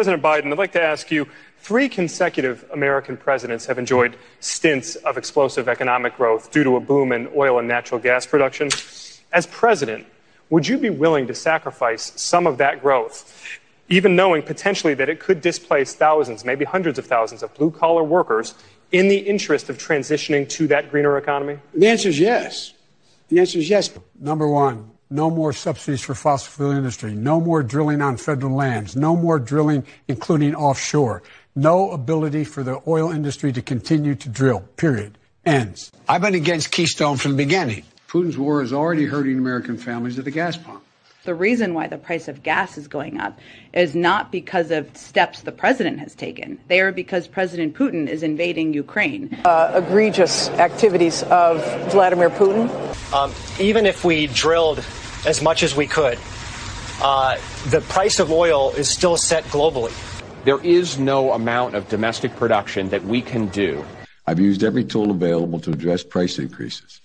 President Biden, I'd like to ask you three consecutive American presidents have enjoyed stints of explosive economic growth due to a boom in oil and natural gas production. As president, would you be willing to sacrifice some of that growth, even knowing potentially that it could displace thousands, maybe hundreds of thousands of blue collar workers in the interest of transitioning to that greener economy? The answer is yes. The answer is yes. Number one, no more subsidies for fossil fuel industry. No more drilling on federal lands. No more drilling, including offshore. No ability for the oil industry to continue to drill. Period. Ends. I've been against Keystone from the beginning. Putin's war is already hurting American families at the gas pump. The reason why the price of gas is going up is not because of steps the president has taken. They are because President Putin is invading Ukraine. Uh, egregious activities of Vladimir Putin. Um, even if we drilled as much as we could, uh, the price of oil is still set globally. There is no amount of domestic production that we can do. I've used every tool available to address price increases,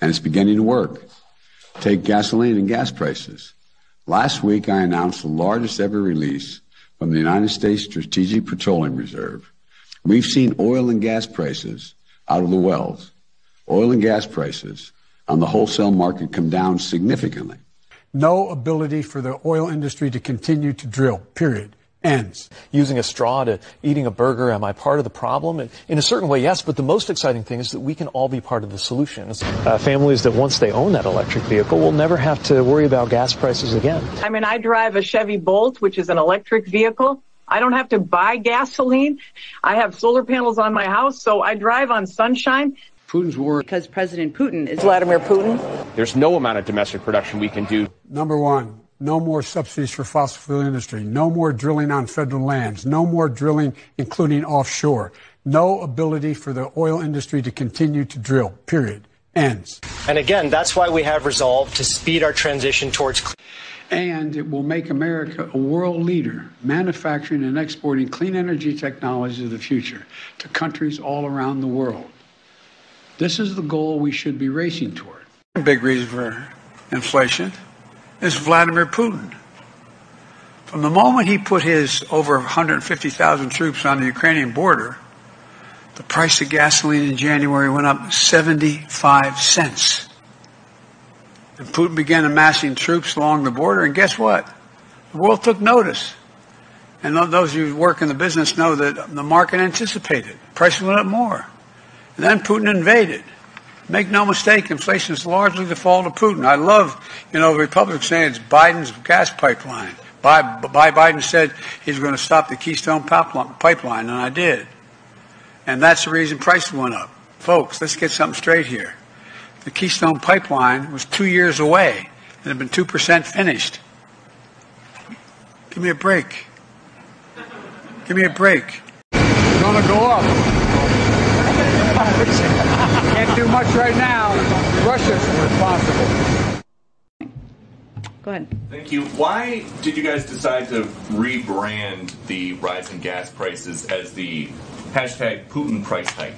and it's beginning to work. Take gasoline and gas prices. Last week, I announced the largest ever release from the United States Strategic Petroleum Reserve. We've seen oil and gas prices out of the wells, oil and gas prices on the wholesale market come down significantly. No ability for the oil industry to continue to drill. Period. Ends. Using a straw to eating a burger, am I part of the problem? In a certain way, yes, but the most exciting thing is that we can all be part of the solution. Uh, families that once they own that electric vehicle will never have to worry about gas prices again. I mean, I drive a Chevy Bolt, which is an electric vehicle. I don't have to buy gasoline. I have solar panels on my house, so I drive on sunshine. Putin's war. Because President Putin is Vladimir Putin. There's no amount of domestic production we can do. Number one, no more subsidies for fossil fuel industry. No more drilling on federal lands. No more drilling, including offshore. No ability for the oil industry to continue to drill. Period. Ends. And again, that's why we have resolved to speed our transition towards. And it will make America a world leader, manufacturing and exporting clean energy technologies of the future to countries all around the world. This is the goal we should be racing toward. Big reason for inflation is Vladimir Putin. From the moment he put his over 150,000 troops on the Ukrainian border, the price of gasoline in January went up 75 cents. And Putin began amassing troops along the border, and guess what? The world took notice. And those of you who work in the business know that the market anticipated. Prices went up more. Then Putin invaded. Make no mistake, inflation is largely the fault of Putin. I love, you know, the Republicans saying it's Biden's gas pipeline. By, by Biden said he's going to stop the Keystone pipeline, and I did. And that's the reason prices went up. Folks, let's get something straight here. The Keystone pipeline was two years away and had been 2% finished. Give me a break. Give me a break. It's going to go up. Can't do much right now. Russia's responsible. Go ahead. Thank you. Why did you guys decide to rebrand the rising gas prices as the hashtag Putin price hike?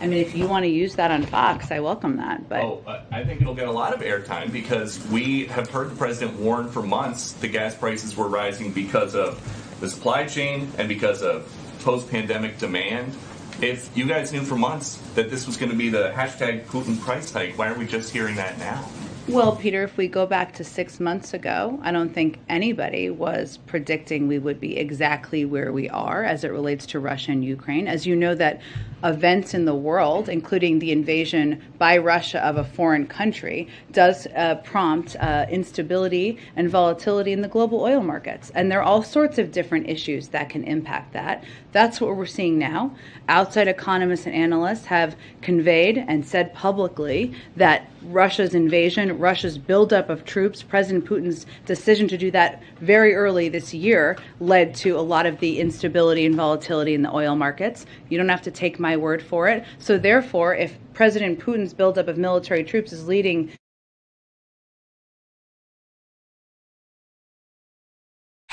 I mean, if you want to use that on Fox, I welcome that. But oh, uh, I think it'll get a lot of airtime because we have heard the president warn for months the gas prices were rising because of the supply chain and because of post-pandemic demand. If you guys knew for months that this was going to be the hashtag Putin price hike, why are we just hearing that now? Well, Peter, if we go back to six months ago, I don't think anybody was predicting we would be exactly where we are as it relates to Russia and Ukraine. As you know, that events in the world, including the invasion by Russia of a foreign country, does uh, prompt uh, instability and volatility in the global oil markets. And there are all sorts of different issues that can impact that. That's what we're seeing now. Outside economists and analysts have conveyed and said publicly that Russia's invasion, Russia's buildup of troops, President Putin's decision to do that very early this year led to a lot of the instability and volatility in the oil markets. You don't have to take my word for it. So, therefore, if President Putin's buildup of military troops is leading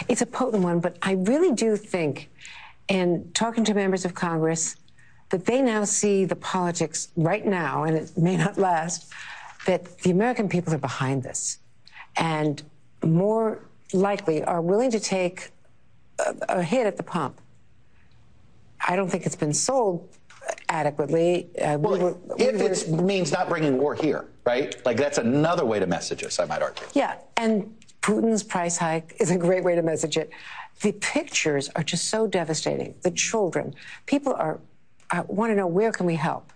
It's a potent one, but I really do think, in talking to members of Congress, that they now see the politics right now, and it may not last, that the American people are behind this and more likely are willing to take a, a hit at the pump. I don't think it's been sold adequately. Uh, well, we were, if we it means not bringing war here, right? Like that's another way to message us, I might argue. Yeah, and Putin's price hike is a great way to message it. The pictures are just so devastating. The children, people are, I want to know where can we help.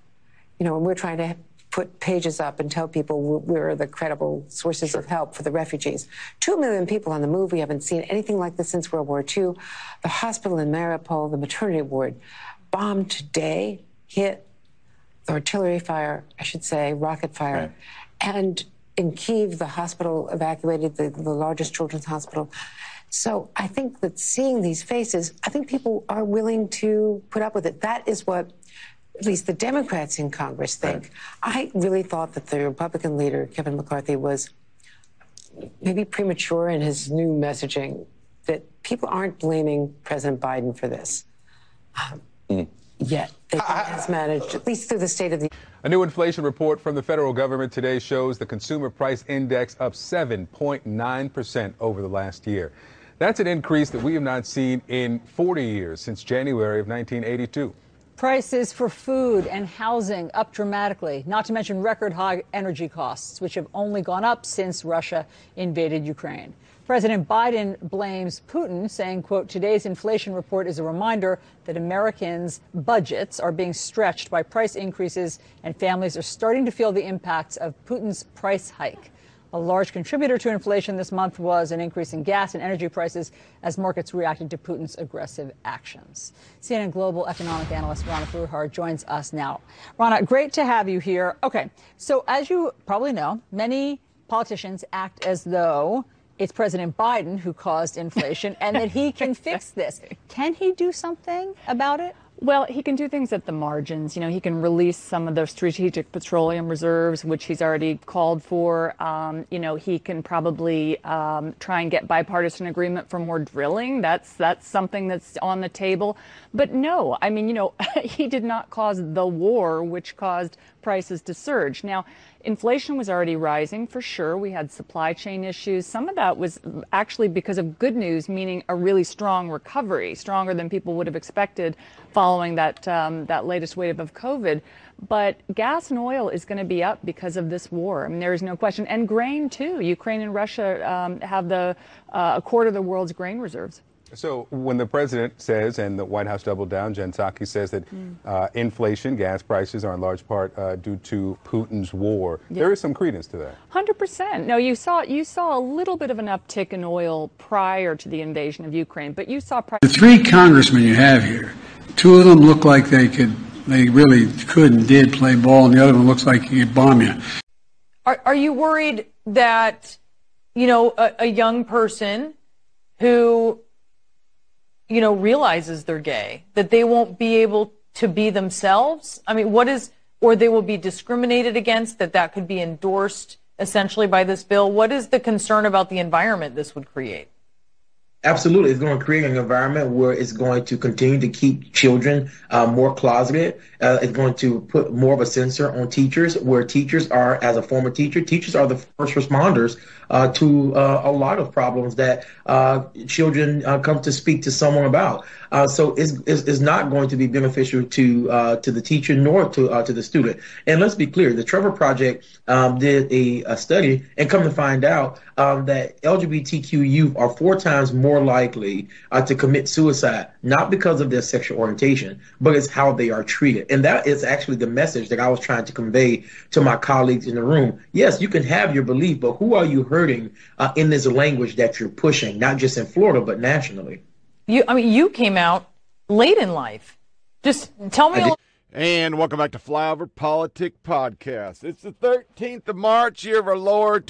You know, when we're trying to put pages up and tell people we're the credible sources sure. of help for the refugees. Two million people on the move. We haven't seen anything like this since World War II. The hospital in Mariupol, the maternity ward, bombed today, hit artillery fire, I should say, rocket fire. Right. And in Kiev, the hospital evacuated, the, the largest children's hospital. So I think that seeing these faces, I think people are willing to put up with it. That is what at least the Democrats in Congress think. Right. I really thought that the Republican leader, Kevin McCarthy, was maybe premature in his new messaging that people aren't blaming President Biden for this. Um, mm. Yet they has managed, at least through the State of the A new inflation report from the federal government today shows the consumer price index up 7.9% over the last year. That's an increase that we have not seen in 40 years since January of 1982. Prices for food and housing up dramatically, not to mention record high energy costs, which have only gone up since Russia invaded Ukraine. President Biden blames Putin, saying, quote, today's inflation report is a reminder that Americans' budgets are being stretched by price increases and families are starting to feel the impacts of Putin's price hike. A large contributor to inflation this month was an increase in gas and energy prices as markets reacted to Putin's aggressive actions. CNN global economic analyst Rana Foroohar joins us now. Rana, great to have you here. Okay, so as you probably know, many politicians act as though it's President Biden who caused inflation and that he can fix this. Can he do something about it? Well, he can do things at the margins. You know, he can release some of the strategic petroleum reserves, which he's already called for. Um, you know, he can probably um, try and get bipartisan agreement for more drilling. That's that's something that's on the table. But no, I mean, you know, he did not cause the war, which caused prices to surge. Now, inflation was already rising for sure. We had supply chain issues. Some of that was actually because of good news, meaning a really strong recovery, stronger than people would have expected following that um, that latest wave of COVID. But gas and oil is going to be up because of this war. I mean, there is no question. And grain too. Ukraine and Russia um, have the uh, a quarter of the world's grain reserves. So when the president says, and the White House doubled down, Jen Psaki says that mm. uh, inflation, gas prices are in large part uh, due to Putin's war. Yeah. There is some credence to that. Hundred percent. No, you saw you saw a little bit of an uptick in oil prior to the invasion of Ukraine, but you saw the three congressmen you have here. Two of them look like they could, they really could and did play ball, and the other one looks like he could bomb you. Are, are you worried that you know a, a young person who you know, realizes they're gay, that they won't be able to be themselves? I mean, what is, or they will be discriminated against, that that could be endorsed essentially by this bill? What is the concern about the environment this would create? Absolutely, it's going to create an environment where it's going to continue to keep children uh, more closeted. Uh, it's going to put more of a censor on teachers, where teachers are, as a former teacher, teachers are the first responders uh, to uh, a lot of problems that uh, children uh, come to speak to someone about. so it's, it's, not going to be beneficial to to the teacher nor to to the student. And let's be clear, the Trevor Project um, did a, a, study and come to find out um, that LGBTQ youth are four times more likely to commit suicide, not because of their sexual orientation, but it's how they are treated. And that is actually the message that I was trying to convey to my colleagues in the room. Yes, you can have your belief, but who are you hurting uh, in this language that you're pushing, not just in Florida, but nationally? You, I mean, you came out late in life. Just tell me. And welcome back to Flyover Politic Podcast. It's the 13th of March, year of our Lord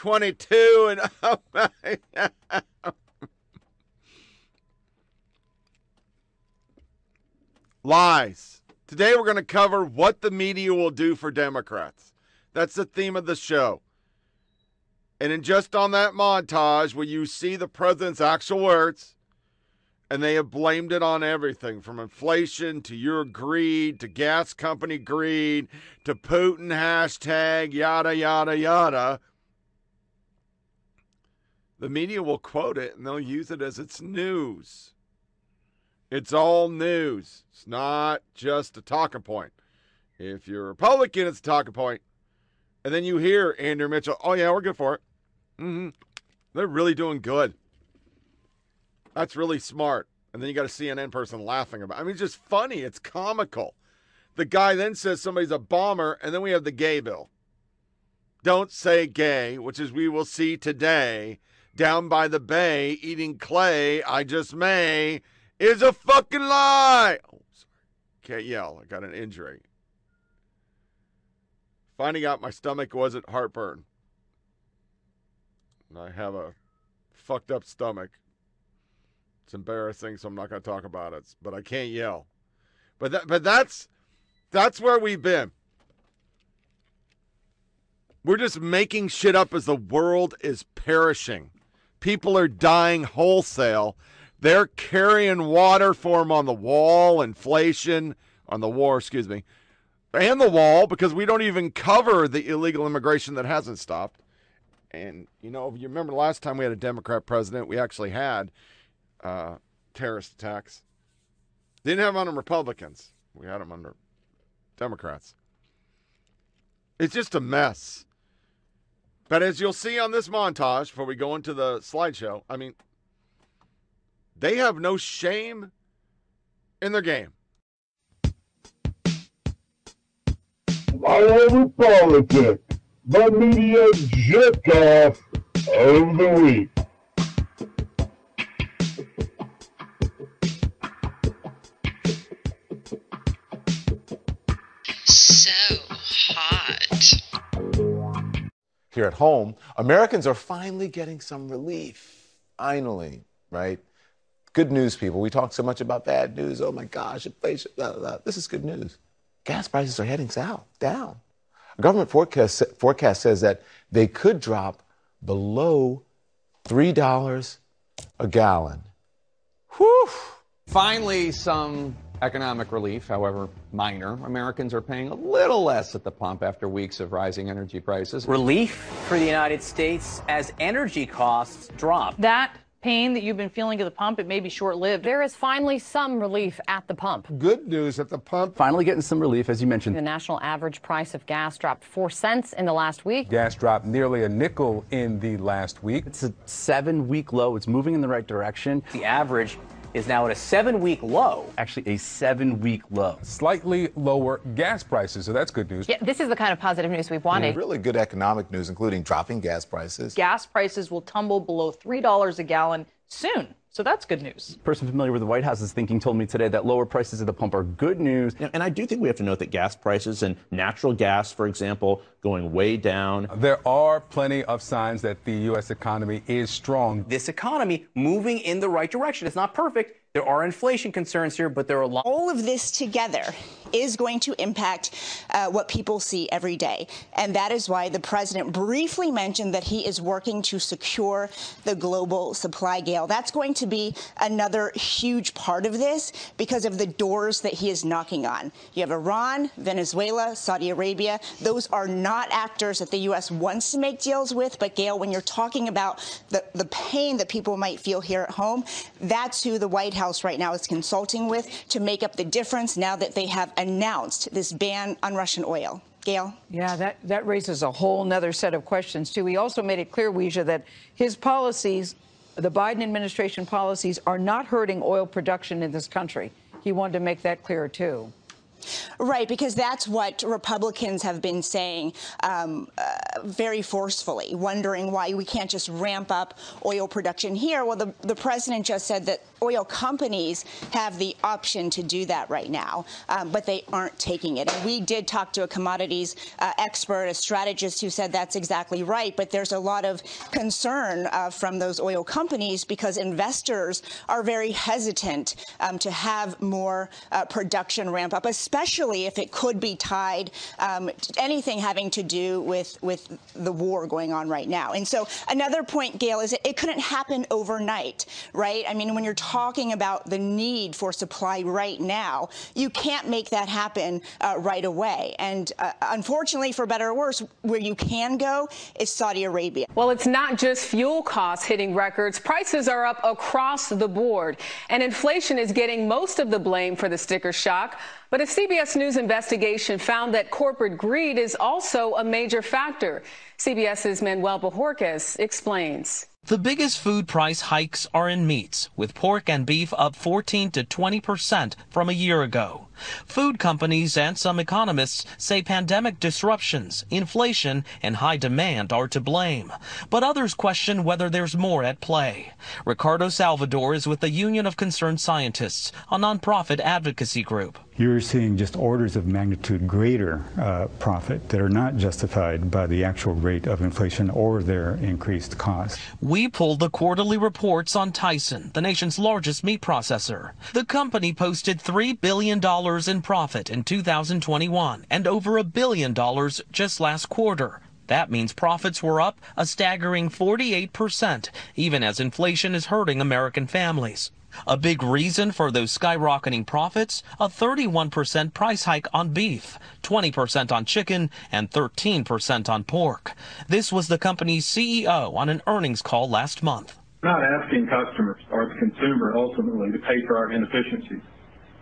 2022. And oh my. Lies. Today we're going to cover what the media will do for Democrats. That's the theme of the show. And in just on that montage where you see the president's actual words, and they have blamed it on everything from inflation to your greed to gas company greed to Putin hashtag yada yada yada. The media will quote it and they'll use it as its news. It's all news. It's not just a talking point. If you're a Republican, it's a talking point. And then you hear Andrea Mitchell, oh, yeah, we're good for it. Mm-hmm. They're really doing good. That's really smart. And then you got a CNN person laughing about it. I mean, it's just funny. It's comical. The guy then says somebody's a bomber, and then we have the gay bill. Don't say gay, which is we will see today down by the bay eating clay. I just may is a fucking lie. Oh, sorry. Can't yell. I got an injury. Finding out my stomach wasn't heartburn. I have a fucked up stomach. It's embarrassing, so I'm not going to talk about it. But I can't yell. But that, but that's that's where we've been. We're just making shit up as the world is perishing. People are dying wholesale they're carrying water for them on the wall, inflation, on the war, excuse me, and the wall because we don't even cover the illegal immigration that hasn't stopped. And, you know, you remember last time we had a Democrat president, we actually had uh, terrorist attacks. Didn't have them on Republicans, we had them under Democrats. It's just a mess. But as you'll see on this montage, before we go into the slideshow, I mean, they have no shame in their game. Flyover politics, the media jerk off of the week. Here at home, Americans are finally getting some relief. Finally, right? Good news, people. We talk so much about bad news. Oh my gosh, inflation. Blah, blah, blah. This is good news. Gas prices are heading south, down. A government forecast, forecast says that they could drop below $3 a gallon. Whew. Finally, some economic relief, however minor. Americans are paying a little less at the pump after weeks of rising energy prices. Relief for the United States as energy costs drop. That pain that you've been feeling at the pump, it may be short lived. There is finally some relief at the pump. Good news at the pump. Finally getting some relief, as you mentioned. The national average price of gas dropped four cents in the last week. Gas dropped nearly a nickel in the last week. It's a seven week low. It's moving in the right direction. The average is now at a seven week low. Actually, a seven week low. Slightly lower gas prices, so that's good news. Yeah, this is the kind of positive news we've wanted. Really good economic news, including dropping gas prices. Gas prices will tumble below $3 a gallon soon. So that's good news. person familiar with the White House's thinking told me today that lower prices at the pump are good news. And I do think we have to note that gas prices and natural gas, for example, going way down. There are plenty of signs that the U.S. economy is strong. This economy moving in the right direction. It's not perfect. There are inflation concerns here, but there are a lot. All of this together is going to impact uh, what people see every day. And that is why the president briefly mentioned that he is working to secure the global supply, Gail. That's going to be another huge part of this because of the doors that he is knocking on. You have Iran, Venezuela, Saudi Arabia. Those are not actors that the U.S. wants to make deals with. But, Gail, when you're talking about the, the pain that people might feel here at home, that's who the White House right now is consulting with to make up the difference now that they have announced this ban on Russian oil. Gail? Yeah, that, that raises a whole nother set of questions, too. He also made it clear, Weijia, that his policies, the Biden administration policies, are not hurting oil production in this country. He wanted to make that clear, too. Right, because that's what Republicans have been saying um, uh, very forcefully, wondering why we can't just ramp up oil production here. Well, the, the president just said that oil companies have the option to do that right now, um, but they aren't taking it. And we did talk to a commodities uh, expert, a strategist, who said that's exactly right. But there's a lot of concern uh, from those oil companies because investors are very hesitant um, to have more uh, production ramp up, especially if it could be tied um, to anything having to do with with the war going on right now. And so another point, Gail, is it, it couldn't happen overnight, right? I mean, when you're talking about the need for supply right now, you can't make that happen uh, right away. And uh, unfortunately, for better or worse, where you can go is Saudi Arabia. Well, it's not just fuel costs hitting records. Prices are up across the board, and inflation is getting most of the blame for the sticker shock. But a CBS News investigation found that corporate greed is also a major factor. CBS's Manuel Bojorquez explains. The biggest food price hikes are in meats, with pork and beef up 14 to 20 percent from a year ago. Food companies and some economists say pandemic disruptions, inflation, and high demand are to blame. But others question whether there's more at play. Ricardo Salvador is with the Union of Concerned Scientists, a nonprofit advocacy group. You're seeing just orders of magnitude greater uh, profit that are not justified by the actual rate of inflation or their increased cost. We pulled the quarterly reports on Tyson, the nation's largest meat processor. The company posted $3 billion in profit in 2021 and over a billion dollars just last quarter. That means profits were up a staggering 48%, even as inflation is hurting American families. A big reason for those skyrocketing profits, a 31% price hike on beef, 20% on chicken, and 13% on pork. This was the company's CEO on an earnings call last month. We're not asking customers or the consumer ultimately to pay for our inefficiencies.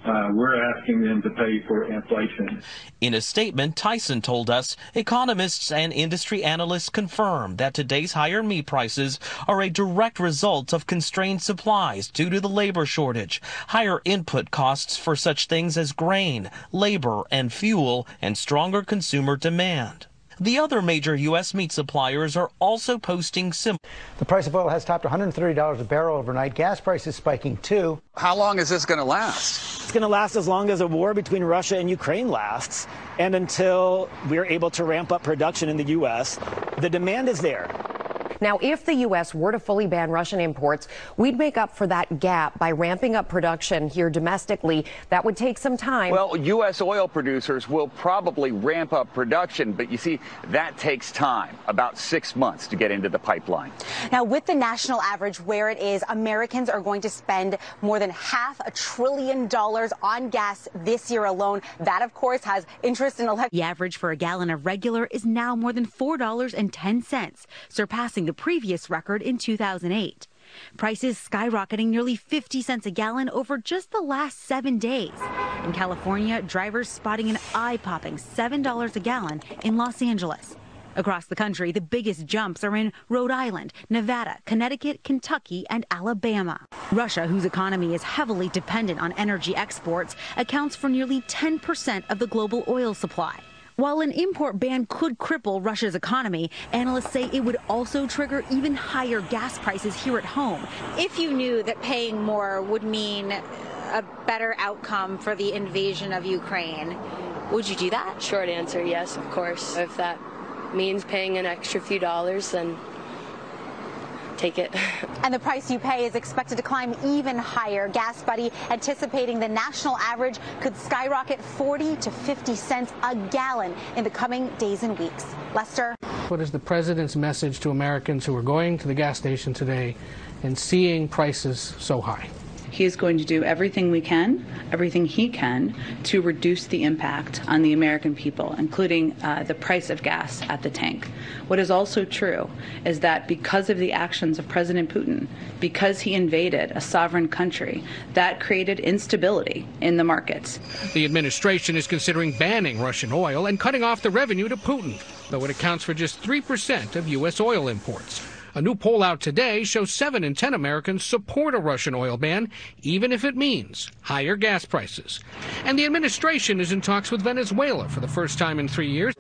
Uh, we're asking them to pay for inflation. In a statement, Tyson told us economists and industry analysts confirm that today's higher meat prices are a direct result of constrained supplies due to the labor shortage, higher input costs for such things as grain, labor, and fuel, and stronger consumer demand. The other major U.S. meat suppliers are also posting similar. The price of oil has topped $130 a barrel overnight. Gas prices spiking too. How long is this going to last? It's going to last as long as a war between Russia and Ukraine lasts, and until we're able to ramp up production in the U.S. The demand is there. Now, if the U.S. were to fully ban Russian imports, we'd make up for that gap by ramping up production here domestically. That would take some time. Well, U.S. oil producers will probably ramp up production, but you see, that takes time, about six months to get into the pipeline. Now, with the national average where it is, Americans are going to spend more than half a trillion dollars on gas this year alone. That, of course, has interest in electric. The average for a gallon of regular is now more than $4.10, surpassing the previous record in 2008. Prices skyrocketing nearly 50 cents a gallon over just the last seven days. In California, drivers spotting an eye popping $7 a gallon in Los Angeles. Across the country, the biggest jumps are in Rhode Island, Nevada, Connecticut, Kentucky, and Alabama. Russia, whose economy is heavily dependent on energy exports, accounts for nearly 10% of the global oil supply. While an import ban could cripple Russia's economy, analysts say it would also trigger even higher gas prices here at home. If you knew that paying more would mean a better outcome for the invasion of Ukraine, would you do that? Short answer, yes, of course. If that means paying an extra few dollars, then take it. and the price you pay is expected to climb even higher. Gas Buddy anticipating the national average could skyrocket 40 to 50 cents a gallon in the coming days and weeks. Lester? What is the president's message to Americans who are going to the gas station today and seeing prices so high? He is going to do everything we can, everything he can, to reduce the impact on the American people, including uh, the price of gas at the tank. What is also true is that because of the actions of President Putin, because he invaded a sovereign country, that created instability in the markets. The administration is considering banning Russian oil and cutting off the revenue to Putin, though it accounts for just 3% of U.S. oil imports. A new poll out today shows 7 in 10 Americans support a Russian oil ban, even if it means higher gas prices. And the administration is in talks with Venezuela for the first time in three years.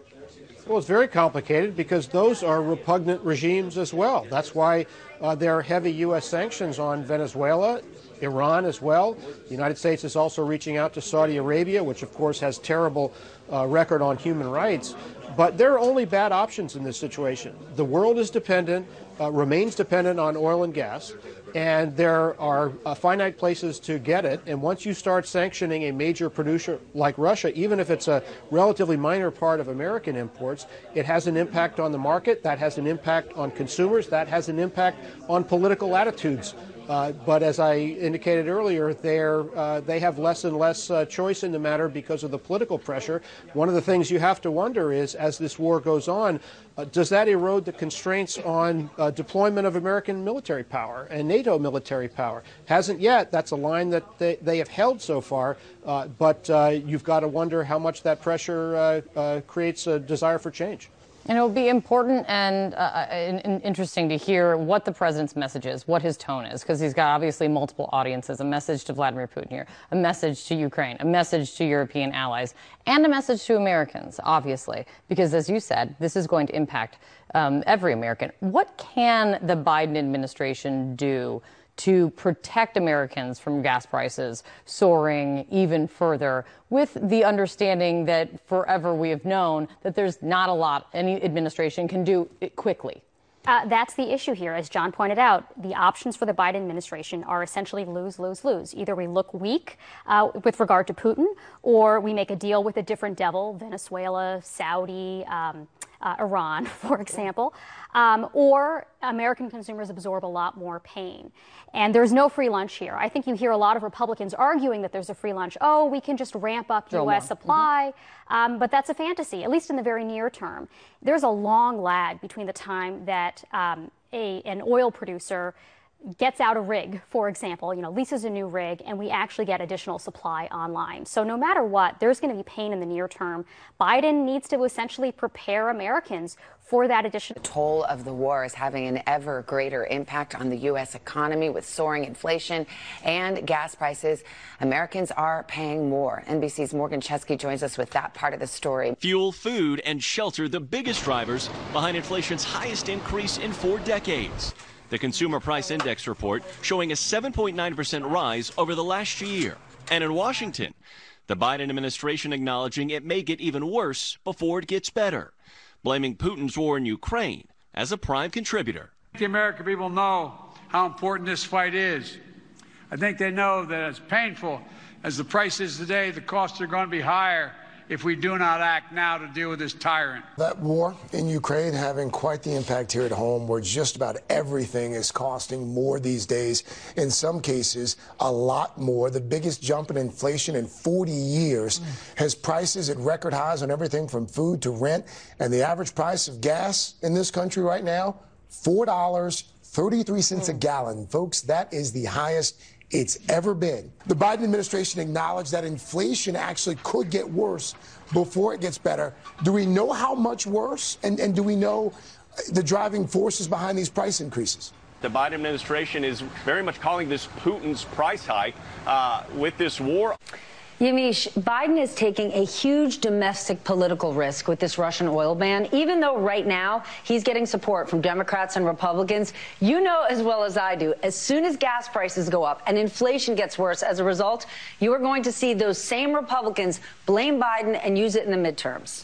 Well, it's very complicated because those are repugnant regimes as well. That's why uh, there are heavy U.S. sanctions on Venezuela, Iran as well. The United States is also reaching out to Saudi Arabia, which of course has terrible uh, record on human rights. But there are only bad options in this situation. The world is dependent uh, remains dependent on oil and gas, and there are uh, finite places to get it. And once you start sanctioning a major producer like Russia, even if it's a relatively minor part of American imports, it has an impact on the market. That has an impact on consumers. That has an impact on political attitudes uh, but as I indicated earlier, uh, they have less and less uh, choice in the matter because of the political pressure. One of the things you have to wonder is, as this war goes on, uh, does that erode the constraints on uh, deployment of American military power and NATO military power? Hasn't yet. That's a line that they, they have held so far. but you've got to wonder how much that pressure creates a desire for change. And it will be important and, uh, and, interesting to hear what the president's message is, what his tone is, because he's got obviously multiple audiences a message to Vladimir Putin here, a message to Ukraine, a message to European allies, and a message to Americans, obviously, because as you said, this is going to impact um, every American. What can the Biden administration do to protect Americans from gas prices soaring even further, with the understanding that forever we have known that there's not a lot any administration can do quickly. Uh, that's the issue here. As John pointed out, the options for the Biden administration are essentially lose, lose, lose. Either we look weak uh, with regard to Putin, or we make a deal with a different devil, Venezuela, Saudi, um, uh, Iran, for example, um, or American consumers absorb a lot more pain. And there's no free lunch here. I think you hear a lot of Republicans arguing that there's a free lunch. Oh, we can just ramp up U.S. supply. Mm-hmm. Um, but that's a fantasy, at least in the very near term. There's a long lag between the time that um, a, an oil producer gets out a rig, for example, you know, leases a new rig, and we actually get additional supply online. So no matter what, there's going to be pain in the near term. Biden needs to essentially prepare Americans for that additional. The toll of the war is having an ever greater impact on the U.S. economy with soaring inflation and gas prices. Americans are paying more. NBC's Morgan Chesky joins us with that part of the story. Fuel, food, and shelter, the biggest drivers behind inflation's highest increase in four decades. The Consumer Price Index report showing a 7.9% rise over the last year. And in Washington, the Biden administration acknowledging it may get even worse before it gets better, blaming Putin's war in Ukraine as a prime contributor. The American people know how important this fight is. I think they know that as painful as the price is today, the costs are going to be higher if we do not act now to deal with this tyrant. That war in Ukraine having quite the impact here at home, where just about everything is costing more these days. In some cases, a lot more. The biggest jump in inflation in 40 years mm. has prices at record highs on everything from food to rent. And the average price of gas in this country right now, $4.33 mm. a gallon. Folks, that is the highest it's ever been. The Biden administration acknowledged that inflation actually could get worse before it gets better. Do we know how much worse? And, and do we know the driving forces behind these price increases? The Biden administration is very much calling this Putin's price hike uh, with this war. Yamiche, Biden is taking a huge domestic political risk with this Russian oil ban, even though right now he's getting support from Democrats and Republicans. You know as well as I do, as soon as gas prices go up and inflation gets worse as a result, you are going to see those same Republicans blame Biden and use it in the midterms.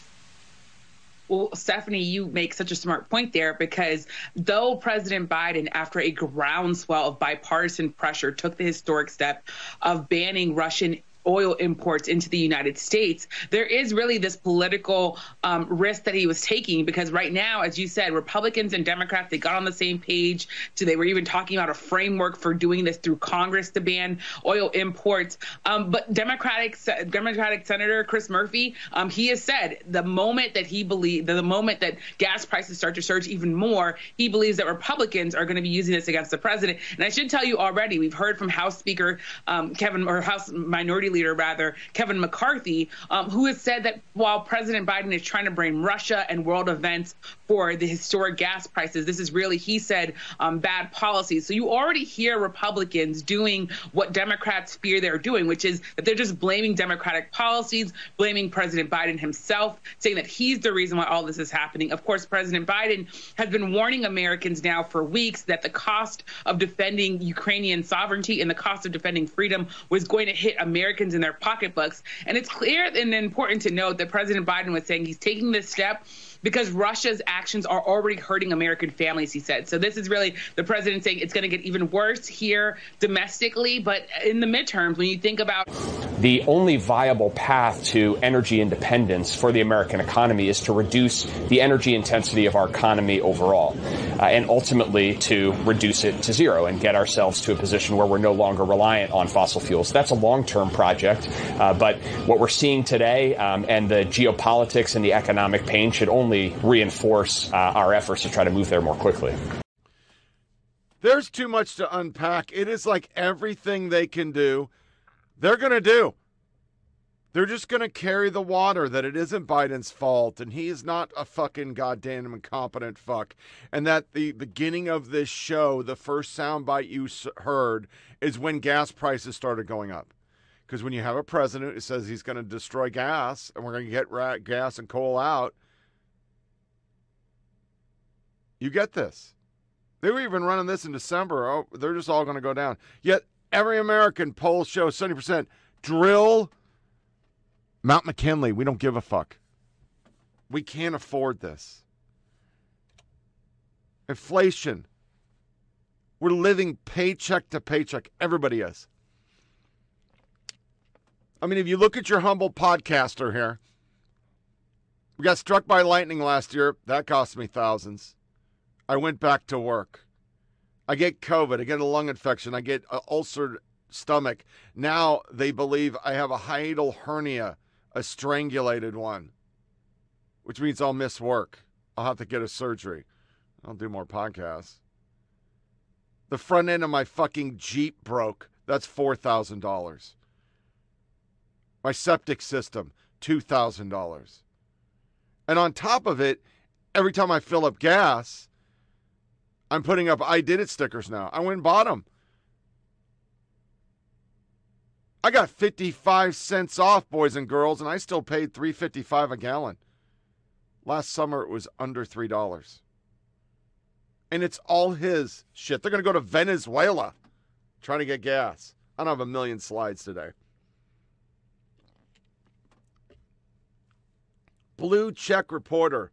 Well, Stephanie, you make such a smart point there because though President Biden, after a groundswell of bipartisan pressure, took the historic step of banning Russian oil imports into the United States, there is really this political um, risk that he was taking because right now, as you said, Republicans and Democrats they got on the same page. They were even talking about a framework for doing this through Congress to ban oil imports. Um, but Democratic Democratic Senator Chris Murphy, um, he has said the moment that he believes the moment that gas prices start to surge even more, he believes that Republicans are going to be using this against the president. And I should tell you already, we've heard from House Speaker um, Kevin or House Minority leader, rather, Kevin McCarthy, um, who has said that while President Biden is trying to blame Russia and world events for the historic gas prices, this is really, he said, um, bad policy. So you already hear Republicans doing what Democrats fear they're doing, which is that they're just blaming Democratic policies, blaming President Biden himself, saying that he's the reason why all this is happening. Of course, President Biden has been warning Americans now for weeks that the cost of defending Ukrainian sovereignty and the cost of defending freedom was going to hit Americans Americans in their pocketbooks. And it's clear and important to note that President Biden was saying he's taking this step because Russia's actions are already hurting American families, he said. So this is really the president saying it's going to get even worse here domestically, but in the midterms, when you think about the only viable path to energy independence for the American economy is to reduce the energy intensity of our economy overall, uh, and ultimately to reduce it to zero and get ourselves to a position where we're no longer reliant on fossil fuels. That's a long-term project, uh, but what we're seeing today um, and the geopolitics and the economic pain should only only reinforce uh, our efforts to try to move there more quickly. There's too much to unpack. It is like everything they can do, they're going to do. They're just going to carry the water that it isn't Biden's fault and he's not a fucking goddamn incompetent fuck. And that the beginning of this show, the first soundbite you heard, is when gas prices started going up. Because when you have a president who says he's going to destroy gas and we're going to get gas and coal out, You get this. They were even running this in December. Oh, they're just all going to go down. Yet every American poll shows 70% drill Mount McKinley. We don't give a fuck. We can't afford this. Inflation. We're living paycheck to paycheck. Everybody is. I mean, if you look at your humble podcaster here, we got struck by lightning last year. That cost me thousands. I went back to work. I get COVID. I get a lung infection. I get an ulcered stomach. Now they believe I have a hiatal hernia, a strangulated one, which means I'll miss work. I'll have to get a surgery. I'll do more podcasts. The front end of my fucking Jeep broke. That's $4,000. My septic system, $2,000. And on top of it, every time I fill up gas, I'm putting up I did it stickers now. I went and bought them. I got 55 cents off, boys and girls, and I still paid 3.55 a gallon. Last summer it was under $3. And it's all his shit. They're going to go to Venezuela trying to get gas. I don't have a million slides today. Blue check reporter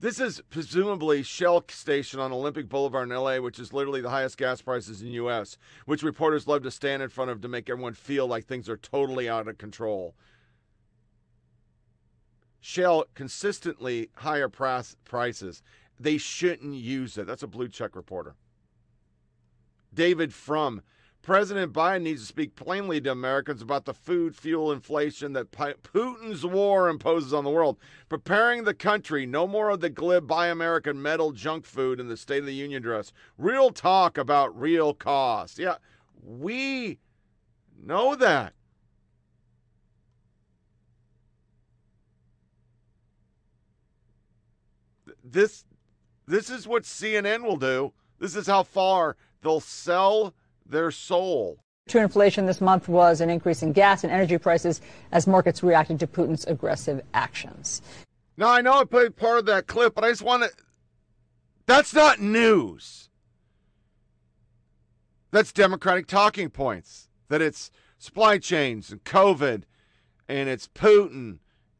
this is presumably Shell Station on Olympic Boulevard in LA, which is literally the highest gas prices in the US, which reporters love to stand in front of to make everyone feel like things are totally out of control. Shell consistently higher prices. They shouldn't use it. That's a blue check reporter. David Frum President Biden needs to speak plainly to Americans about the food, fuel inflation that Putin's war imposes on the world. Preparing the country, no more of the glib Buy American metal junk food in the State of the Union address. Real talk about real cost. Yeah, we know that. This, this is what CNN will do. This is how far they'll sell their soul To inflation this month was an increase in gas and energy prices as markets reacted to Putin's aggressive actions. Now, I know I played part of that clip, but I just want to. That's not news. That's Democratic talking points. That it's supply chains and COVID and it's Putin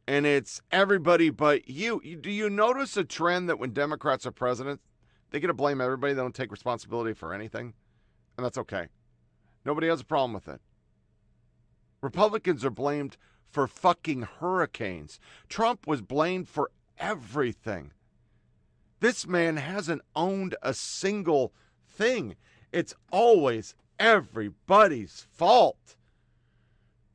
and it's everybody but you. Do you notice a trend that when Democrats are president, they get to blame everybody? They don't take responsibility for anything? And that's okay. Nobody has a problem with it. Republicans are blamed for fucking hurricanes. Trump was blamed for everything. This man hasn't owned a single thing. It's always everybody's fault.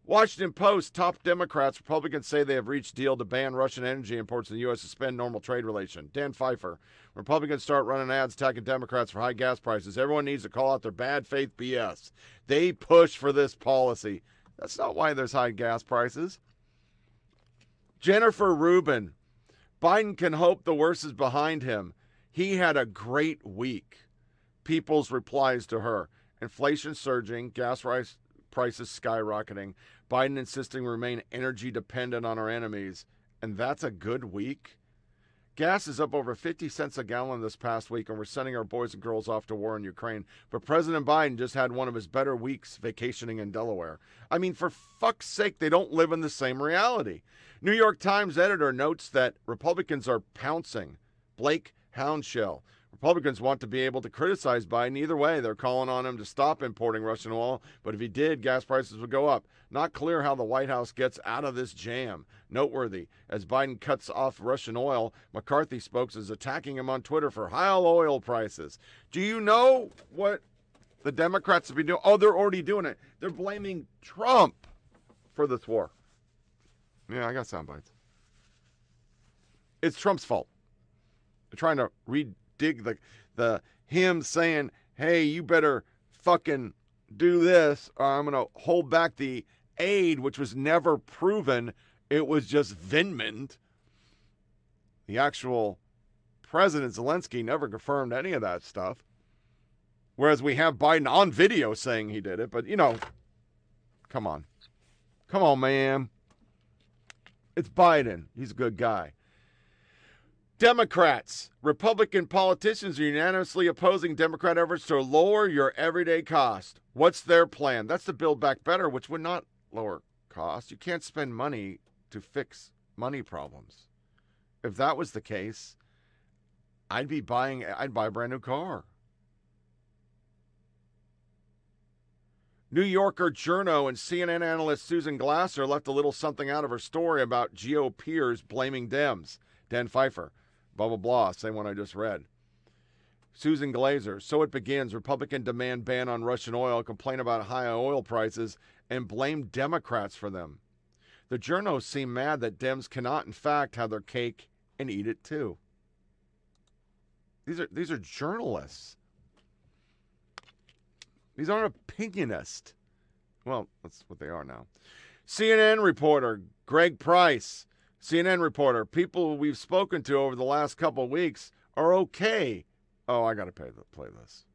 Washington Post top Democrats, Republicans say they have reached deal to ban Russian energy imports in the U.S. suspend normal trade relation. Dan Pfeiffer, Republicans start running ads attacking Democrats for high gas prices. Everyone needs to call out their bad faith BS. They push for this policy. That's not why there's high gas prices. Jennifer Rubin, Biden can hope the worst is behind him. He had a great week. People's replies to her inflation surging, gas prices skyrocketing, Biden insisting we remain energy dependent on our enemies. And that's a good week. Gas is up over 50 cents a gallon this past week, and we're sending our boys and girls off to war in Ukraine. But President Biden just had one of his better weeks vacationing in Delaware. I mean, for fuck's sake, they don't live in the same reality. New York Times editor notes that Republicans are pouncing. Blake Hounshell Republicans want to be able to criticize Biden either way. They're calling on him to stop importing Russian oil, but if he did, gas prices would go up. Not clear how the White House gets out of this jam. Noteworthy, as Biden cuts off Russian oil, McCarthy spokes is attacking him on Twitter for high oil prices. Do you know what the Democrats have been doing? Oh, they're already doing it. They're blaming Trump for this war. Yeah, I got sound bites. It's Trump's fault. They're trying to read dig the the him saying, "Hey, you better fucking do this, or I'm gonna hold back the aid," which was never proven. It was just Vindman. The actual President Zelensky never confirmed any of that stuff. Whereas we have Biden on video saying he did it, but you know, come on. Come on, man. It's Biden. He's a good guy. Democrats, Republican politicians are unanimously opposing Democrat efforts to lower your everyday cost. What's their plan? That's to build back better, which would not lower costs. You can't spend money to fix money problems. If that was the case, I'd be buying I'd buy a brand new car. New Yorker journo and CNN analyst Susan Glasser left a little something out of her story about GOPers blaming Dems. Dan Pfeiffer blah, blah, blah, same one I just read. Susan Glasser. So it begins. Republican demand ban on Russian oil, complain about high oil prices, and blame Democrats for them. The journals seem mad that Dems cannot, in fact, have their cake and eat it too. These are these are journalists. These aren't opinionists. Well, that's what they are now. CNN reporter Greg Price CNN reporter, people we've spoken to over the last couple weeks are okay. Oh, I got to play this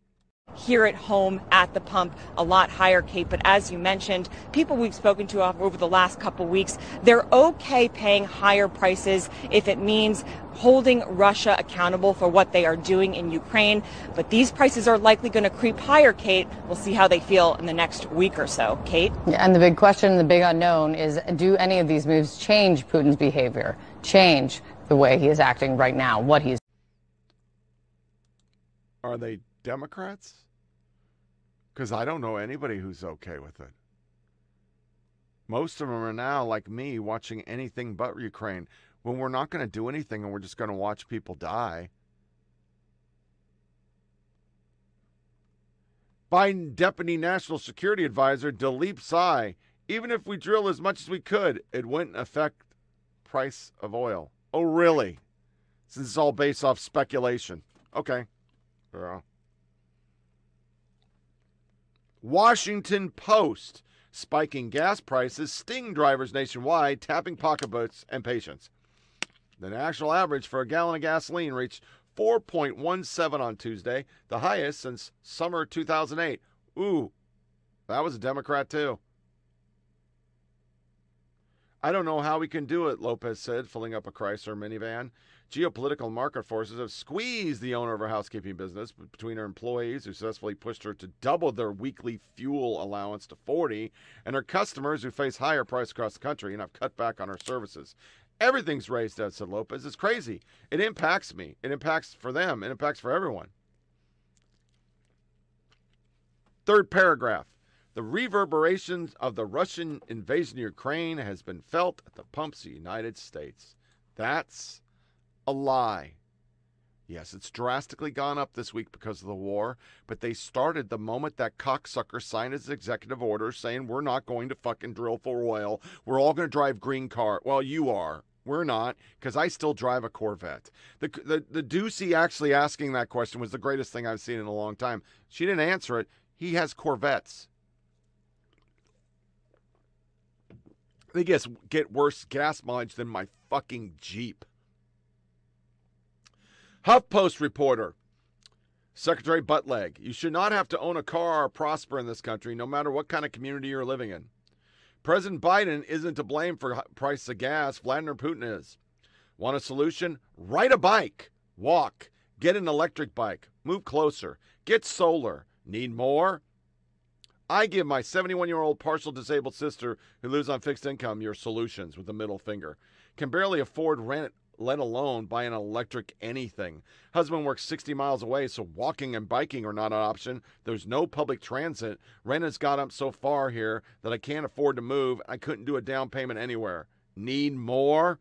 here at home at the pump a lot higher kate. But as you mentioned people we've spoken to over the last couple weeks they're okay paying higher prices if it means holding russia accountable for what they are doing in ukraine. But these prices are likely going to creep higher kate. We'll see how they feel in the next week or so. Kate? And the big question the big unknown is do any of these moves change putin's behavior change the way he is acting right now what he's are they Democrats? Because I don't know anybody who's okay with it. Most of them are now, like me, watching anything but Ukraine when we're not going to do anything and we're just going to watch people die. Biden Deputy National Security Advisor Daleep Singh. Even if we drill as much as we could, it wouldn't affect price of oil. Oh, really? Since it's all based off speculation. Okay. Yeah. Washington Post. Spiking gas prices sting drivers nationwide, tapping pocketbooks and patience. The national average for a gallon of gasoline reached 4.17 on Tuesday, the highest since summer 2008. Ooh, That was a Democrat, too. I don't know how we can do it, Lopez said, filling up a Chrysler minivan. Geopolitical market forces have squeezed the owner of her housekeeping business between her employees, who successfully pushed her to double their weekly fuel allowance to 40, and her customers, who face higher prices across the country and have cut back on her services. Everything's raised, said Lopez. It's crazy. It impacts me. It impacts for them. It impacts for everyone. Third paragraph. The reverberations of the Russian invasion of Ukraine has been felt at the pumps of the United States. That's a lie. Yes, it's drastically gone up this week because of the war, but they started the moment that cocksucker signed his executive order saying we're not going to fucking drill for oil. We're all going to drive green car. Well, you are. We're not, because I still drive a Corvette. The, the the Doocy actually asking that question was the greatest thing I've seen in a long time. She didn't answer it. He has Corvettes. They guess get worse gas mileage than my fucking Jeep. HuffPost reporter. Secretary Buttigieg, you should not have to own a car or prosper in this country, no matter what kind of community you're living in. President Biden isn't to blame for price of gas. Vladimir Putin is. Want a solution? Ride a bike, walk, get an electric bike, move closer, get solar. Need more? I give my 71 year old partial disabled sister who lives on fixed income your solutions with a middle finger. Can barely afford rent, let alone buy an electric anything. Husband works 60 miles away, so walking and biking are not an option. There's no public transit. Rent has got up so far here that I can't afford to move. I couldn't do a down payment anywhere. Need more?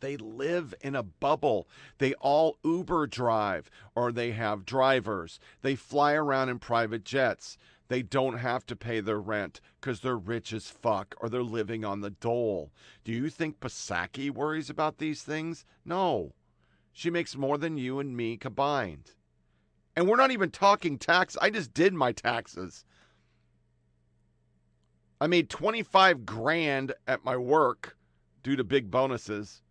They live in a bubble. They all Uber drive or they have drivers. They fly around in private jets they don't have to pay their rent because they're rich as fuck or they're living on the dole. Do you think Psaki worries about these things? No. She makes more than you and me combined. And we're not even talking tax. I just did my taxes. I made 25 grand at my work due to big bonuses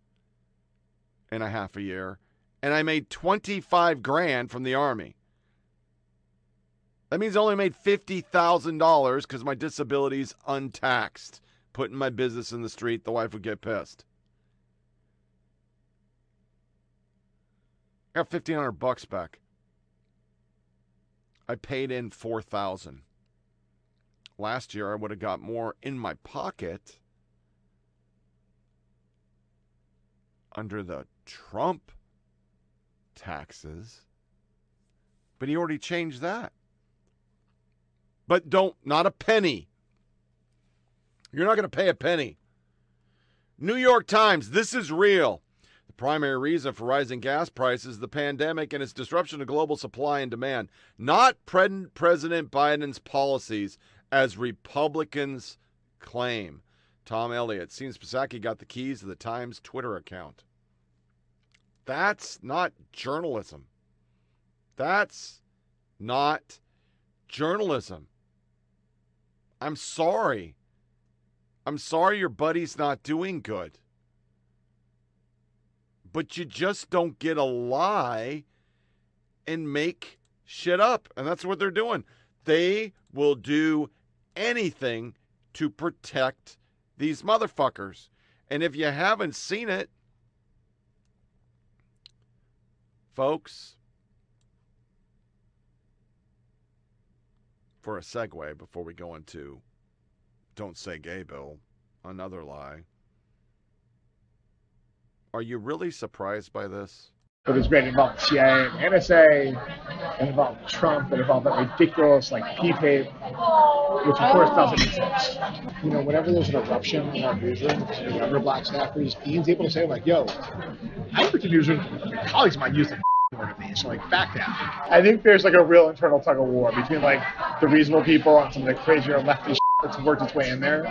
in a half a year. And I made 25 grand from the Army. That means I only made $50,000 because my disability's untaxed. Putting my business in the street, the wife would get pissed. I got 1500 bucks back. I paid in 4000 Last year, I would have got more in my pocket under the Trump taxes. But he already changed that but don't, not a penny. You're not going to pay a penny. New York Times, this is real. The primary reason for rising gas prices the pandemic and its disruption to global supply and demand, not Pre- President Biden's policies, as Republicans claim. Tom Elliott seems Psaki got the keys to the Times Twitter account. That's not journalism. That's not journalism. I'm sorry. I'm sorry your buddy's not doing good. But you just don't get a lie and make shit up. And that's what they're doing. They will do anything to protect these motherfuckers. And if you haven't seen it, folks, for a segue before we go into Don't Say Gay Bill, another lie. Are you really surprised by this? It was great. It involved CIA and NSA, it involved Trump, it involved that ridiculous like P tape, which of course doesn't exist. You know, whenever there's an eruption in our newsroom, and younger black staffers, Ian's able to say like, "Yo, I worked in newsroom. Colleagues might use it of me. So like back down. I think there's like a real internal tug of war between like the reasonable people and some of the crazier lefty that's worked its way in there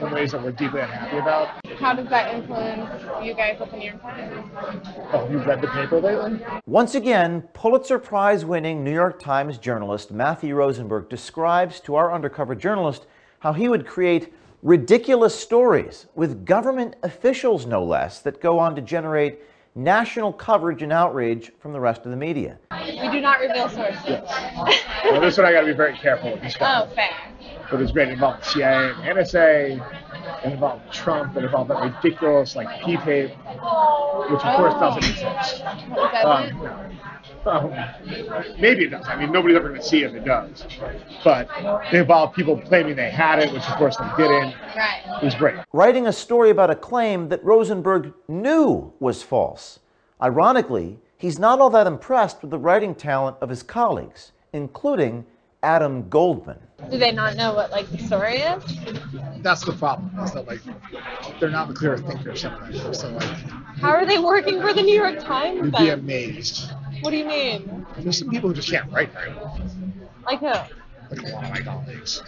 in ways that we're deeply unhappy about. How does that influence you guys at the New York Times? Oh, you've read the paper lately? Once again, Pulitzer Prize winning New York Times journalist Matthew Rosenberg describes to our undercover journalist how he would create ridiculous stories with government officials, no less, that go on to generate national coverage and outrage from the rest of the media. We do not reveal sources. Well, this one I got to be very careful with. This guy. Oh, fair. But it's great. It involved the CIA and NSA. It involved Trump. It involved that ridiculous like P-tape, which of course doesn't exist. Um, um, maybe it does. I mean, nobody's ever going to see if it does. But it involved people claiming they had it, which of course they didn't. Right. It was great. Writing a story about a claim that Rosenberg knew was false. Ironically, he's not all that impressed with the writing talent of his colleagues, including Adam Goldman. Do they not know what like the story is? That's the problem. Is that like they're not the clear thinkers. Some of. So like How are they working for the New York Times you'd be amazed. What do you mean? There's some people who just can't write very well. Like who? Like a lot of my colleagues.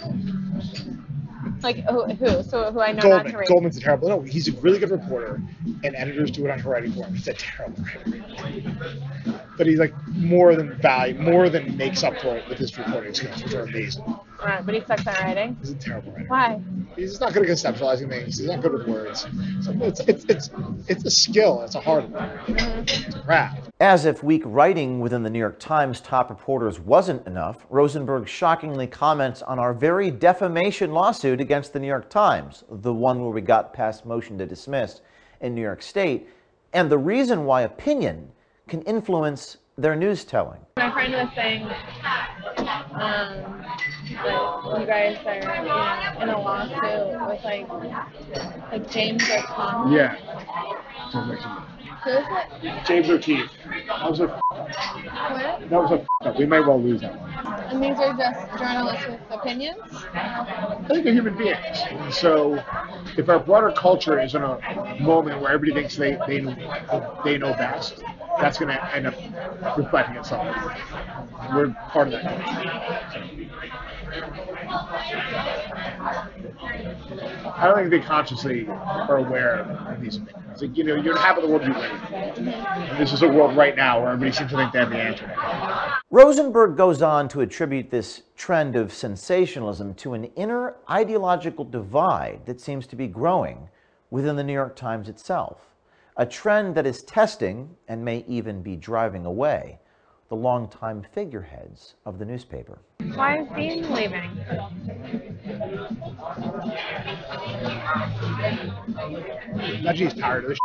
Like who? who? So who I know not Goldman. to read. Goldman's a terrible. No, he's a really good reporter, and editors do it on her writing for him. He's a terrible writer. But he's like more than value, more than makes up for it with his reporting skills, which are amazing. Right, but he sucks at writing. He's a terrible writer. Why? He's just not good at conceptualizing things. He's not good with words. So it's it's it's it's a skill. It's a hard one. It's a craft. As if weak writing within the New York Times top reporters wasn't enough, Rosenberg shockingly comments on our very defamation lawsuit against the New York Times, the one where we got past motion to dismiss in New York State, and the reason why opinion can influence their news telling. My friend was saying um, that you guys are you know, in a lawsuit with like like James O'Connell. Yeah. Who is it? James O'Keefe. That was a What? that was a up. We may well lose that one. And these are just journalists with opinions. I think they're human beings. And so, if our broader culture is in a moment where everybody thinks they they know, they know best, that's going to end up reflecting itself. We're part of that culture. I don't think they consciously are aware of these opinions. Like, you know, you're in half of the world you live in. This is a world right now where everybody seems to think they have the answer. Rosenberg goes on to attribute this trend of sensationalism to an inner ideological divide that seems to be growing within the New York Times itself, a trend that is testing and may even be driving away the longtime figureheads of the newspaper. Why is Dean leaving? Imagine he's tired of this.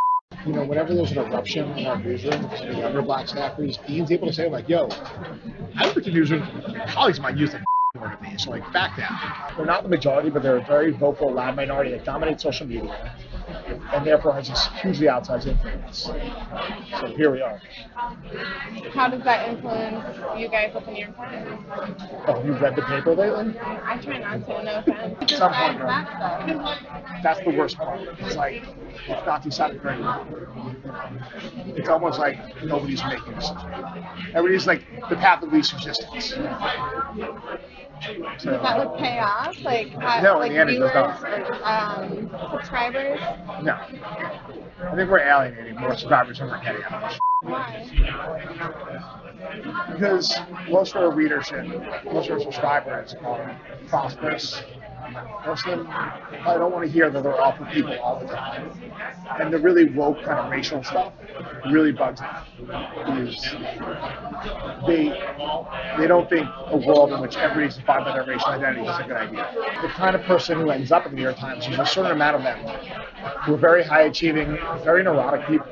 You know, whenever there's an eruption in our newsroom, the younger black staffers, Dean's able to say, like, yo, I work in the newsroom, colleagues might use the word of me, so like, back down. They're not the majority, but they're a very vocal, loud minority that dominates social media and therefore has this hugely outsized influence. So here we are. How does that influence you guys the New York Times? Oh, you've read the paper lately? I try not to, no offense. Some point. That's the worst part. It's like, it's not decided very well. It's almost like nobody's making a decision. Everybody's like the path of least resistance. That would pay off? Like, uh, No, in like the end it viewers or um, subscribers? No. I think we're alienating more subscribers than we're getting out of this. Why? Because most of our readership, most of our subscribers are prosperous. Of them I don't want to hear that they're awful people all the time. And the really woke kind of racial stuff really bugs me. Is they they don't think a world in which everybody's defined by their racial identity is a good idea. The kind of person who ends up in the New York Times, is a certain amount of them who are very high achieving, very neurotic people.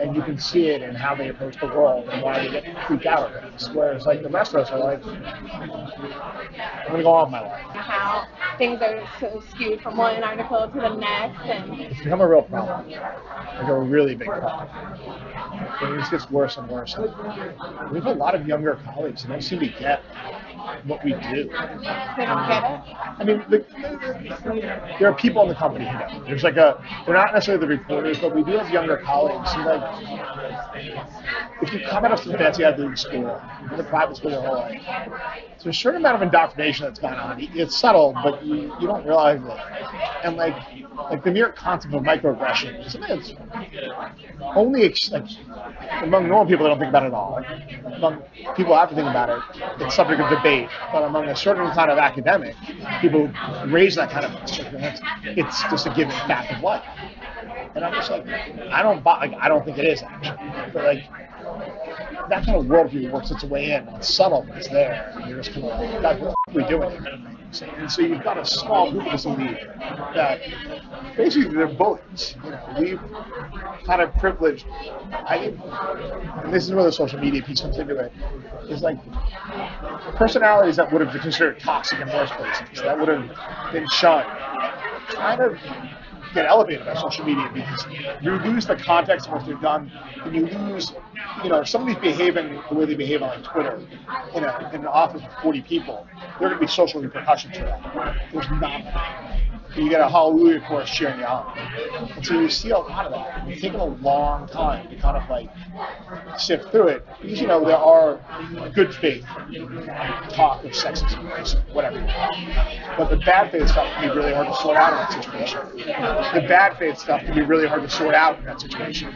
And you can see it in how they approach the world and why they get freaked out at things. Whereas like the rest of us are like, I'm gonna go on my life. How things are so skewed from one article to the next, and It's become a real problem. Like a really big problem. And it just gets worse and worse. And we have a lot of younger colleagues who don't seem to get what we do. they don't get it. Um, I mean, the, there are people in the company who know. There's like a, they're not necessarily the reporters, but we do have younger colleagues who like, if you come out of some fancy Ivy League school, in a private school your whole life, there's a certain amount of indoctrination that's gone on. It's subtle, but you, you don't realize it. And like, like the mere concept of microaggression is something that's only ex- like, among normal people, they don't think about it at all. Among people who have to think about it, it's subject of debate. But among a certain kind of academic, people raise that kind of it's just a given fact of life. And I'm just like, I don't buy, like, I don't think it is actually. But like, that kind of worldview works its way in. It's subtle, but it's there. And you're just kind of like, God, what are we doing here? And so you've got a small group of elite that basically they're bullies. You know, we've kind of privileged. I think, and this is where the social media piece comes into it. Is like personalities that would have been considered toxic in most places, that would have been shunned, kind of get elevated by social media because you lose the context of what they've done, and you lose, you know, if somebody's behaving the way they behave on Twitter in, a, in an office with 40 people, there are going to be social repercussions for that. There's not you get a hallelujah chorus cheering you on. And so you see a lot of that. It's taken a long time to kind of like sift through it. Because, you know, there are good faith talk of sexism, racism, whatever. But the bad faith stuff can be really hard to sort out in that situation. The bad faith stuff can be really hard to sort out in that situation.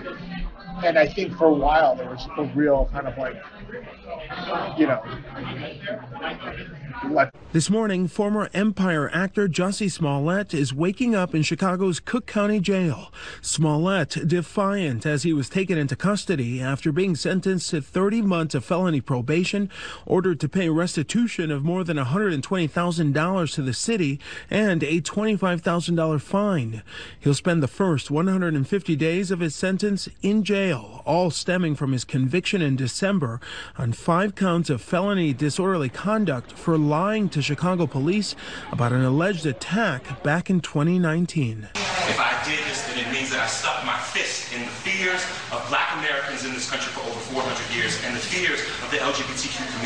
And I think for a while there was a real kind of like, you know, This morning, former Empire actor Jussie Smollett is waking up in Chicago's Cook County Jail. Smollett defiant as he was taken into custody after being sentenced to 30 months of felony probation, ordered to pay restitution of more than $120,000 to the city and a $25,000 fine. He'll spend the first 150 days of his sentence in jail, all stemming from his conviction in December on five counts of felony disorderly conduct for lying to Chicago police about an alleged attack back in 2019. If I did this, then it means that I stuck my fist in the fears of black Americans in this country for over 400 years and the fears of the LGBTQ community.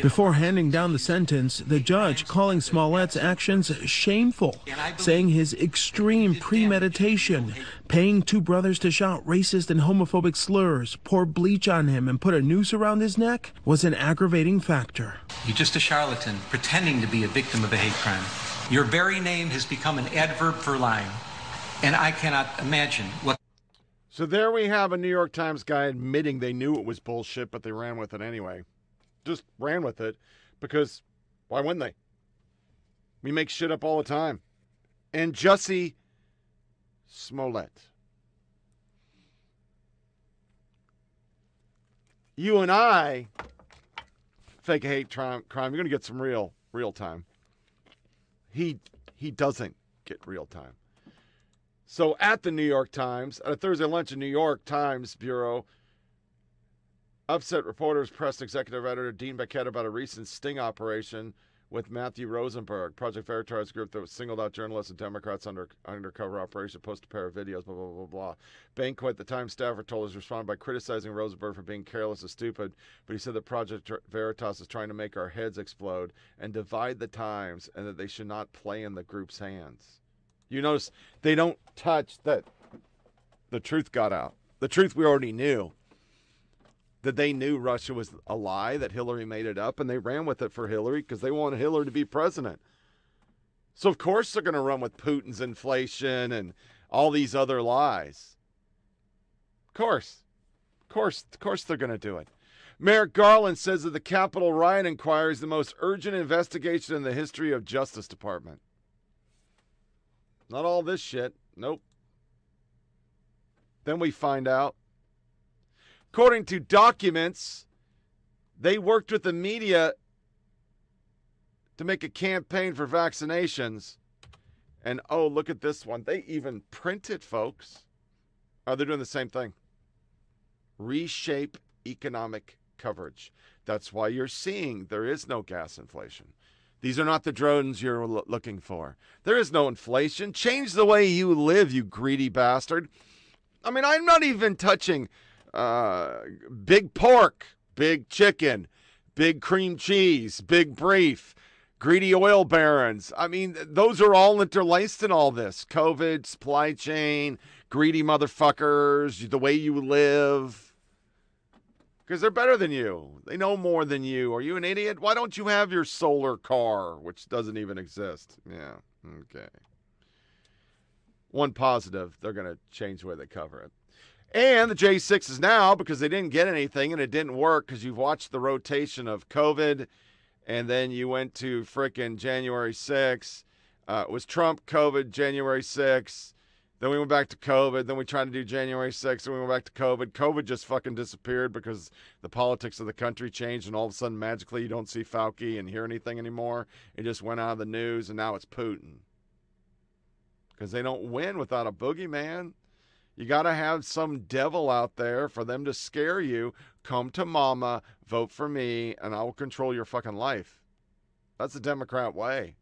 Before handing down the sentence, the judge calling Smollett's actions shameful, saying his extreme premeditation, paying two brothers to shout racist and homophobic slurs, pour bleach on him, and put a noose around his neck was an aggravating factor. You're just a charlatan pretending to be a victim of a hate crime. Your very name has become an adverb for lying. And I cannot imagine what. So there we have a New York Times guy admitting they knew it was bullshit, but they ran with it anyway. Just ran with it because why wouldn't they? We make shit up all the time. And Jussie Smollett. You and I fake hate crime. You're going to get some real, real time. He he doesn't get real time. So at the New York Times, at a Thursday lunch in New York Times Bureau, upset reporters pressed executive editor Dean Baquet about a recent sting operation with Matthew Rosenberg, Project Veritas group that singled out journalists and Democrats under undercover operation, posted a pair of videos, blah, blah, blah, blah. Baquet, the Times staffer, told us responded by criticizing Rosenberg for being careless and stupid, but he said that Project Veritas is trying to make our heads explode and divide the Times and that they should not play in the group's hands. You notice they don't touch that the truth got out. The truth we already knew that they knew Russia was a lie, that Hillary made it up, and they ran with it for Hillary because they wanted Hillary to be president. So, of course, they're going to run with Putin's inflation and all these other lies. Of course. Of course, of course they're going to do it. Merrick Garland says that the Capitol riot inquiry is the most urgent investigation in the history of Justice Department. Not all this shit. Nope. Then we find out According to documents, they worked with the media to make a campaign for vaccinations. And oh, look at this one. They even print it, folks. Oh, they're doing the same thing. Reshape economic coverage. That's why you're seeing there is no gas inflation. These are not the drones you're looking for. There is no inflation. Change the way you live, you greedy bastard. I mean, I'm not even touching uh, big pork, big chicken, big cream cheese, big beef, greedy oil barons. I mean, those are all interlaced in all this COVID, supply chain, greedy motherfuckers, the way you live. Because they're better than you. They know more than you. Are you an idiot? Why don't you have your solar car, which doesn't even exist? Yeah, okay. One positive, they're going to change the way they cover it. And the J6 is now because they didn't get anything and it didn't work because you've watched the rotation of COVID and then you went to frickin' January 6th. Uh, it was Trump, COVID, January 6th. Then we went back to COVID. Then we tried to do January 6th. And we went back to COVID. COVID just fucking disappeared because the politics of the country changed. And all of a sudden, magically, you don't see Fauci and hear anything anymore. It just went out of the news. And now it's Putin. Because they don't win without a boogeyman. You got to have some devil out there for them to scare you. Come to mama, vote for me, and I will control your fucking life. That's the Democrat way.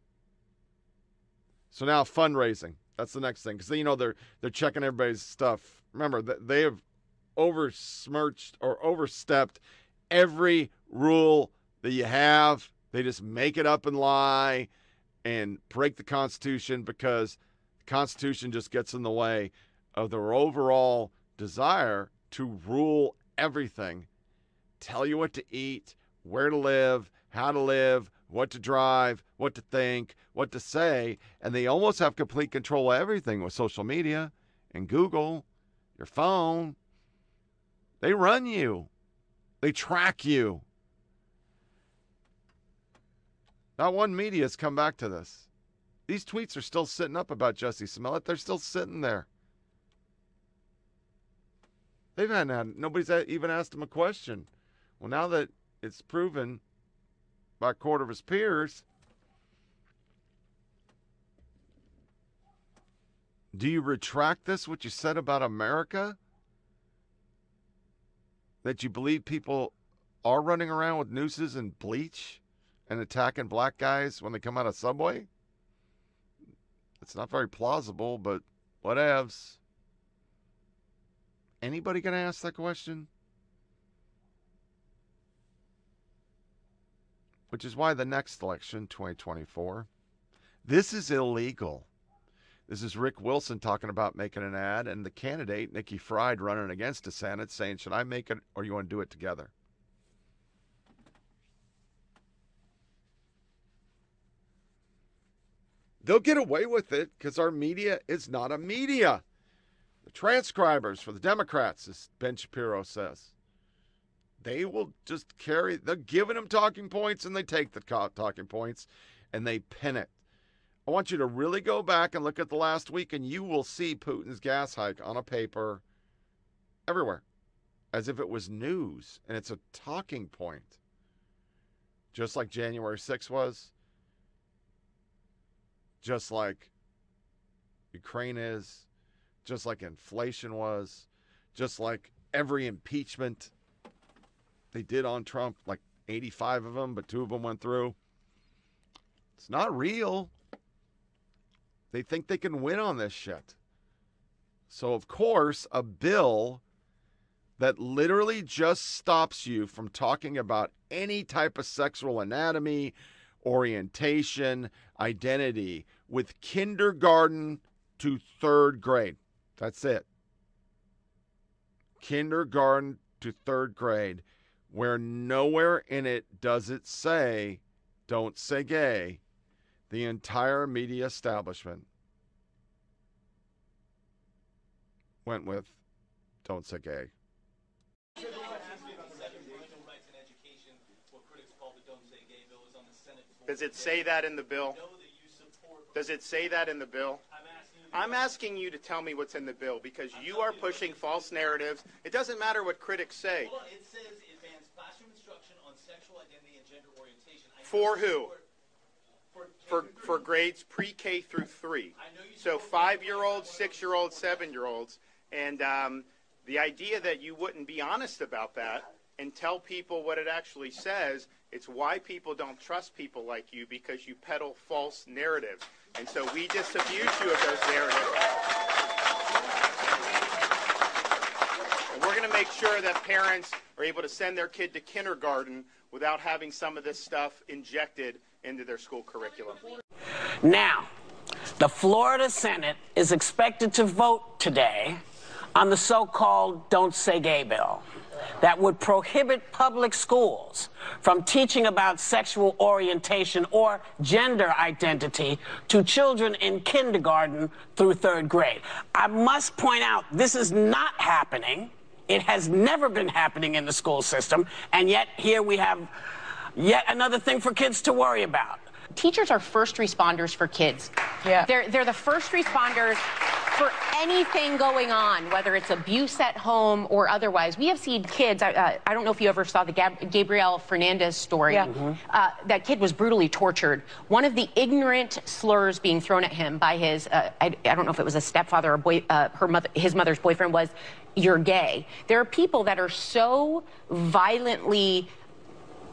So now fundraising. That's the next thing because you know they're they're checking everybody's stuff. Remember they have oversmirched or overstepped every rule that you have. They just make it up and lie and break the Constitution because the Constitution just gets in the way of their overall desire to rule everything, tell you what to eat, where to live, how to live, what to drive, what to think, what to say, and they almost have complete control of everything with social media and Google, your phone. They run you. They track you. Not one media has come back to this. These tweets are still sitting up about Jesse Smollett. They're still sitting there. They've had, had nobody's even asked him a question. Well, now that it's proven by a court of his peers, do you retract this, what you said about America? That you believe people are running around with nooses and bleach and attacking black guys when they come out of Subway? It's not very plausible, but whatevs. Anybody going to ask that question? Which is why the next election, 2024, this is illegal. This is Rick Wilson talking about making an ad, and the candidate, Nikki Fried, running against DeSantis, saying, Should I make it or you want to do it together? They'll get away with it because our media is not a media. The transcribers for the Democrats, as Ben Shapiro says, they will just carry, they're giving them talking points and they take the talking points and they pin it. I want you to really go back and look at the last week and you will see Putin's gas hike on a paper everywhere as if it was news and it's a talking point. Just like January 6 was, just like Ukraine is, just like inflation was, just like every impeachment they did on Trump, like 85 of them, but two of them went through. It's not real. They think they can win on this shit. So, of course, a bill that literally just stops you from talking about any type of sexual anatomy, orientation, identity with kindergarten to third grade. That's it. Kindergarten to third grade, where nowhere in it does it say, don't say gay, the entire media establishment went with, don't say gay. Does it say that in the bill? Does it say that in the bill? I'm asking you to tell me what's in the bill because you are pushing false narratives. It doesn't matter what critics say. Well, it says advance classroom instruction on sexual identity and gender orientation. For who? For, for grades pre-K through three. So five-year-olds, six-year-olds, seven-year-olds, and um, the idea that you wouldn't be honest about that and tell people what it actually says, it's why people don't trust people like you because you peddle false narratives. And so we disabuse you of those narratives. And we're going to make sure that parents are able to send their kid to kindergarten without having some of this stuff injected into their school curriculum. Now, the Florida Senate is expected to vote today on the so called Don't Say Gay bill that would prohibit public schools from teaching about sexual orientation or gender identity to children in kindergarten through third grade. I must point out this is not happening. It has never been happening in the school system, and yet here we have yet another thing for kids to worry about. Teachers are first responders for kids. Yeah. They're, they're the first responders for anything going on, whether it's abuse at home or otherwise. We have seen kids. I, uh, I don't know if you ever saw the Gab- Gabriel Fernandez story. Yeah. Mhm. Uh, that kid was brutally tortured. One of the ignorant slurs being thrown at him by his, uh, I, I don't know if it was a stepfather or boy, uh, her mother, his mother's boyfriend was, "You're gay." There are people that are so violently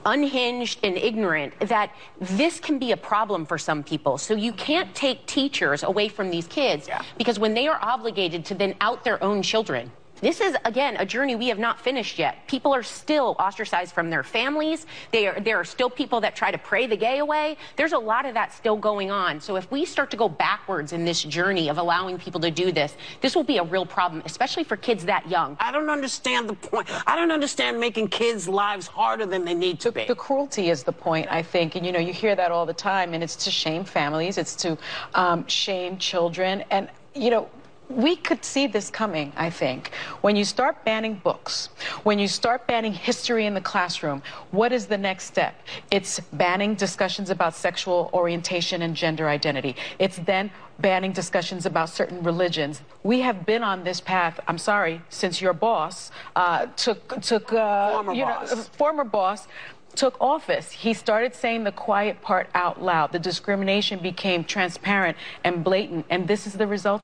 unhinged and ignorant that this can be a problem for some people. So you can't take teachers away from these kids because when they are obligated to then out their own children. This is again a journey we have not finished yet. People are still ostracized from their families. They are, there are still people that try to pray the gay away. There's a lot of that still going on. So if we start to go backwards in this journey of allowing people to do this, this will be a real problem, especially for kids that young. I don't understand the point. I don't understand making kids' lives harder than they need to be. The cruelty is the point, I think. And, you know, you hear that all the time, and it's to shame families, it's to um, shame children. And, you know, we could see this coming, I think. When you start banning books, when you start banning history in the classroom, what is the next step? It's banning discussions about sexual orientation and gender identity. It's then banning discussions about certain religions. We have been on this path, I'm sorry, since your boss uh, took, took uh, Former you boss. know, former boss took office, he started saying the quiet part out loud. The discrimination became transparent and blatant, and this is the result.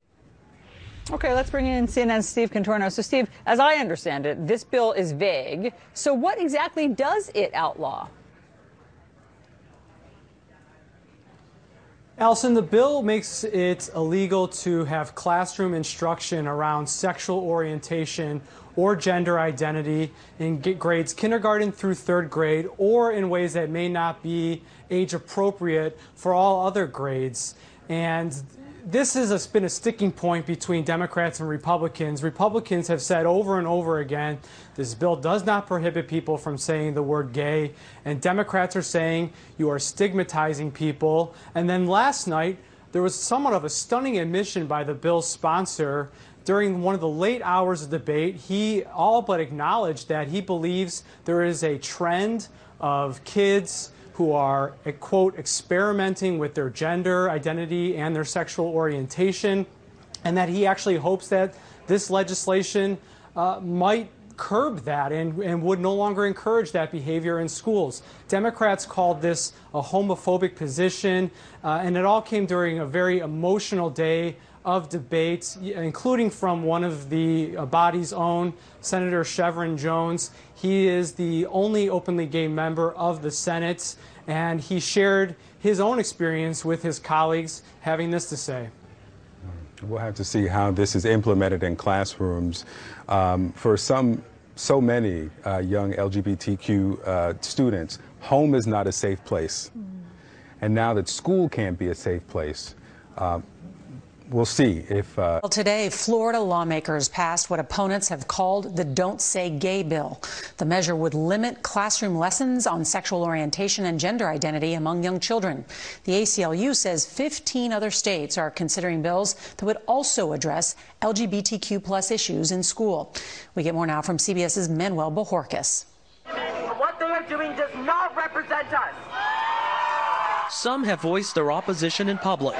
Okay, let's bring in CNN's Steve Contorno. So, Steve, as I understand it, this bill is vague. So, what exactly does it outlaw? Allison, the bill makes it illegal to have classroom instruction around sexual orientation or gender identity in grades kindergarten through third grade or in ways that may not be age appropriate for all other grades. And this has been a sticking point between Democrats and Republicans. Republicans have said over and over again this bill does not prohibit people from saying the word gay, and Democrats are saying you are stigmatizing people. And then last night, there was somewhat of a stunning admission by the bill's sponsor. During one of the late hours of debate, he all but acknowledged that he believes there is a trend of kids who are, eh, quote, experimenting with their gender identity and their sexual orientation, and that he actually hopes that this legislation uh, might curb that and, and would no longer encourage that behavior in schools. Democrats called this a homophobic position, uh, and it all came during a very emotional day of debates, including from one of the uh, body's own, Senator Shevrin Jones. He is the only openly gay member of the Senate, and he shared his own experience with his colleagues, having this to say. We'll have to see how this is implemented in classrooms. Um, for some, so many uh, young LGBTQ uh, students, home is not a safe place. And now that school can't be a safe place, uh, we'll see if. Uh, Well, today, Florida lawmakers passed what opponents have called the Don't Say Gay bill. The measure would limit classroom lessons on sexual orientation and gender identity among young children. The ACLU says 15 other states are considering bills that would also address LGBTQ plus issues in school. We get more now from CBS's Manuel Bojorquez. What they are doing does not represent us. Some have voiced their opposition in public.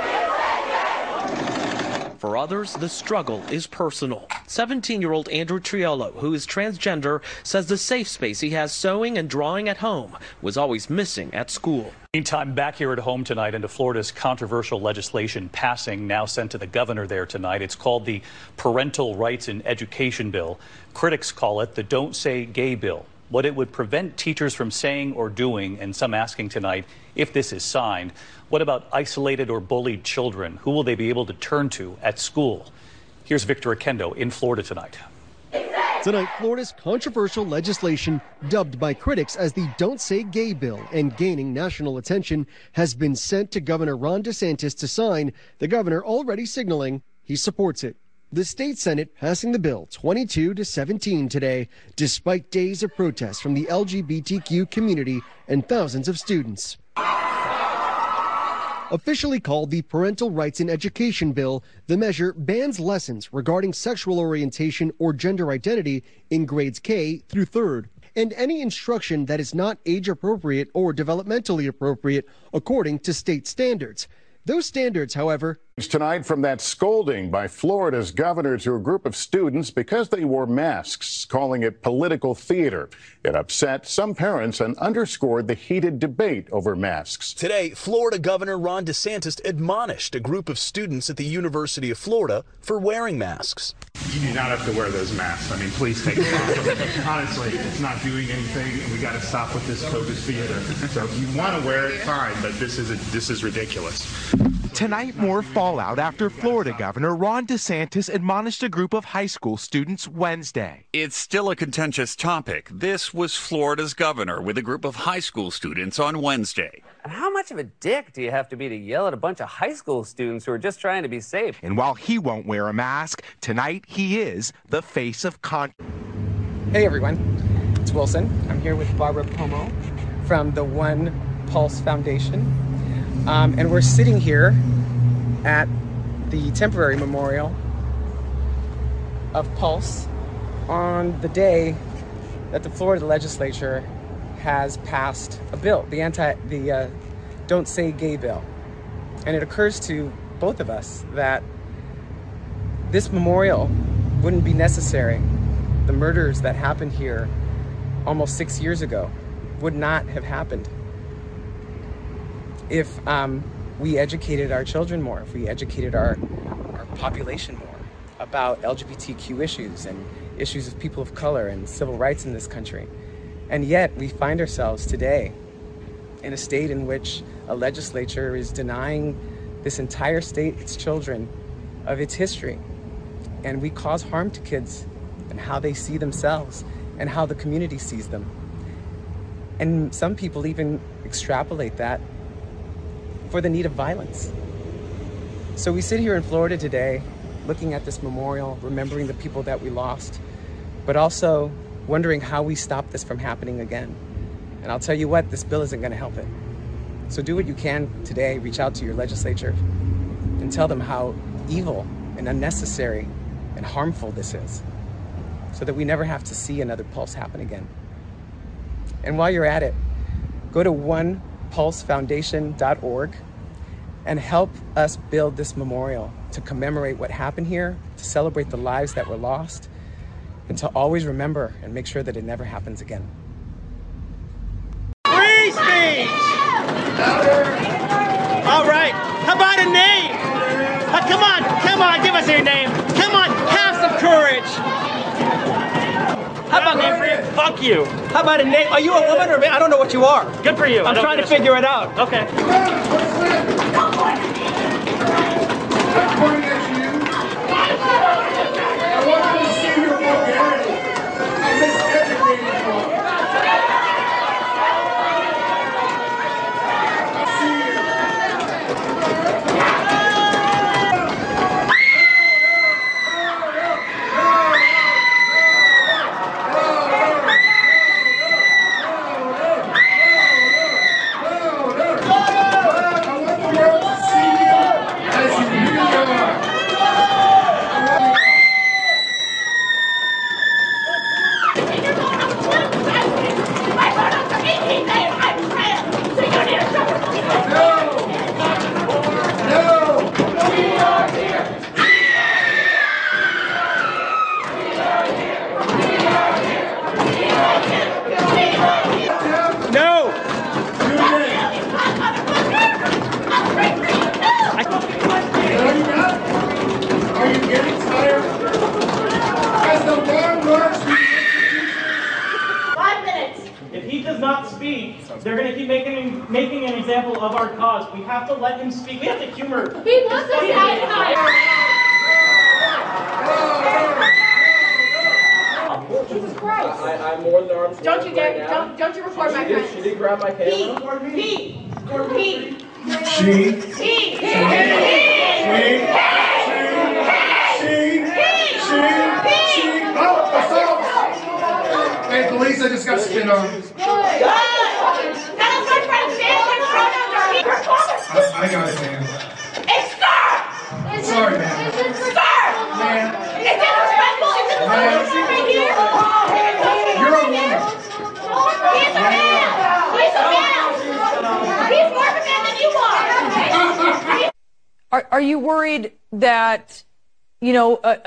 For others, the struggle is personal. 17 year old Andrew Triolo, who is transgender, says the safe space he has sewing and drawing at home was always missing at school. Meantime, back here at home tonight into Florida's controversial legislation passing, now sent to the governor there tonight. It's called the Parental Rights in Education Bill. Critics call it the Don't Say Gay Bill. What it would prevent teachers from saying or doing, and some asking tonight if this is signed. What about isolated or bullied children? Who will they be able to turn to at school? Here's Victor Oquendo in Florida tonight. Tonight, Florida's controversial legislation, dubbed by critics as the Don't Say Gay Bill and gaining national attention, has been sent to Governor Ron DeSantis to sign, the governor already signaling he supports it. The state Senate passing the bill 22 to 17 today, despite days of protests from the LGBTQ community and thousands of students. Officially called the Parental Rights in Education Bill, the measure bans lessons regarding sexual orientation or gender identity in grades K through third, and any instruction that is not age appropriate or developmentally appropriate according to state standards. Those standards, however, Tonight from that scolding by Florida's governor to a group of students because they wore masks, calling it political theater. It upset some parents and underscored the heated debate over masks. Today, Florida Governor Ron DeSantis admonished a group of students at the University of Florida for wearing masks. You do not have to wear those masks. I mean, please take them off. Honestly, it's not doing anything, and we got to stop with this COVID theater. So if you want to wear it, fine, but this is a, this is ridiculous. Tonight, more fallout after Florida Governor Ron DeSantis admonished a group of high school students Wednesday. It's still a contentious topic. This was Florida's governor with a group of high school students on Wednesday. And how much of a dick do you have to be to yell at a bunch of high school students who are just trying to be safe? And while he won't wear a mask, tonight he is the face of con. Hey everyone, it's Wilson. I'm here with Barbara Poma from the One Pulse Foundation. Um, and we're sitting here at the temporary memorial of Pulse on the day that the Florida legislature has passed a bill, the anti, the uh, Don't Say Gay bill. And it occurs to both of us that this memorial wouldn't be necessary. The murders that happened here almost six years ago would not have happened if um, we educated our children more, if we educated our, our population more about LGBTQ issues and issues of people of color and civil rights in this country. And yet we find ourselves today in a state in which a legislature is denying this entire state, its children, of its history. And we cause harm to kids and how they see themselves and how the community sees them. And some people even extrapolate that for the need of violence. So we sit here in Florida today looking at this memorial, remembering the people that we lost, but also wondering how we stop this from happening again. And I'll tell you what, this bill isn't going to help it. So do what you can today, reach out to your legislature and tell them how evil and unnecessary and harmful this is so that we never have to see another pulse happen again. And while you're at it, go to onepulsefoundation.org and help us build this memorial to commemorate what happened here, to celebrate the lives that were lost, and to always remember and make sure that it never happens again. Free speech! All right, how about a name? Uh, come on, come on, give us your name. Come on, have some courage. How about name for you? Fuck you. How about a name? Are you a woman or a man? I don't know what you are. Good for you. I'm trying to figure it out. Okay.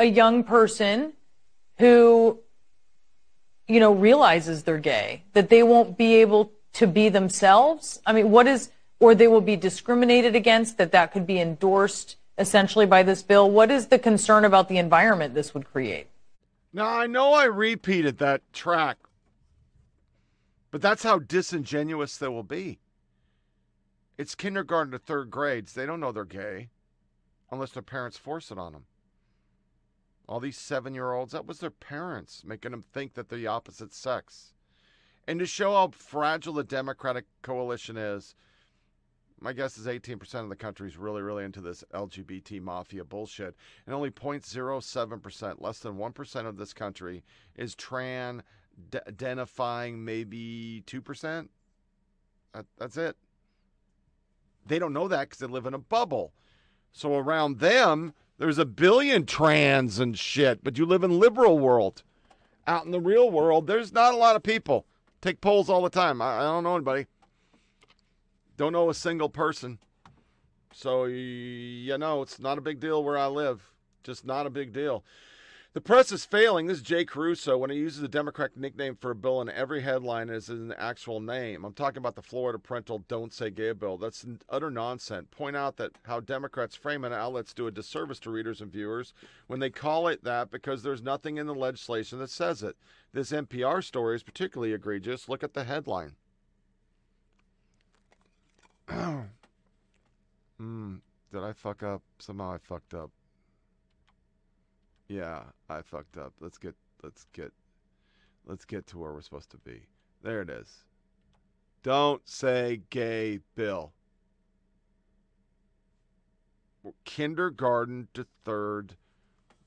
Young person who, you know, realizes they're gay, that they won't be able to be themselves? I mean, what is, or they will be discriminated against, that that could be endorsed essentially by this bill? What is the concern about the environment this would create? Now, I know I repeated that track, but that's how disingenuous they will be. It's kindergarten to third grades. They don't know they're gay unless their parents force it on them. All these seven year olds, that was their parents making them think that they're the opposite sex. And to show how fragile the Democratic coalition is, my guess is 18% of the country is really, really into this LGBT mafia bullshit. And only 0.07%, less than 1% of this country, is trans identifying maybe 2%. That, that's it. They don't know that because they live in a bubble. So around them, there's a billion trans and shit, but you live in liberal world. Out in the real world, there's not a lot of people. Take polls all the time. I, I don't know anybody. Don't know a single person. So, you know, it's not a big deal where I live. Just not a big deal. The press is failing. This is Jay Caruso when he uses a Democratic nickname for a bill in every headline as an actual name. I'm talking about the Florida parental Don't Say Gay bill. That's utter nonsense. Point out that how Democrats frame it outlets do a disservice to readers and viewers when they call it that because there's nothing in the legislation that says it. This NPR story is particularly egregious. Look at the headline. Hmm. Did I fuck up? Somehow I fucked up. Yeah, I fucked up. Let's get let's get let's get to where we're supposed to be. There it is. Don't say gay bill. Kindergarten to third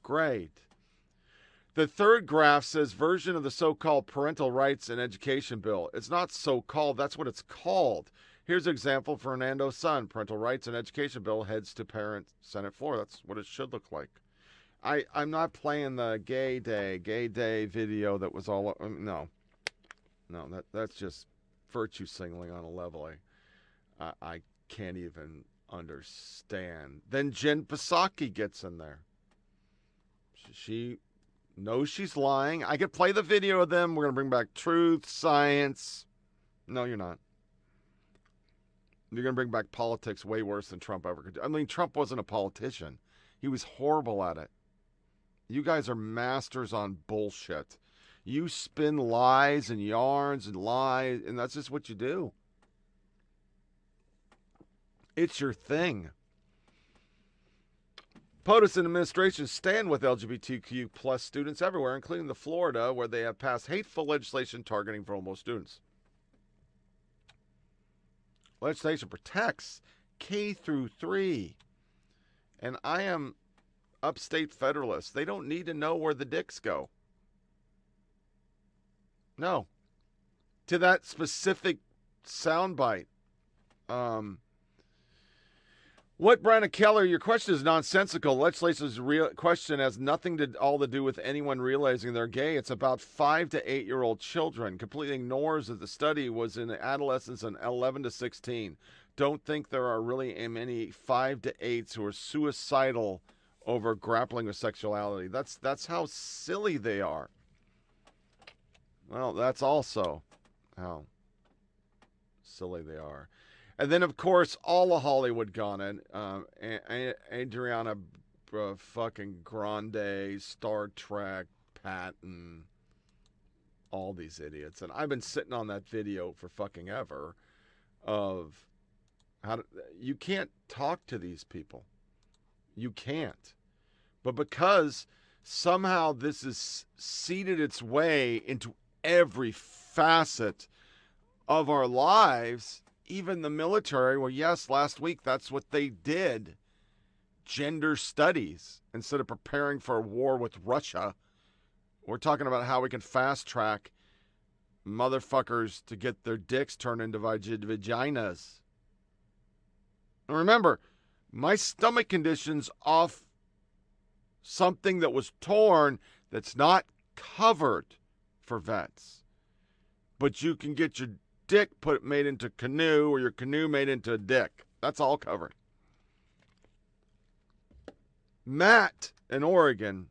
grade. The third graph says version of the so called parental rights and education bill. It's not so called, that's what it's called. Here's an example Fernando's son. Parental rights and education bill heads to parent Senate floor. That's what it should look like. I, I'm not playing the gay day, gay day video that was all. Um, no. No, that that's just virtue signaling on a level I, I, I can't even understand. Then Jen Psaki gets in there. She, knows she's lying. I could play the video of them. We're going to bring back truth, science. No, you're not. You're going to bring back politics way worse than Trump ever could. I mean, Trump wasn't a politician, he was horrible at it. You guys are masters on bullshit. You spin lies and yarns and lies, and that's just what you do. It's your thing. POTUS and administration stand with LGBTQ plus students everywhere, including the Florida, where they have passed hateful legislation targeting vulnerable students. Legislation protects K through three. And I am upstate Federalists. They don't need to know where the dicks go. No. To that specific soundbite. Um, what, Brandon Keller, your question is nonsensical. Legislation's real question has nothing to all to do with anyone realizing they're gay. It's about five to eight year old children. Completely ignores that the study was in adolescents and 11 to 16. Don't think there are really many five to eights who are suicidal over grappling with sexuality. That's that's how silly they are. Well, that's also how silly they are. And then, of course, all of Hollywood gone in. Um, Adriana uh, fucking Grande, Star Trek, Patton, all these idiots. And I've been sitting on that video for fucking ever of how to, you can't talk to these people. You can't. But because somehow this has seeded its way into every facet of our lives, even the military, well, yes, last week that's what they did gender studies instead of preparing for a war with Russia. We're talking about how we can fast track motherfuckers to get their dicks turned into vaginas. And remember, my stomach condition's off something that was torn that's not covered for vets. But you can get your dick put made into canoe or your canoe made into a dick. That's all covered. Matt in Oregon.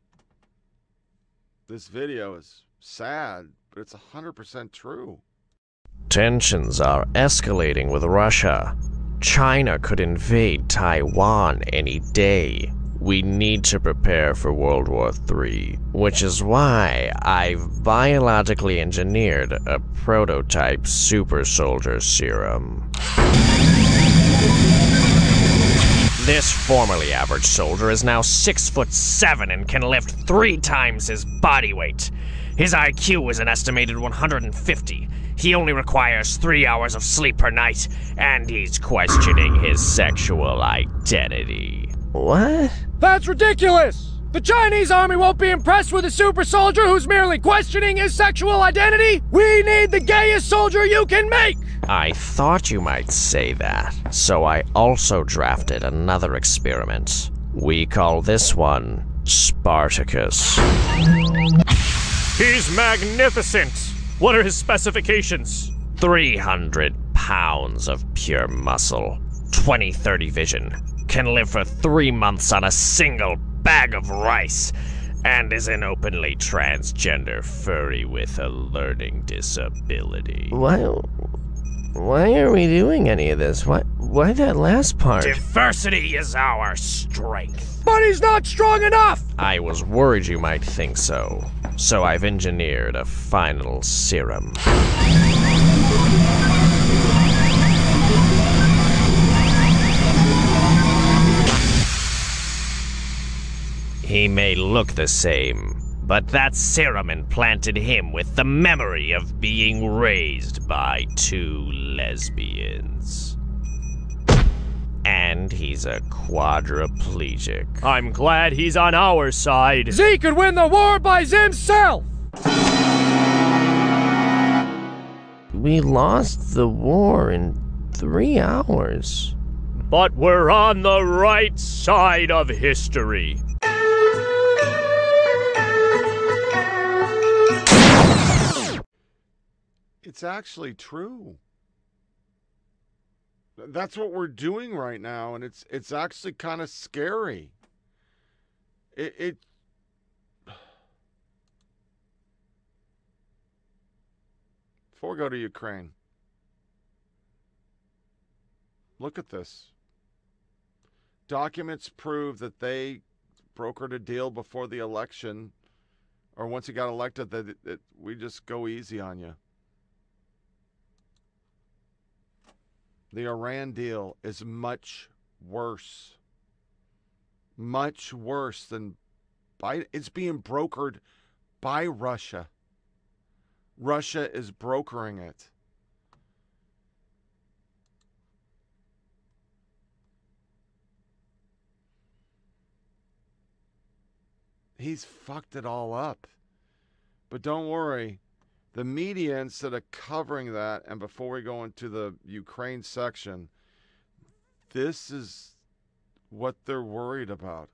This video is sad, but it's 100% true. Tensions are escalating with Russia. China could invade Taiwan any day. We need to prepare for World War III, which is why I've biologically engineered a prototype super soldier serum. This formerly average soldier is now six foot seven and can lift three times his body weight. His IQ is an estimated 150. He only requires three hours of sleep per night, and he's questioning his sexual identity. What? That's ridiculous! The Chinese army won't be impressed with a super soldier who's merely questioning his sexual identity! We need the gayest soldier you can make! I thought you might say that, so I also drafted another experiment. We call this one Spartacus. He's magnificent! What are his specifications? 300 pounds of pure muscle, 20 30 vision, can live for three months on a single bag of rice, and is an openly transgender furry with a learning disability. Why? Why are we doing any of this? Why? Why that last part? Diversity is our strength. But he's not strong enough! I was worried you might think so, so I've engineered a final serum. He may look the same, but that serum implanted him with the memory of being raised by two lesbians. And he's a quadriplegic. I'm glad he's on our side. Z could win the war by himself! We lost the war in three hours. But we're on the right side of history. It's actually true. That's what we're doing right now, and it's it's actually kind of scary. It, it before we go to Ukraine. Look at this. Documents prove that they brokered a deal before the election, or once he got elected, that, that we just go easy on you. The Iran deal is much worse. Much worse than Biden. It's being brokered by Russia. Russia is brokering it. He's fucked it all up. But don't worry, the media, instead of covering that, and before we go into the Ukraine section, this is what they're worried about.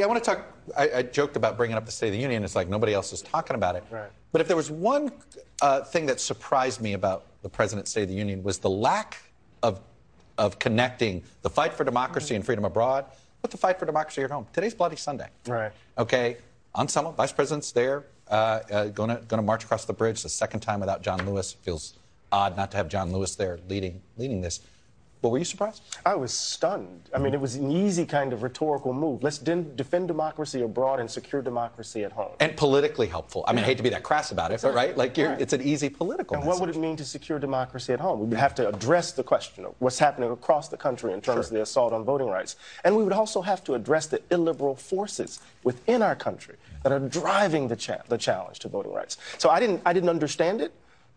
I want to talk. I, I, joked about bringing up the State of the Union. It's like nobody else is talking about it. Right. But if there was one uh, thing that surprised me about the President's State of the Union was the lack of of connecting the fight for democracy and freedom abroad with the fight for democracy at home. Today's Bloody Sunday. Right. Okay. On Selma, Vice President's there, going to going to march across the bridge. The second time without John Lewis It feels odd not to have John Lewis there leading leading this. But were you surprised? I was stunned. I mean, it was an easy kind of rhetorical move. Let's de- defend democracy abroad and secure democracy at home. And politically helpful. I mean, I hate to be that crass about it, but right, like right. it's an easy political. And message. what would it mean to secure democracy at home? We would have to address the question of what's happening across the country in terms sure. of the assault on voting rights, and we would also have to address the illiberal forces within our country that are driving the, cha- the challenge to voting rights. So I didn't, I didn't understand it.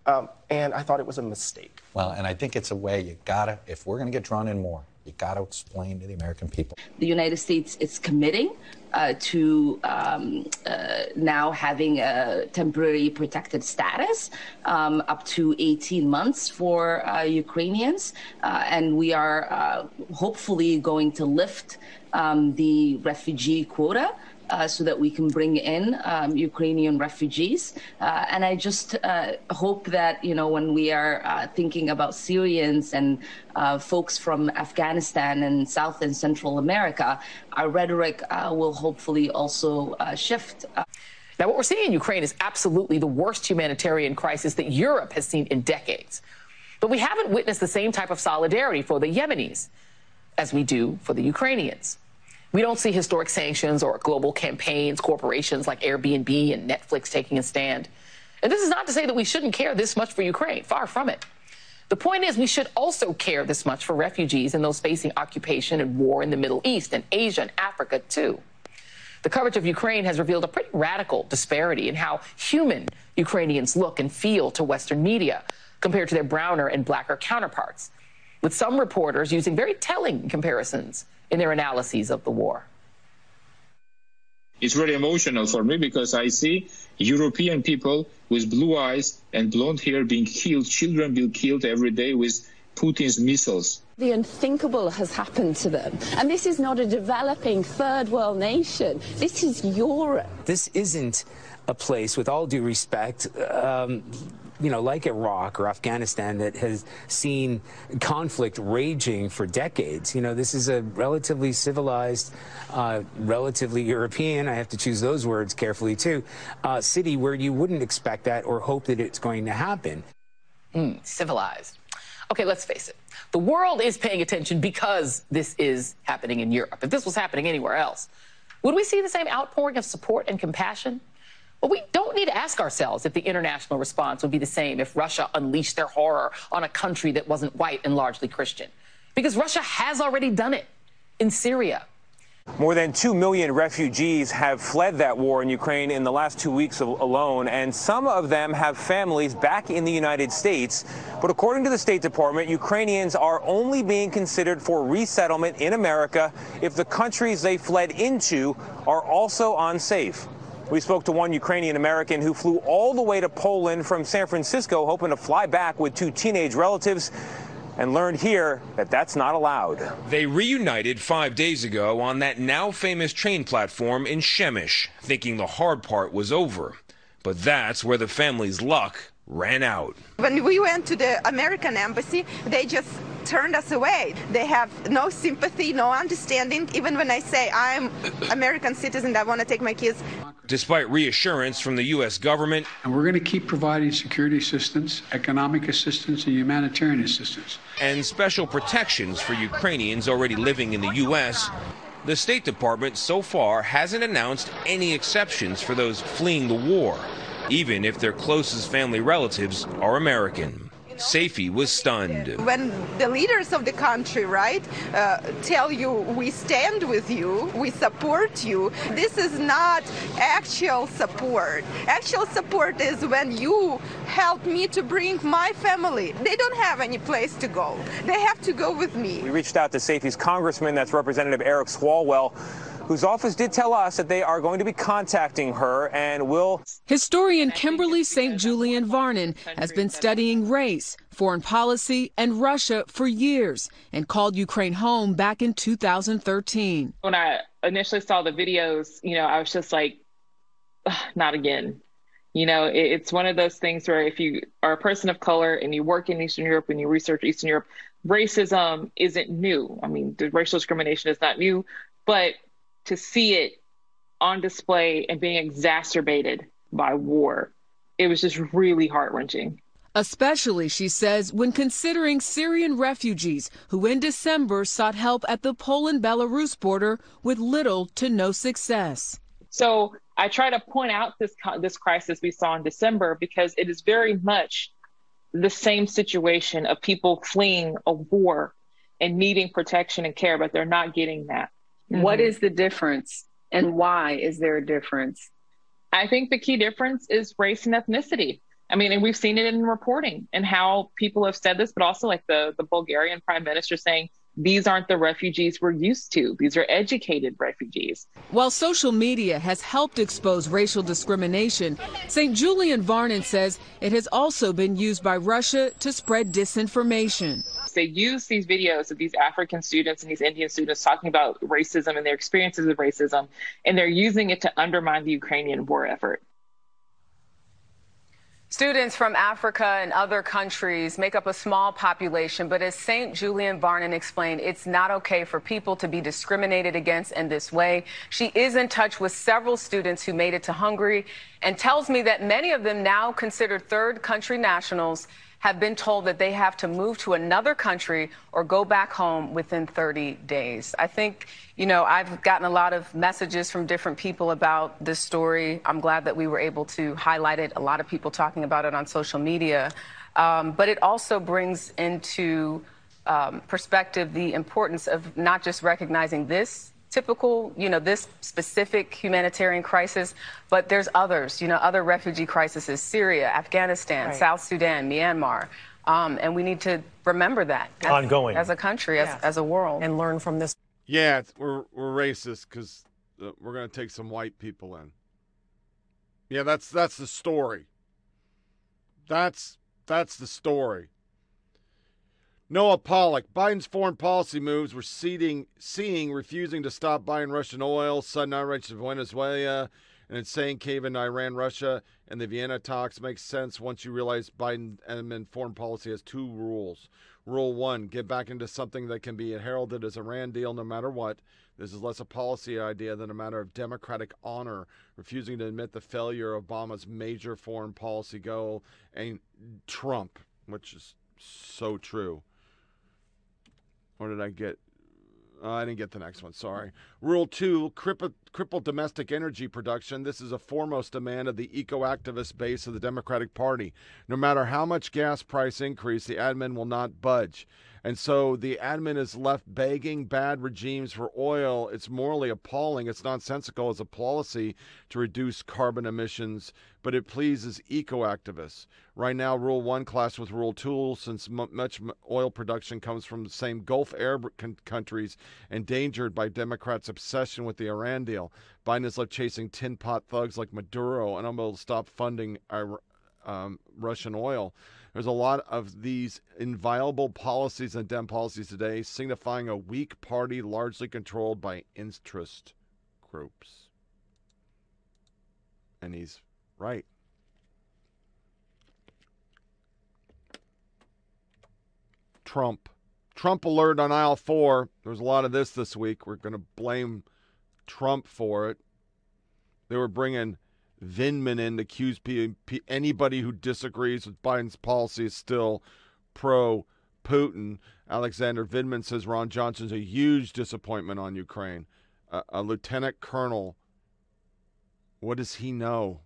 Um, and I thought it was a mistake. Well, and I think it's a way you gotta, if we're gonna get drawn in more, you gotta explain to the American people. The United States is committing uh, to um, uh, now having a temporary protected status um, up to 18 months for uh, Ukrainians. Uh, and we are uh, hopefully going to lift um, the refugee quota. Uh, so that we can bring in um, Ukrainian refugees. Uh, and I just uh, hope that, you know, when we are uh, thinking about Syrians and uh, folks from Afghanistan and South and Central America, our rhetoric will hopefully also shift. Now, what we're seeing in Ukraine is absolutely the worst humanitarian crisis that Europe has seen in decades. But we haven't witnessed the same type of solidarity for the Yemenis as we do for the Ukrainians. We don't see historic sanctions or global campaigns, corporations like Airbnb and Netflix taking a stand. And this is not to say that we shouldn't care this much for Ukraine, far from it. The point is, we should also care this much for refugees and those facing occupation and war in the Middle East and Asia and Africa, too. The coverage of Ukraine has revealed a pretty radical disparity in how human Ukrainians look and feel to Western media compared to their browner and blacker counterparts, with some reporters using very telling comparisons in their analyses of the war. It's very emotional for me because I see European people with blue eyes and blonde hair being killed, children being killed every day with Putin's missiles. The unthinkable has happened to them. And this is not a developing third world nation. This is Europe. This isn't a place, with all due respect, um, you know, like Iraq or Afghanistan that has seen conflict raging for decades. You know, this is a relatively civilized, uh, relatively European, I have to choose those words carefully too, uh, city where you wouldn't expect that or hope that it's going to happen. Mm, civilized. Okay, let's face it. The world is paying attention because this is happening in Europe. If this was happening anywhere else, would we see the same outpouring of support and compassion? Well, we don't need to ask ourselves if the international response would be the same if Russia unleashed their horror on a country that wasn't white and largely Christian. Because Russia has already done it in Syria. More than 2 million refugees have fled that war in Ukraine in the last two weeks alone, and some of them have families back in the United States. But according to the State Department, Ukrainians are only being considered for resettlement in America if the countries they fled into are also unsafe. We spoke to one Ukrainian American who flew all the way to Poland from San Francisco, hoping to fly back with two teenage relatives, and learned here that that's not allowed. They reunited five days ago on that now famous train platform in Przemyśl, thinking the hard part was over. But that's where the family's luck ran out. When we went to the American embassy, they just turned us away. They have no sympathy, no understanding. Even when I say I'm American citizen, I want to take my kids. Despite reassurance from the U.S. government. And we're going to keep providing security assistance, economic assistance, and humanitarian assistance. And special protections for Ukrainians already living in the U.S. The State Department so far hasn't announced any exceptions for those fleeing the war even if their closest family relatives are American. Saifi was stunned. When the leaders of the country, right, uh, tell you we stand with you, we support you, this is not actual support. Actual support is when you help me to bring my family. They don't have any place to go. They have to go with me. We reached out to Saifi's congressman, that's Representative Eric Swalwell whose office did tell us that they are going to be contacting her and will. Historian Kimberly St. Julian Varnon has been studying race, foreign policy, and Russia for years and called Ukraine home back in 2013. When I initially saw the videos, you know, I was just like, not again. You know, it's one of those things where if you are a person of color and you work in Eastern Europe and you research Eastern Europe, racism isn't new. I mean, the racial discrimination is not new, but to see it on display and being exacerbated by war, it was just really heart wrenching. Especially, she says, when considering Syrian refugees who in December sought help at the Poland Belarus border with little to no success. So I try to point out this, this crisis we saw in December because it is very much the same situation of people fleeing a war and needing protection and care, but they're not getting that. Mm-hmm. What is the difference and why is there a difference? I think the key difference is race and ethnicity. I mean, and we've seen it in reporting and how people have said this, but also like the, the Bulgarian prime minister saying these aren't the refugees we're used to. These are educated refugees. While social media has helped expose racial discrimination, St. Julian Varnon says it has also been used by Russia to spread disinformation. They use these videos of these African students and these Indian students talking about racism and their experiences of racism, and they're using it to undermine the Ukrainian war effort. Students from Africa and other countries make up a small population, but as St. Julian Varnon explained, it's not okay for people to be discriminated against in this way. She is in touch with several students who made it to Hungary and tells me that many of them now consider third country nationals have been told that they have to move to another country or go back home within 30 days. I think, you know, I've gotten a lot of messages from different people about this story. I'm glad that we were able to highlight it. A lot of people talking about it on social media. Um, but it also brings into um, perspective the importance of not just recognizing this typical, you know, this specific humanitarian crisis, but there's others, you know, other refugee crises, Syria, Afghanistan, Right. South Sudan, Myanmar. Um, and we need to remember that as, Ongoing. as a country, as, as a world. And learn from this. Yeah, we're we're racist because uh, we're gonna take some white people in. Yeah, that's that's the story. That's that's the story. Noah Pollak, Biden's foreign policy moves were seeding, seeing refusing to stop buying Russian oil, sudden outrage to Venezuela, and insane cave in Iran, Russia, and the Vienna talks makes sense once you realize Biden um, and foreign policy has two rules. Rule one, get back into something that can be heralded as an Iran deal no matter what. This is less a policy idea than a matter of democratic honor, refusing to admit the failure of Obama's major foreign policy goal and Trump, which is so true. Or did I get? Uh, I didn't get the next one. Sorry. Rule two: cripple, cripple domestic energy production. This is a foremost demand of the eco-activist base of the Democratic Party. No matter how much gas price increase, the admin will not budge. And so the admin is left begging bad regimes for oil. It's morally appalling. It's nonsensical as a policy to reduce carbon emissions, but it pleases eco activists. Right now, Rule 1 class with Rule 2, since m- much oil production comes from the same Gulf Arab countries, endangered by Democrats' obsession with the Iran deal. Biden is left chasing tin pot thugs like Maduro and unable to stop funding um, Russian oil. There's a lot of these inviolable policies and Dem policies today, signifying a weak party largely controlled by interest groups. And he's right. Trump. Trump alert on aisle four. There was a lot of this this week. We're going to blame Trump for it. They were bringing Vindman in to accuse P- P- anybody who disagrees with Biden's policy is still pro Putin. Alexander Vindman says Ron Johnson's a huge disappointment on Ukraine. Uh, a lieutenant colonel, what does he know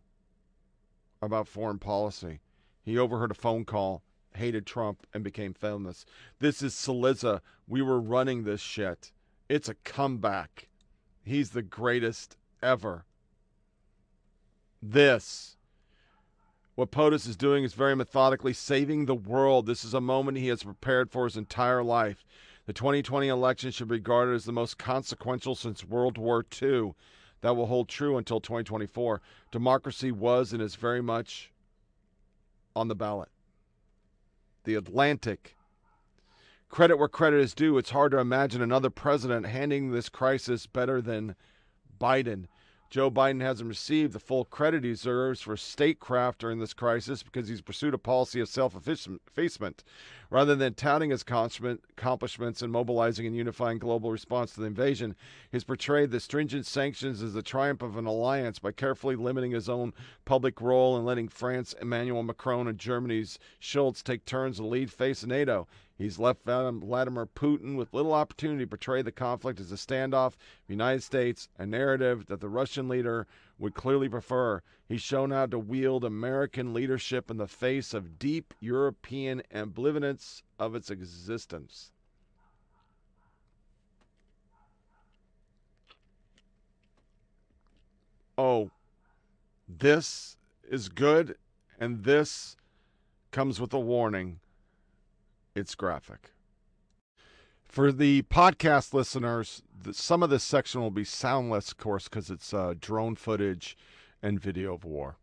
about foreign policy? He overheard a phone call, hated Trump, and became famous. This is Cillizza. We were running this shit. It's a comeback. He's the greatest ever this. What POTUS is doing is very methodically saving the world. This is a moment he has prepared for his entire life. The 2020 election should be regarded as the most consequential since World War II. That will hold true until 2024. Democracy was and is very much on the ballot. The Atlantic. Credit where credit is due. It's hard to imagine another president handling this crisis better than Biden. Joe Biden hasn't received the full credit he deserves for statecraft during this crisis because he's pursued a policy of self effacement. Rather than touting his accomplishments and mobilizing and unifying global response to the invasion, he's portrayed the stringent sanctions as the triumph of an alliance by carefully limiting his own public role and letting France, Emmanuel Macron, and Germany's Scholz take turns to lead face NATO. He's left Vladimir Putin with little opportunity to portray the conflict as a standoff. The United States, a narrative that the Russian leader would clearly prefer. He's shown how to wield American leadership in the face of deep European ambivalence of its existence. Oh, this is good, and this comes with a warning. It's graphic. For the podcast listeners, the, some of this section will be soundless, of course, because it's uh, drone footage and video of war.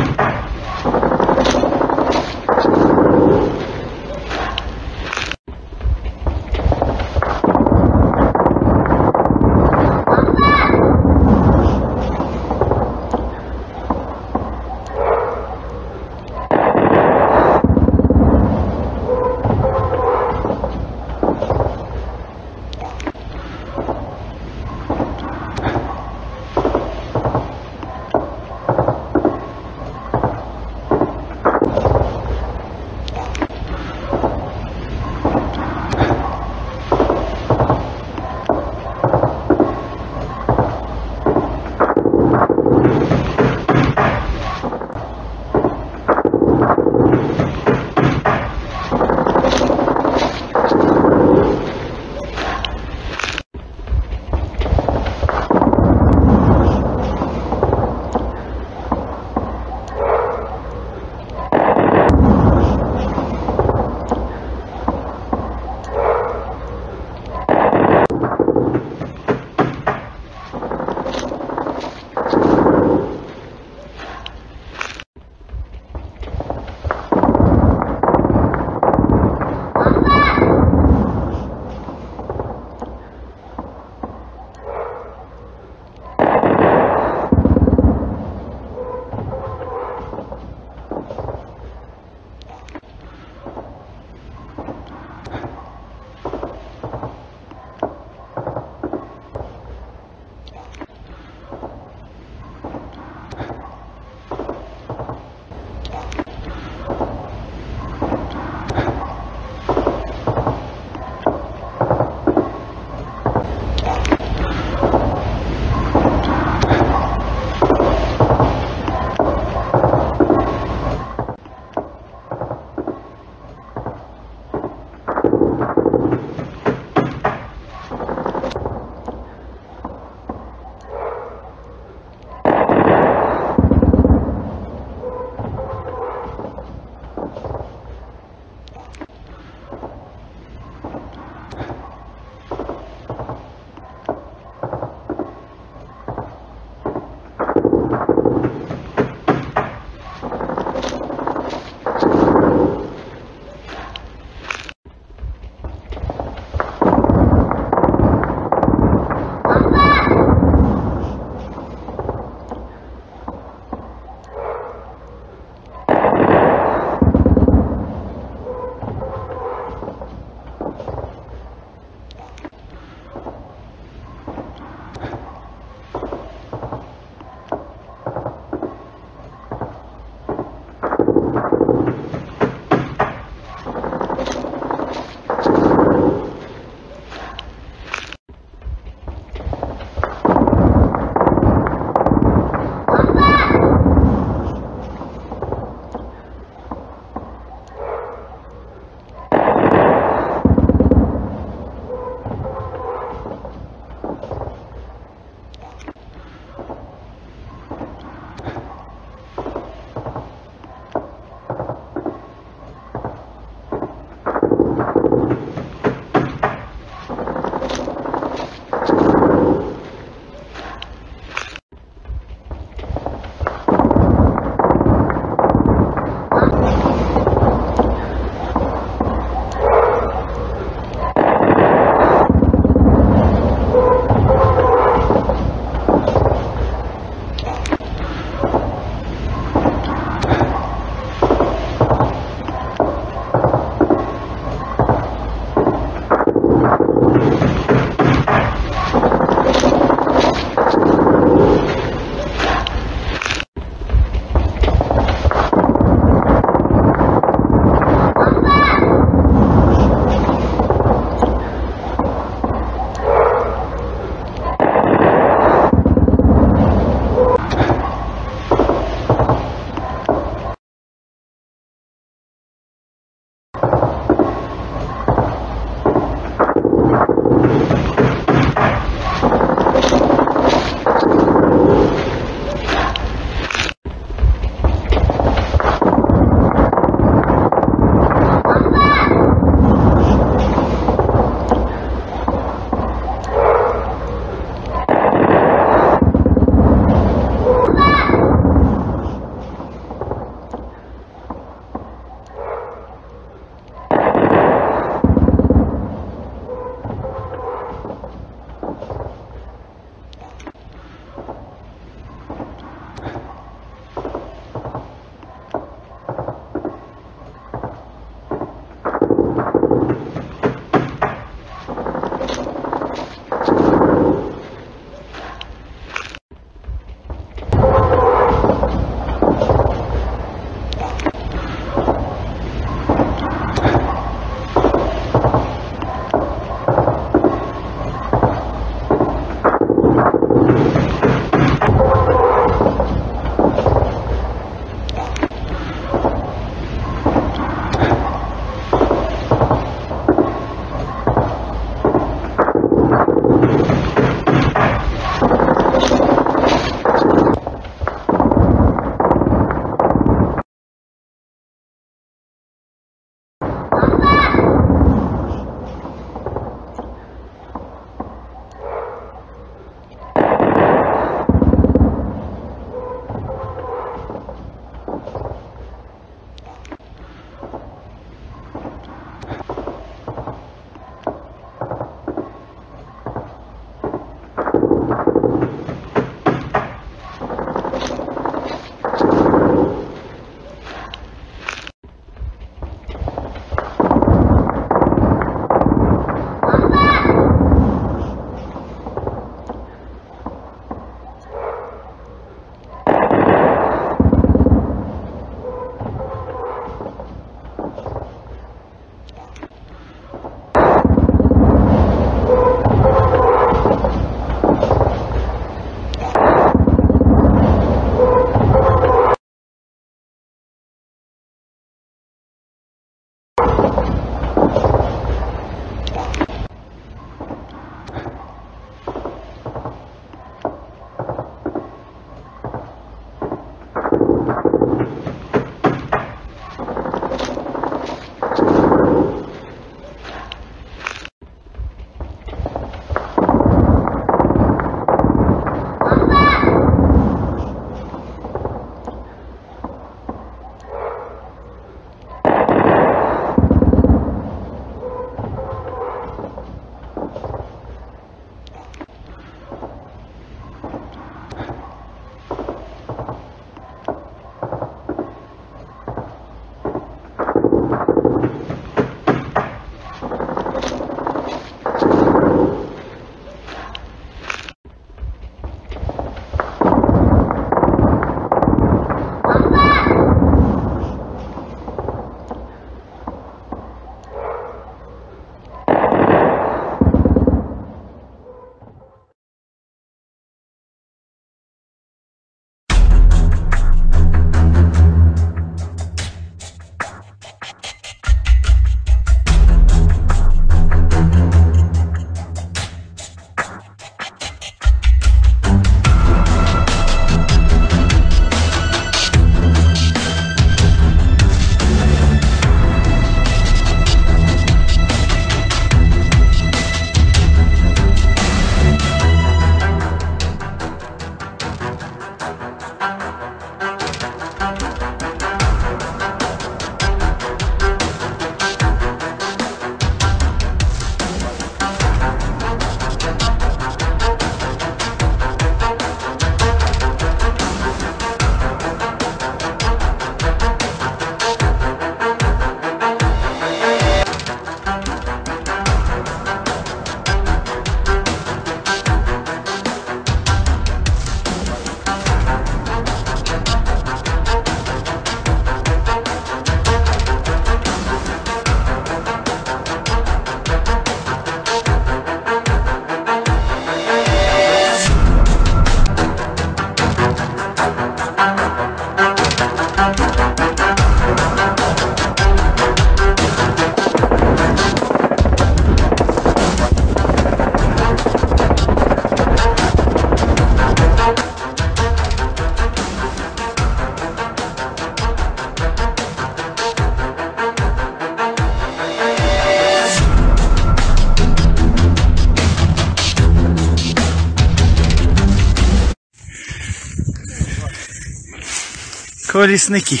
Колісники.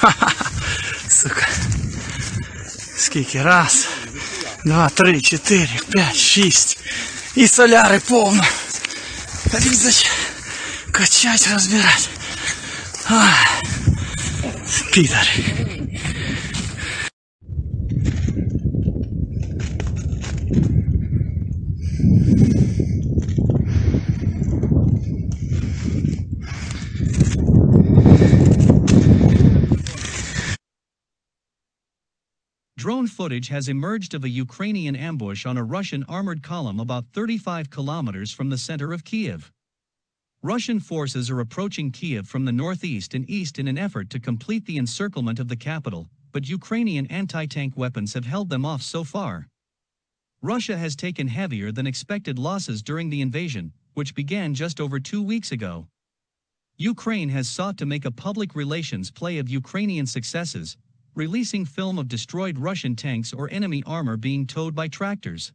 Ха-ха. Сука. Скільки? Раз, два, три, чотири, п'ять, шість. І соляри повно. Різать, качать, розбирать. Ай. Підари. Footage has emerged of a Ukrainian ambush on a Russian armored column about 35 kilometers from the center of Kiev. Russian forces are approaching Kiev from the northeast and east in an effort to complete the encirclement of the capital, but Ukrainian anti-tank weapons have held them off so far. Russia has taken heavier than expected losses during the invasion, which began just over two weeks ago. Ukraine has sought to make a public relations play of Ukrainian successes, releasing film of destroyed Russian tanks or enemy armor being towed by tractors.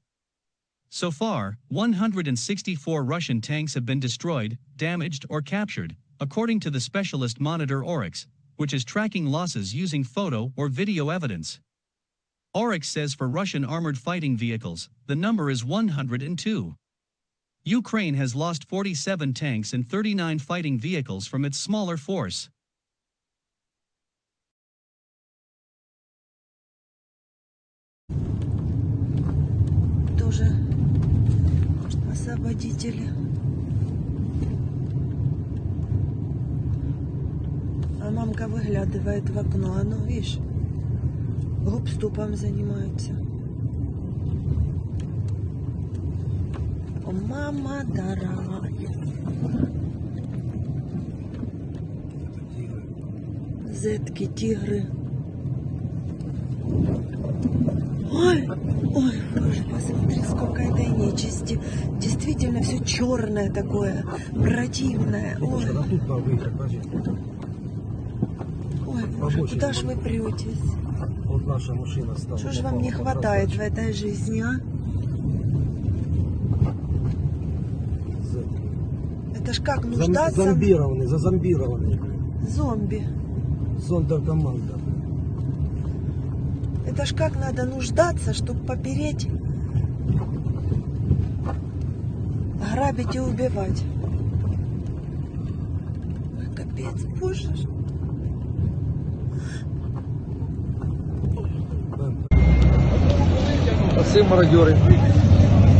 So far, 164 Russian tanks have been destroyed, damaged, or captured, according to the specialist monitor Oryx, which is tracking losses using photo or video evidence. Oryx says for Russian armored fighting vehicles, the number is 102. Ukraine has lost 47 tanks and 39 fighting vehicles from its smaller force. Освободители. А мамка выглядывает в окно. А ну, видишь, губступом занимаются. О, мама дорогая. Зетки, тигры. Ой, ой, боже, посмотри, сколько этой нечисти. Действительно, все черное такое, противное. Ой, ой боже, куда ж вы претесь? Вот наша машина стала. Что же вам не хватает в этой жизни, а? Это ж как нуждаться... Зомбированный, зазомбированный. Зомби. Зондеркоманда. Это ж как надо нуждаться, чтобы попереть, грабить и убивать. Ой, капец, боже. Оце мародери.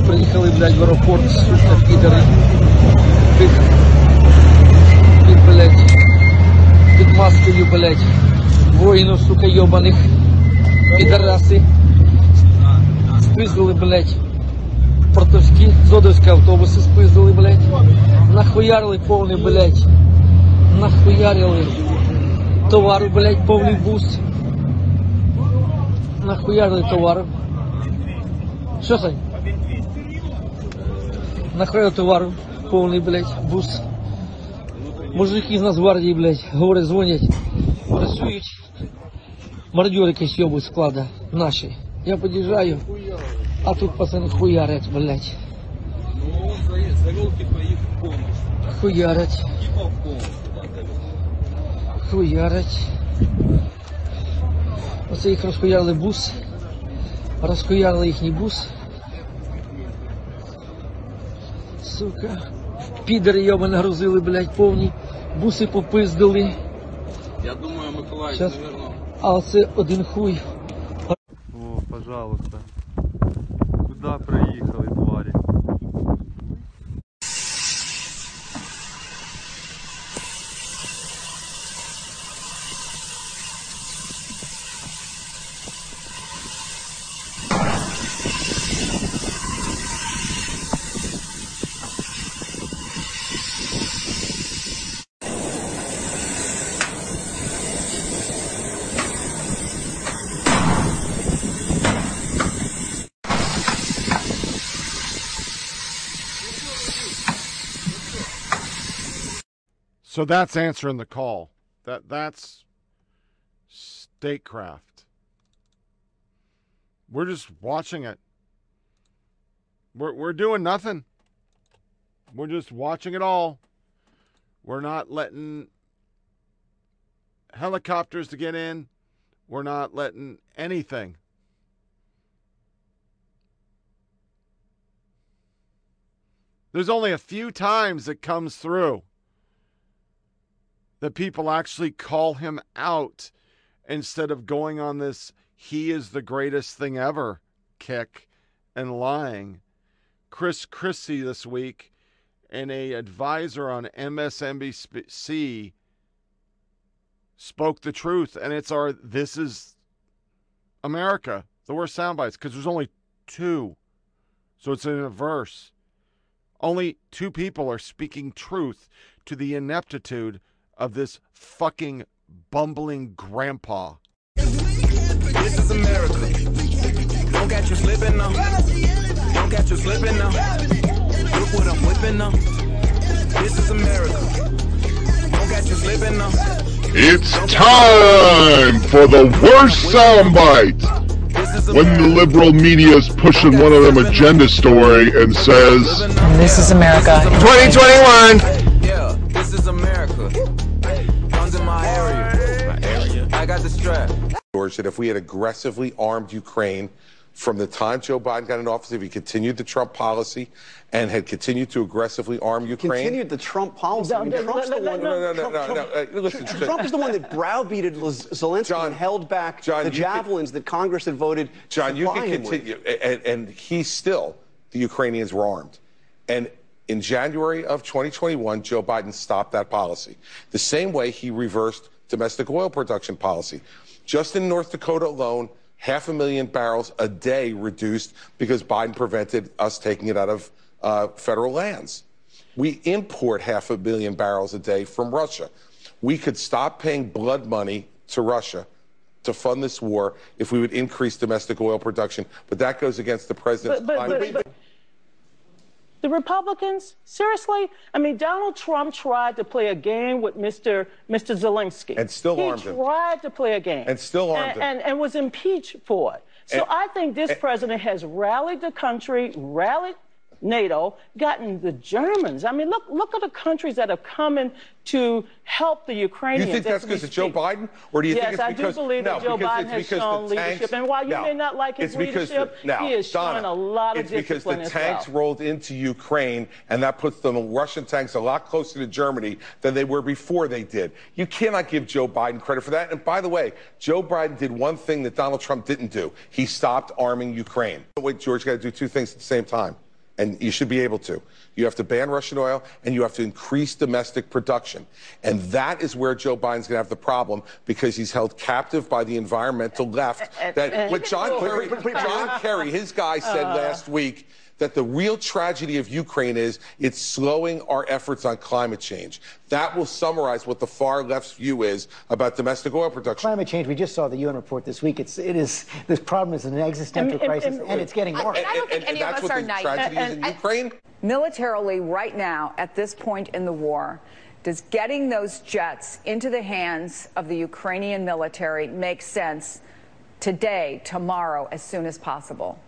Приїхали, блядь, в аеропорт, сука, підари. Під, під, блядь, під маскою, блядь, воїнів, сука, йобаних. Підараси. Спиздили, блядь, портовські, зодовські автобуси спиздили, блядь. Нахуярили повний, блядь. Нахуярили товару, блядь, повний бус. Нахуярили товару. Що, Сань? Нахуярили товару, повний, блядь, бус. Мужики з Нацгвардії, блядь, говорять, дзвонять, працюють. Мародерики съебывают склада наши. Я подъезжаю, а тут пацаны хуярят, блядь. Хуярять. Хуярять. Оце їх розхуярили бус. Розхуярили їхній бус. Сука. Підери йома нагрузили, блядь, повні. Буси попиздили. Я думаю, Миколаїв, Щас. А оце один хуй. О, пожалуйста. Куда проїхали, So that's answering the call. That that's statecraft. We're just watching it. We're we're doing nothing. We're just watching it all. We're not letting helicopters to get in. We're not letting anything. There's only a few times it comes through that people actually call him out instead of going on this he is the greatest thing ever kick and lying. Chris Christie this week and a advisor on MSNBC spoke the truth and it's our this is America, the worst sound bites because there's only two. So it's in a verse. Only two people are speaking truth to the ineptitude of this fucking bumbling grandpa. This is America. Don't catch you slipping now. Don't catch you slipping now. Look what I'm whipping now. This is America. Don't catch you slipping now. It's time for the worst soundbite. When the liberal media is pushing one of them agenda story and says, This is America. 2021. Strap. George, that if we had aggressively armed Ukraine from the time Joe Biden got in office, if he continued the Trump policy and had continued to aggressively arm Ukraine. Continued the Trump policy. I mean, Trump's the one. no, no, no, Trump- no, no, Trump- no, uh, listen, Trump, is the one that browbeated Zelensky and held back John, the you can- javelins that Congress had voted John, to you can continue, and, and he still, the Ukrainians were armed. And in January of 2021, Joe Biden stopped that policy. The same way he reversed domestic oil production policy. Just in North Dakota alone, half a million barrels a day reduced because Biden prevented us taking it out of uh, federal lands. We import half a billion barrels a day from Russia. We could stop paying blood money to Russia to fund this war if we would increase domestic oil production, but that goes against the president's But, but, but the Republicans, seriously? I mean, Donald Trump tried to play a game with Mr. Mr. Zelensky. And still he armed him. He tried to play a game. And still armed and, him. And, and was impeached for it. So And- I think this president has rallied the country, rallied NATO, gotten the Germans. I mean, look look at the countries that have come in to help the Ukrainians. You think that's because of Joe. Biden, or do you yes, think it's I because do believe no, that Joe because Biden has shown tanks, leadership. And while you no, may not like his leadership, the, now, he is Donna, showing a lot of it's because the tanks well. rolled into Ukraine, and that puts the Russian tanks a lot closer to Germany than they were before they did. You cannot give Joe Biden credit for that. And by the way, Joe Biden did one thing that Donald Trump didn't do. He stopped arming Ukraine. Wait, George, got to do two things at the same time. And you should be able to. You have to ban Russian oil and you have to increase domestic production. And that is where Joe Biden's going to have the problem because he's held captive by the environmental left. That what John Kerry, John Kerry, his guy said Uh. last week that the real tragedy of Ukraine is it's slowing our efforts on climate change. That will summarize what the far left's view is about domestic oil production. Climate change, we just saw the UN report this week. It's, it is, this problem is an existential And- and- crisis, and- and it's getting worse. And I don't think any of us are naive. Ukraine? Militarily, right now, at this point in the war, does getting those jets into the hands of the Ukrainian military make sense today, tomorrow, as soon as possible?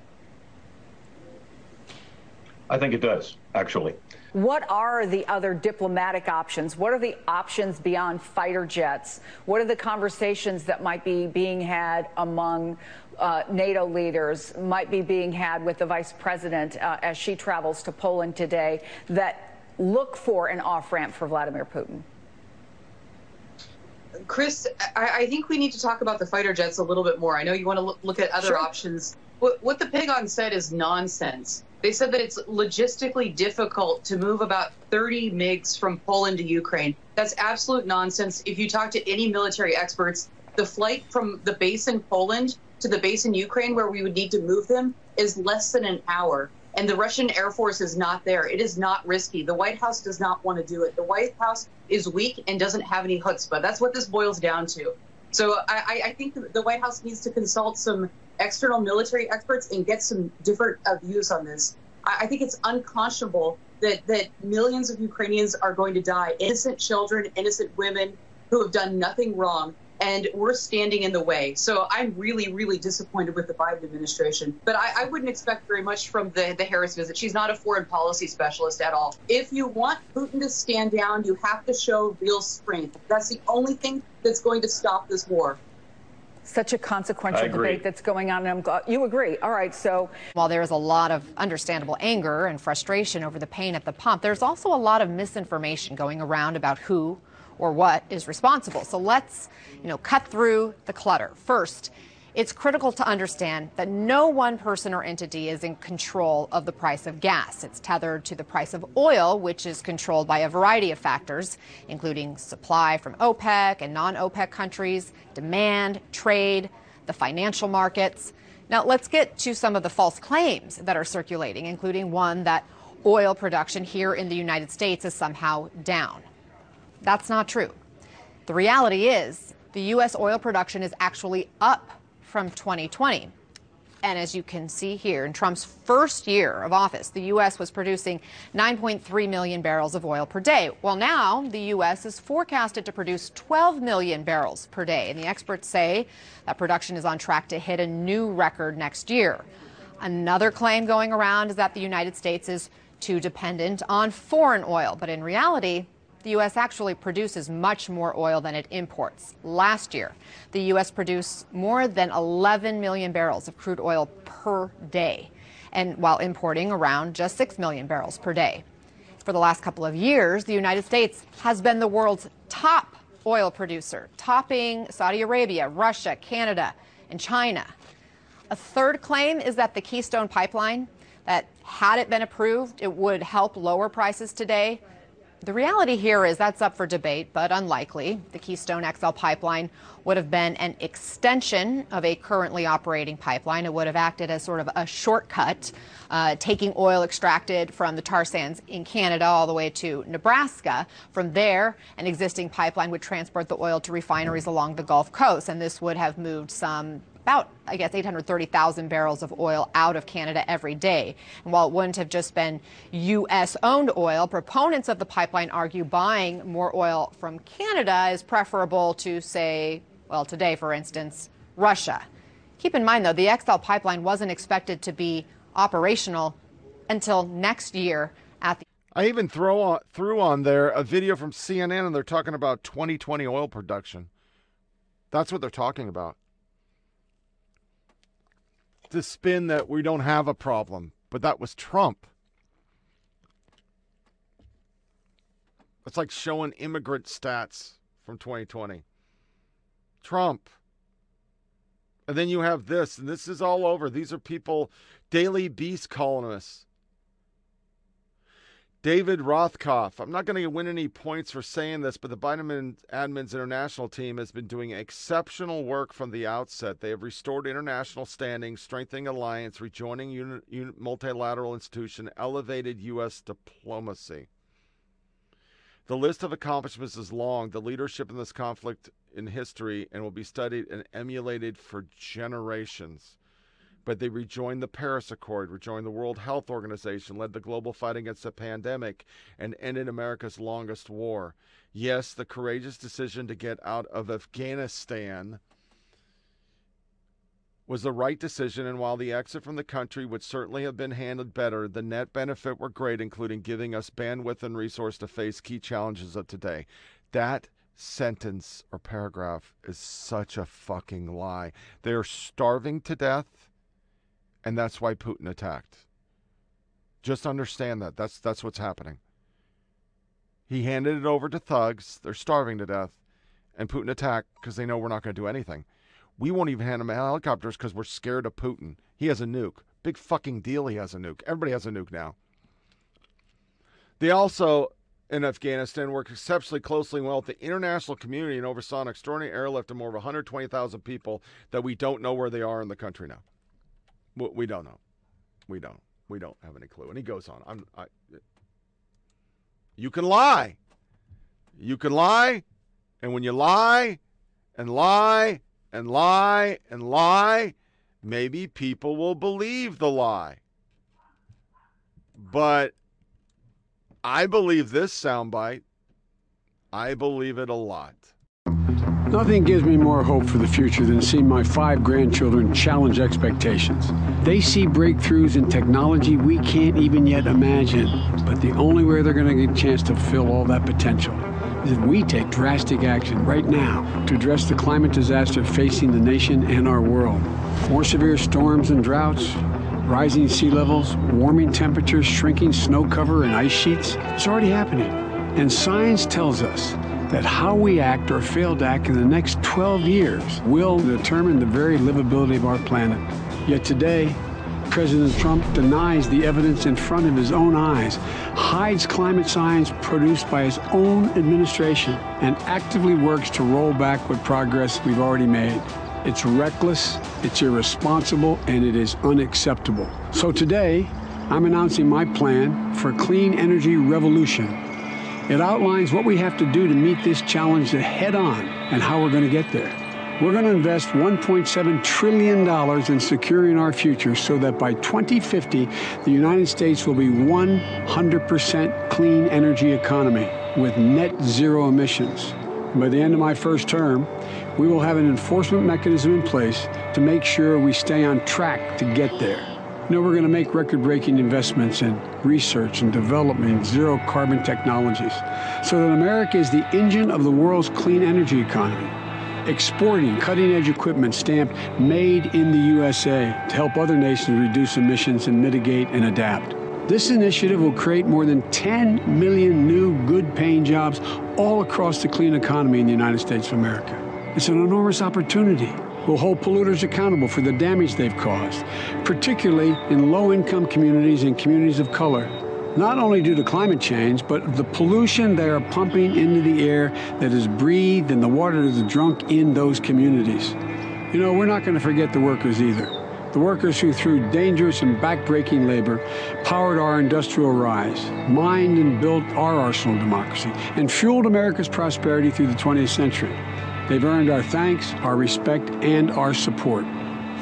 I think it does, actually. What are the other diplomatic options? What are the options beyond fighter jets? What are the conversations that might be being had among uh, NATO leaders, might be being had with the vice president uh, as she travels to Poland today that look for an off ramp for Vladimir Putin? Chris, I, I think we need to talk about the fighter jets a little bit more. I know you want to look, look at other Sure. options. What, what the Pentagon said is nonsense. They said that it's logistically difficult to move about 30 MiGs from Poland to Ukraine. That's absolute nonsense. If you talk to any military experts, the flight from the base in Poland to the base in Ukraine, where we would need to move them, is less than an hour. And the Russian Air Force is not there. It is not risky. The White House does not want to do it. The White House is weak and doesn't have any chutzpah. That's what this boils down to. So I, I think the White House needs to consult some external military experts and get some different uh, views on this. I, think it's unconscionable that, that millions of Ukrainians are going to die, innocent children, innocent women who have done nothing wrong. And we're standing in the way. So I'm really, really disappointed with the Biden administration. But I, I wouldn't expect very much from the, the Harris visit. She's not a foreign policy specialist at all. If you want Putin to stand down, you have to show real strength. That's the only thing that's going to stop this war such a consequential debate that's going on. And I'm glad you agree. All right. So while there is a lot of understandable anger and frustration over the pain at the pump, there's also a lot of misinformation going around about who or what is responsible. So let's, you know, cut through the clutter. First, it's critical to understand that no one person or entity is in control of the price of gas. It's tethered to the price of oil, which is controlled by a variety of factors, including supply from OPEC and non OPEC countries, demand, trade, the financial markets. Now, let's get to some of the false claims that are circulating, including one that oil production here in the United States is somehow down. That's not true. The reality is the U.S. oil production is actually up from 2020. And as you can see here, in Trump's first year of office, the U.S. was producing 9.3 million barrels of oil per day. Well, now the U.S. is forecasted to produce 12 million barrels per day. And the experts say that production is on track to hit a new record next year. Another claim going around is that the United States is too dependent on foreign oil. But in reality, the U.S. actually produces much more oil than it imports. Last year, the U.S. produced more than 11 million barrels of crude oil per day, and while importing around just 6 million barrels per day. For the last couple of years, the United States has been the world's top oil producer, topping Saudi Arabia, Russia, Canada, and China. A third claim is that the Keystone Pipeline, that had it been approved, it would help lower prices today. The reality here is that's up for debate, but unlikely. The Keystone XL pipeline would have been an extension of a currently operating pipeline. It would have acted as sort of a shortcut, uh, taking oil extracted from the tar sands in Canada all the way to Nebraska. From there, an existing pipeline would transport the oil to refineries along the Gulf Coast, and this would have moved some about, I guess, 830,000 barrels of oil out of Canada every day. And while it wouldn't have just been U.S. owned oil, proponents of the pipeline argue buying more oil from Canada is preferable to, say, well, today, for instance, Russia. Keep in mind, though, the XL pipeline wasn't expected to be operational until next year at the I even throw on, threw on there a video from CNN and they're talking about 2020 oil production. That's what they're talking about to spin that we don't have a problem, but that was Trump. It's like showing immigrant stats from 2020. Trump. And then you have this, and this is all over. These are people, Daily Beast columnists David Rothkopf. I'm not going to win any points for saying this, but the Biden admin's international team has been doing exceptional work from the outset. They have restored international standing, strengthening alliance, rejoining uni- uni- multilateral institution, elevated U.S. diplomacy. The list of accomplishments is long. The leadership in this conflict in history and will be studied and emulated for generations but they rejoined the Paris Accord, rejoined the World Health Organization, led the global fight against the pandemic, and ended America's longest war. Yes, the courageous decision to get out of Afghanistan was the right decision, and while the exit from the country would certainly have been handled better, the net benefit were great, including giving us bandwidth and resource to face key challenges of today. That sentence or paragraph is such a fucking lie. They're starving to death and that's why Putin attacked. Just understand that. That's that's what's happening. He handed it over to thugs. They're starving to death, and Putin attacked because they know we're not going to do anything. We won't even hand him helicopters because we're scared of Putin. He has a nuke. Big fucking deal. He has a nuke. Everybody has a nuke now. They also in Afghanistan work exceptionally closely well with the international community and oversaw an extraordinary airlift of more of 120,000 people that we don't know where they are in the country now. We don't know. We don't. We don't have any clue. And he goes on. I'm. I, you can lie. You can lie, and when you lie, and lie, and lie, and lie, maybe people will believe the lie. But I believe this soundbite. I believe it a lot. Nothing gives me more hope for the future than seeing my five grandchildren challenge expectations. They see breakthroughs in technology we can't even yet imagine. But the only way they're going to get a chance to fulfill all that potential is if we take drastic action right now to address the climate disaster facing the nation and our world. More severe storms and droughts, rising sea levels, warming temperatures, shrinking snow cover, and ice sheets. It's already happening. And science tells us that how we act or fail to act in the next 12 years will determine the very livability of our planet. Yet today, President Trump denies the evidence in front of his own eyes, hides climate science produced by his own administration, and actively works to roll back what progress we've already made. It's reckless, it's irresponsible, and it is unacceptable. So today, I'm announcing my plan for a clean energy revolution it outlines what we have to do to meet this challenge head on and how we're going to get there. We're going to invest $1.7 trillion in securing our future so that by 2050, the United States will be 100% clean energy economy with net zero emissions. By the end of my first term, we will have an enforcement mechanism in place to make sure we stay on track to get there. Know, we're going to make record breaking investments in research and development zero carbon technologies so that America is the engine of the world's clean energy economy, exporting cutting edge equipment stamped made in the USA to help other nations reduce emissions and mitigate and adapt. This initiative will create more than 10 million new good paying jobs all across the clean economy in the United States of America. It's an enormous opportunity will hold polluters accountable for the damage they've caused, particularly in low income communities and communities of color. Not only due to climate change, but the pollution they are pumping into the air that is breathed and the water that is drunk in those communities. You know, we're not going to forget the workers either. The workers who, through dangerous and backbreaking labor, powered our industrial rise, mined and built our arsenal democracy, and fueled America's prosperity through the 20th century. They've earned our thanks, our respect, and our support.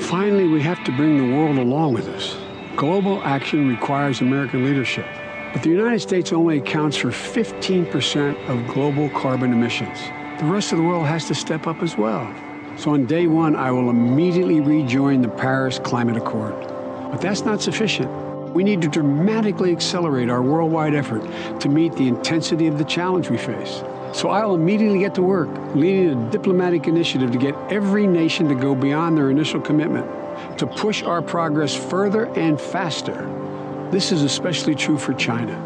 Finally, we have to bring the world along with us. Global action requires American leadership. But the United States only accounts for 15% of global carbon emissions. The rest of the world has to step up as well. So on day one, I will immediately rejoin the Paris Climate Accord. But that's not sufficient. We need to dramatically accelerate our worldwide effort to meet the intensity of the challenge we face. So I'll immediately get to work leading a diplomatic initiative to get every nation to go beyond their initial commitment, to push our progress further and faster. This is especially true for China,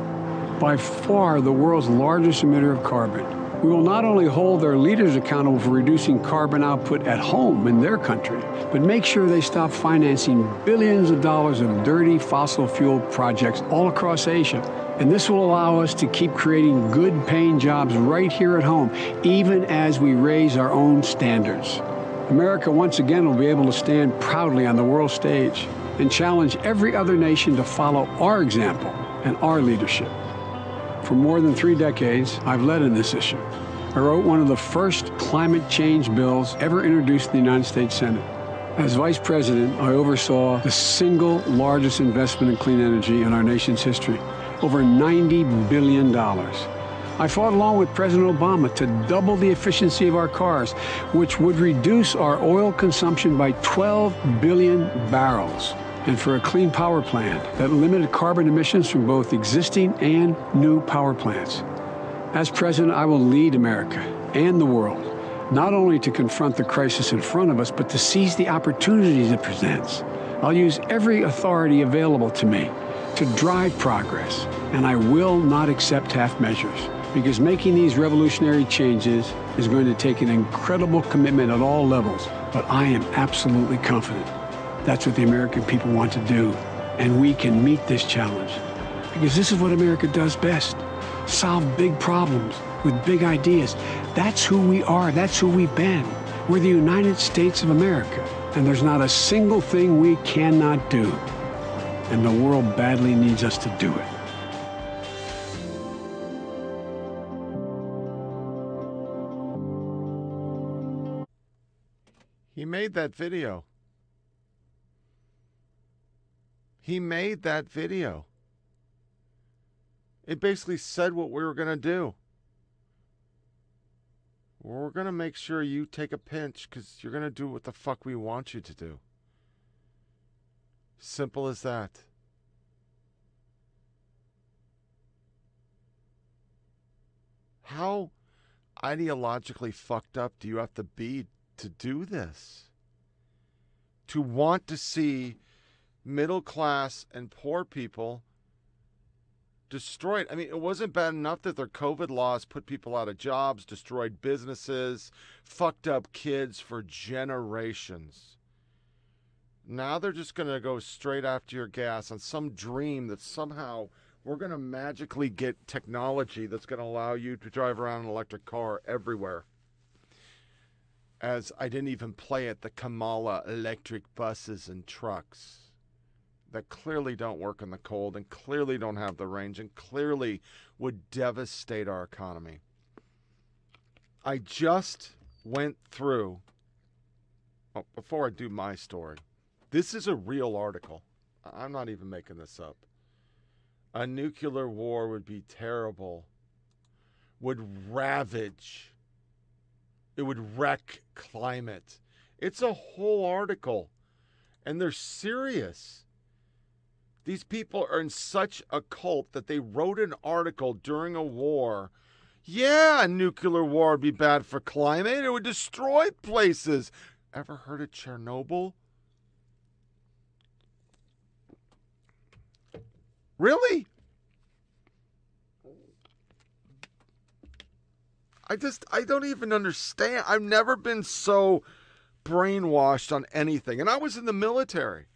by far the world's largest emitter of carbon. We will not only hold their leaders accountable for reducing carbon output at home in their country, but make sure they stop financing billions of dollars of dirty fossil fuel projects all across Asia and this will allow us to keep creating good paying jobs right here at home, even as we raise our own standards. America once again will be able to stand proudly on the world stage and challenge every other nation to follow our example and our leadership. For more than three decades, I've led in this issue. I wrote one of the first climate change bills ever introduced in the United States Senate. As vice president, I oversaw the single largest investment in clean energy in our nation's history over $90 billion. I fought along with President Obama to double the efficiency of our cars, which would reduce our oil consumption by 12 billion barrels, and for a clean power plant that limited carbon emissions from both existing and new power plants. As president, I will lead America and the world, not only to confront the crisis in front of us, but to seize the opportunities it presents. I'll use every authority available to me to drive progress, and I will not accept half measures because making these revolutionary changes is going to take an incredible commitment at all levels. But I am absolutely confident that's what the American people want to do, and we can meet this challenge because this is what America does best solve big problems with big ideas. That's who we are, that's who we've been. We're the United States of America, and there's not a single thing we cannot do and the world badly needs us to do it. He made that video. He made that video. It basically said what we were going to do. we're going to make sure you take a pinch because you're going to do what the fuck we want you to do. Simple as that. How ideologically fucked up do you have to be to do this? To want to see middle class and poor people destroyed. I mean, it wasn't bad enough that their COVID laws put people out of jobs, destroyed businesses, fucked up kids for generations. Now they're just going to go straight after your gas on some dream that somehow we're going to magically get technology that's going to allow you to drive around an electric car everywhere. As I didn't even play it, the Kamala electric buses and trucks that clearly don't work in the cold and clearly don't have the range and clearly would devastate our economy. I just went through, well, before I do my story, this is a real article. I'm not even making this up. A nuclear war would be terrible, would ravage, it would wreck climate. It's a whole article, and they're serious. These people are in such a cult that they wrote an article during a war. Yeah, a nuclear war would be bad for climate. It would destroy places. Ever heard of Chernobyl? Really? I just, I don't even understand. I've never been so brainwashed on anything. And I was in the military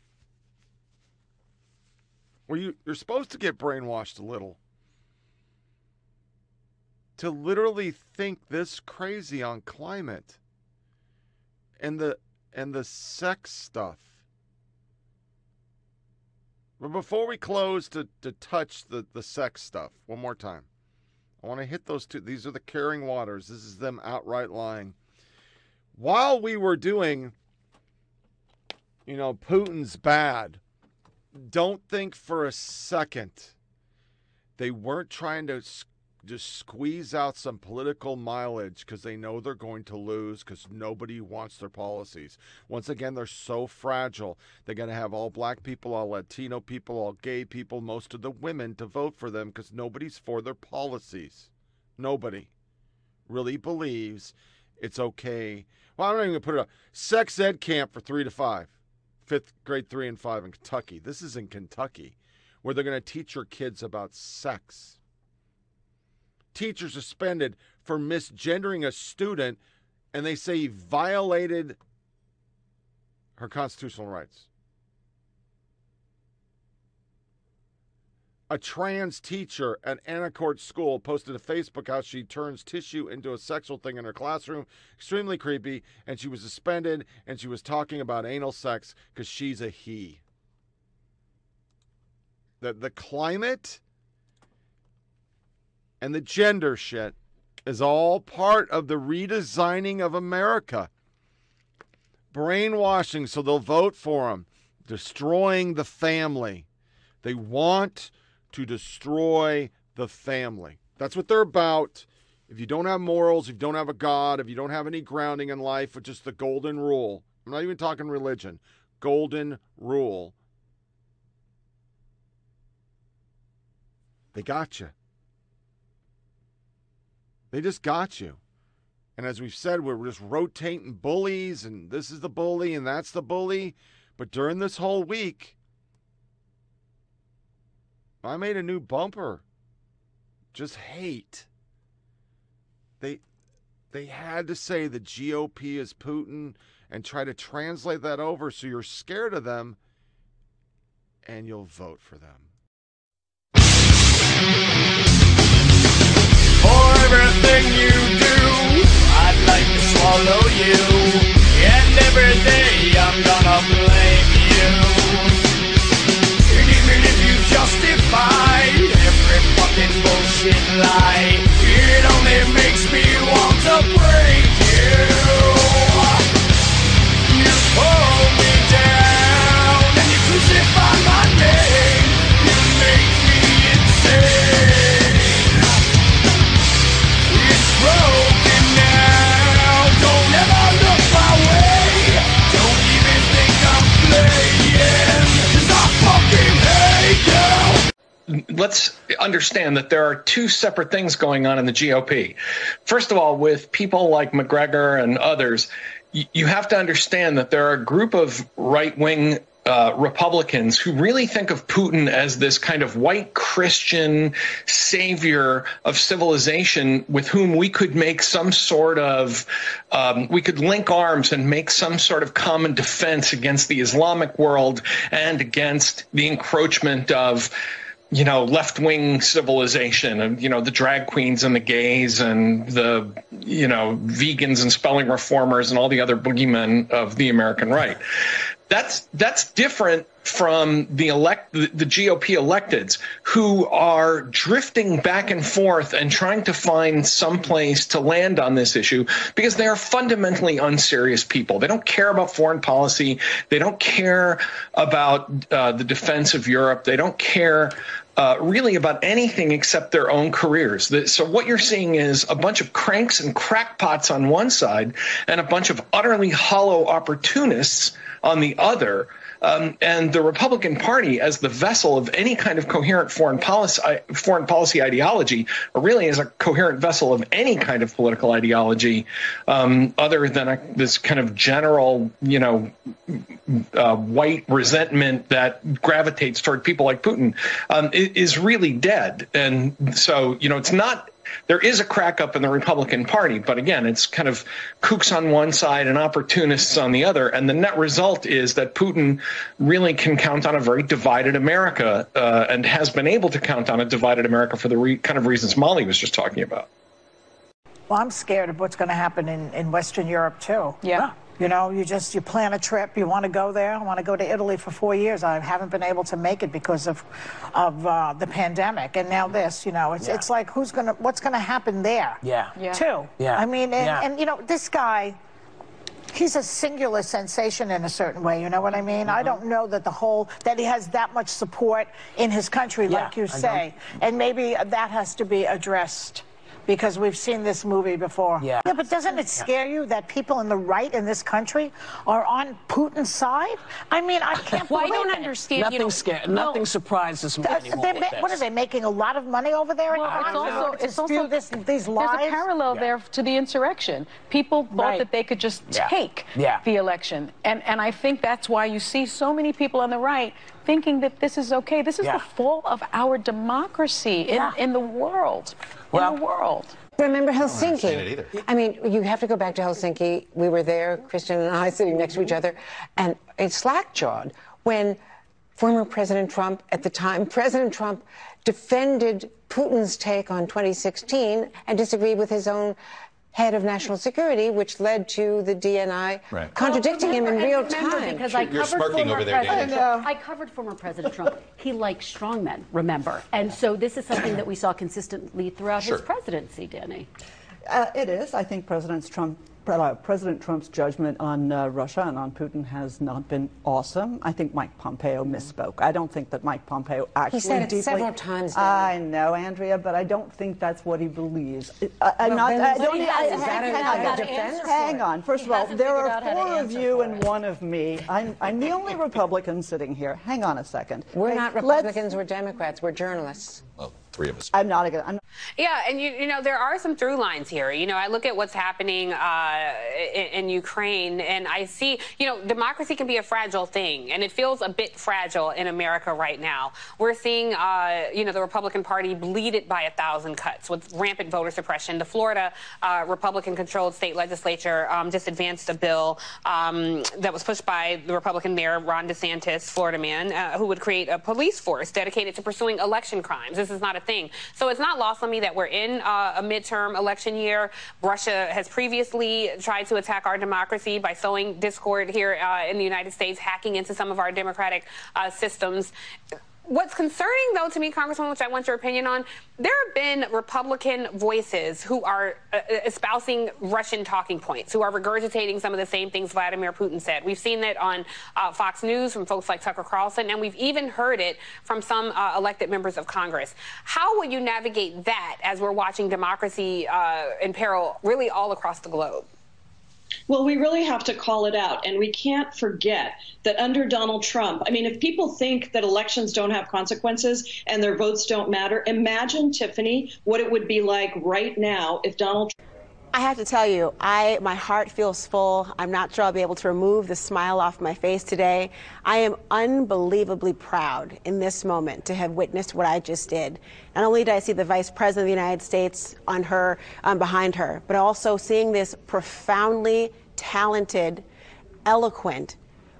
where you, you're supposed to get brainwashed a little. To literally think this crazy on climate and the and the sex stuff. But before we close to, to touch the, the sex stuff, one more time. I want to hit those two. These are the caring waters. This is them outright lying. While we were doing, you know, Putin's bad, don't think for a second they weren't trying to just squeeze out some political mileage because they know they're going to lose because nobody wants their policies. Once again, they're so fragile. They're going to have all black people, all Latino people, all gay people, most of the women to vote for them because nobody's for their policies. Nobody really believes it's okay. Well, I'm not even going to put it up. Sex ed camp for three to five fifth grade three and five in Kentucky. This is in Kentucky, where they're going to teach your kids about sex. Teacher suspended for misgendering a student, and they say he violated her constitutional rights. a trans teacher at Anacourt School posted to Facebook how she turns tissue into a sexual thing in her classroom. Extremely creepy. And she was suspended and she was talking about anal sex because she's a he. The, the climate and the gender shit is all part of the redesigning of America. Brainwashing so they'll vote for them, destroying the family. They want to destroy the family. That's what they're about. If you don't have morals, if you don't have a God, if you don't have any grounding in life, which is the golden rule, I'm not even talking religion, golden rule, they got you. They just got you. And as we've said, we're just rotating bullies, and this is the bully, and that's the bully. But during this whole week, I made a new bumper. Just hate. They they had to say the GOP is Putin and try to translate that over so you're scared of them and you'll vote for them. Everything you do, I'd like to swallow you. And every day I'm gonna blame you. And Even if you justify every fucking bullshit lie, it only makes me want to break you. You pull me let's understand that there are two separate things going on in the GOP. First of all, with people like McGregor and others, you have to understand that there are a group of right wing uh, Republicans who really think of Putin as this kind of white Christian savior of civilization with whom we could make some sort of, um, we could link arms and make some sort of common defense against the Islamic world and against the encroachment of you know, left wing civilization and, you know, the drag queens and the gays and the, you know, vegans and spelling reformers and all the other boogeymen of the American right. That's that's different from the elect the, the GOP electeds who are drifting back and forth and trying to find some place to land on this issue because they are fundamentally unserious people. They don't care about foreign policy. They don't care about uh, the defense of Europe. They don't care uh, really about anything except their own careers. So what you're seeing is a bunch of cranks and crackpots on one side and a bunch of utterly hollow opportunists on the other. Um, and the Republican Party, as the vessel of any kind of coherent foreign policy, foreign policy ideology, or really as a coherent vessel of any kind of political ideology, um, other than a, this kind of general, you know, uh, white resentment that gravitates toward people like Putin, um, is really dead. And so, you know, it's not there is a crack up in the Republican Party, but again, it's kind of kooks on one side and opportunists on the other. And the net result is that Putin really can count on a very divided America uh, and has been able to count on a divided America for the re- kind of reasons Molly was just talking about. Well, I'm scared of what's going to happen in, in Western Europe, too. Yeah. You know, you just you plan a trip, you want to go there. I want to go to Italy for four years. I haven't been able to make it because of of uh, the pandemic, and now this. You know, it's Yeah. it's like who's gonna what's gonna happen there? Yeah. Yeah. Too. Yeah. I mean, and, Yeah. and you know, this guy. He's a singular sensation in a certain way, you know what I mean? I don't know that the whole that he has that much support in his country, Yeah, like you I say, and maybe that has to be addressed because we've seen this movie before. Yeah. Yeah, but doesn't it scare you that people in the right in this country are on Putin's side? I mean, I can't Well, I believe don't it. understand, Nothing sca- nothing surprises me Th- anymore they're with ma- this. What are they making a lot of money over there? Well, I it's also it's also this, these There's lies. a parallel there to the insurrection. People thought Right. that they could just Yeah. take Yeah. the election, and and I think that's why you see so many people on the right thinking that this is okay. This is Yeah. the fall of our democracy in Yeah. in the world. In the world. Remember understand Helsinki? it either. I mean, you have to go back to Helsinki. We were there, Christian and I, sitting next to each other, and it's slack-jawed when former President Trump, at the time, President Trump defended Putin's take on 2016 and disagreed with his own head of national security, which led to the DNI Right. contradicting him in real time. because I You're covered smirking former over there, President Trump. I covered former President Trump. He likes strongmen, remember? And so this is something that we saw consistently throughout Sure. his presidency, Danny. Uh, it is. I think President Trump. Uh, President Trump's judgment on uh, Russia and on Putin has not been awesome. I think Mike Pompeo misspoke. I don't think that Mike Pompeo actually He said it deeply. several times, I know, Andrea, but I don't think that's what he believes. I, I'm Well, not. I don't. he I- has, is that hang, a- hang on, hang on. First He of all, there are out how to four of you and one of me. I'm, I'm the only Republican sitting here. Hang on a second. We're Hey, not Republicans, we're Democrats, we're journalists. Well, three of us. I'm not a. I'm Yeah, and you, you know there are some through lines here. You know, I look at what's happening uh, in, in Ukraine, and I see, you know, democracy can be a fragile thing, and it feels a bit fragile in America right now. We're seeing, uh, you know, the Republican Party bleeded by a thousand cuts with rampant voter suppression. The Florida uh, Republican-controlled state legislature um, just advanced a bill um, that was pushed by the Republican mayor Ron DeSantis, Florida man, uh, who would create a police force dedicated to pursuing election crimes. This is not a thing. So it's not lost on me that we're in uh, a midterm election year. Russia has previously tried to attack our democracy by sowing discord here uh, in the United States, hacking into some of our democratic uh, systems. What's concerning, though, to me, Congresswoman, which I want your opinion on, there have been Republican voices who are uh, espousing Russian talking points, who are regurgitating some of the same things Vladimir Putin said. We've seen that on uh, Fox News from folks like Tucker Carlson, and we've even heard it from some uh, elected members of Congress. How will you navigate that as we're watching democracy uh, in peril really all across the globe? Well, we really have to call it out. And we can't forget that under Donald Trump, I mean, if people think that elections don't have consequences and their votes don't matter, imagine, Tiffany, what it would be like right now if Donald Trump. I have to tell you, I my heart feels full. I'm not sure I'll be able to remove the smile off my face today. I am unbelievably proud in this moment to have witnessed what I just did. Not only did I see the Vice President of the United States on her um, behind her, but also seeing this profoundly talented, eloquent,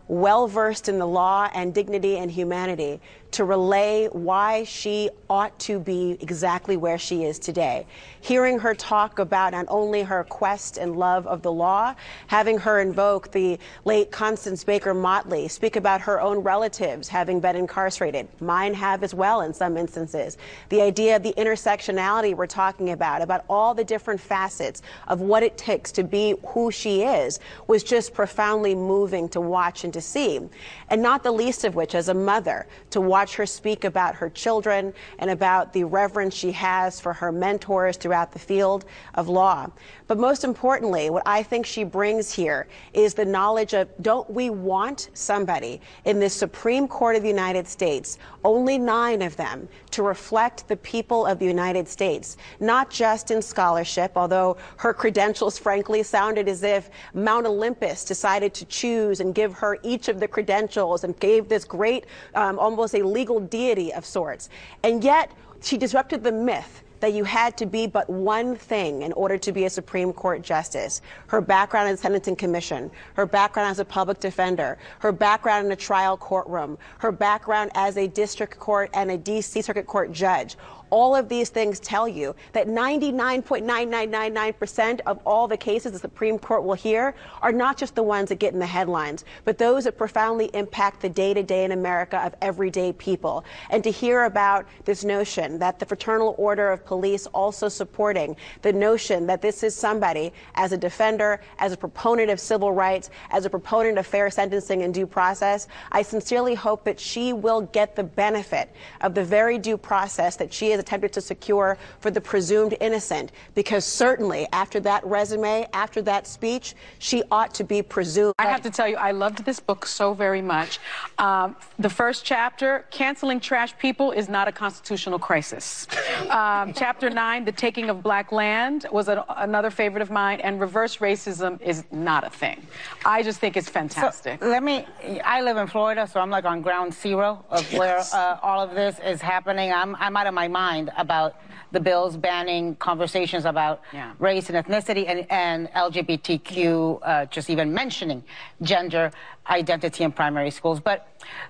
well versed in the law and dignity and humanity to relay why she ought to be exactly where she is today. Hearing her talk about not only her quest and love of the law, having her invoke the late Constance Baker Motley, speak about her own relatives having been incarcerated. Mine have as well in some instances. The idea of the intersectionality we're talking about, about all the different facets of what it takes to be who she is, was just profoundly moving to watch and to see. And not the least of which, as a mother, to watch watch her speak about her children and about the reverence she has for her mentors throughout the field of law. But most importantly, what I think she brings here is the knowledge of don't we want somebody in the Supreme Court of the United States, only nine of them, to reflect the people of the United States, not just in scholarship, although her credentials, frankly, sounded as if Mount Olympus decided to choose and give her each of the credentials and gave this great, um, almost a legal deity of sorts. And yet, she disrupted the myth that you had to be but one thing in order to be a Supreme Court justice. Her background in Sentencing Commission, her background as a public defender, her background in a trial courtroom, her background as a district court and a D.C. Circuit Court judge. All of these things tell you that 99.9999% of all the cases the Supreme Court will hear are not just the ones that get in the headlines, but those that profoundly impact the day to day in America of everyday people. And to hear about this notion that the Fraternal Order of Police also supporting the notion that this is somebody as a defender, as a proponent of civil rights, as a proponent of fair sentencing and due process, I sincerely hope that she will get the benefit of the very due process that she has attempted to secure for the presumed innocent, because certainly after that resume, after that speech, she ought to be presumed. I have to tell you, I loved this book so very much. Um, the first chapter, canceling trash people is not a constitutional crisis. Um, chapter nine, the taking of black land, was a, another favorite of mine, and reverse racism is not a thing. I just think it's fantastic. So, let me, I live in Florida, so I'm like on ground zero of where uh, all of this is happening. I'm, I'm out of my mind mind about the bills banning conversations about yeah. race and ethnicity and, and LGBTQ, uh, just even mentioning gender identity in primary schools. But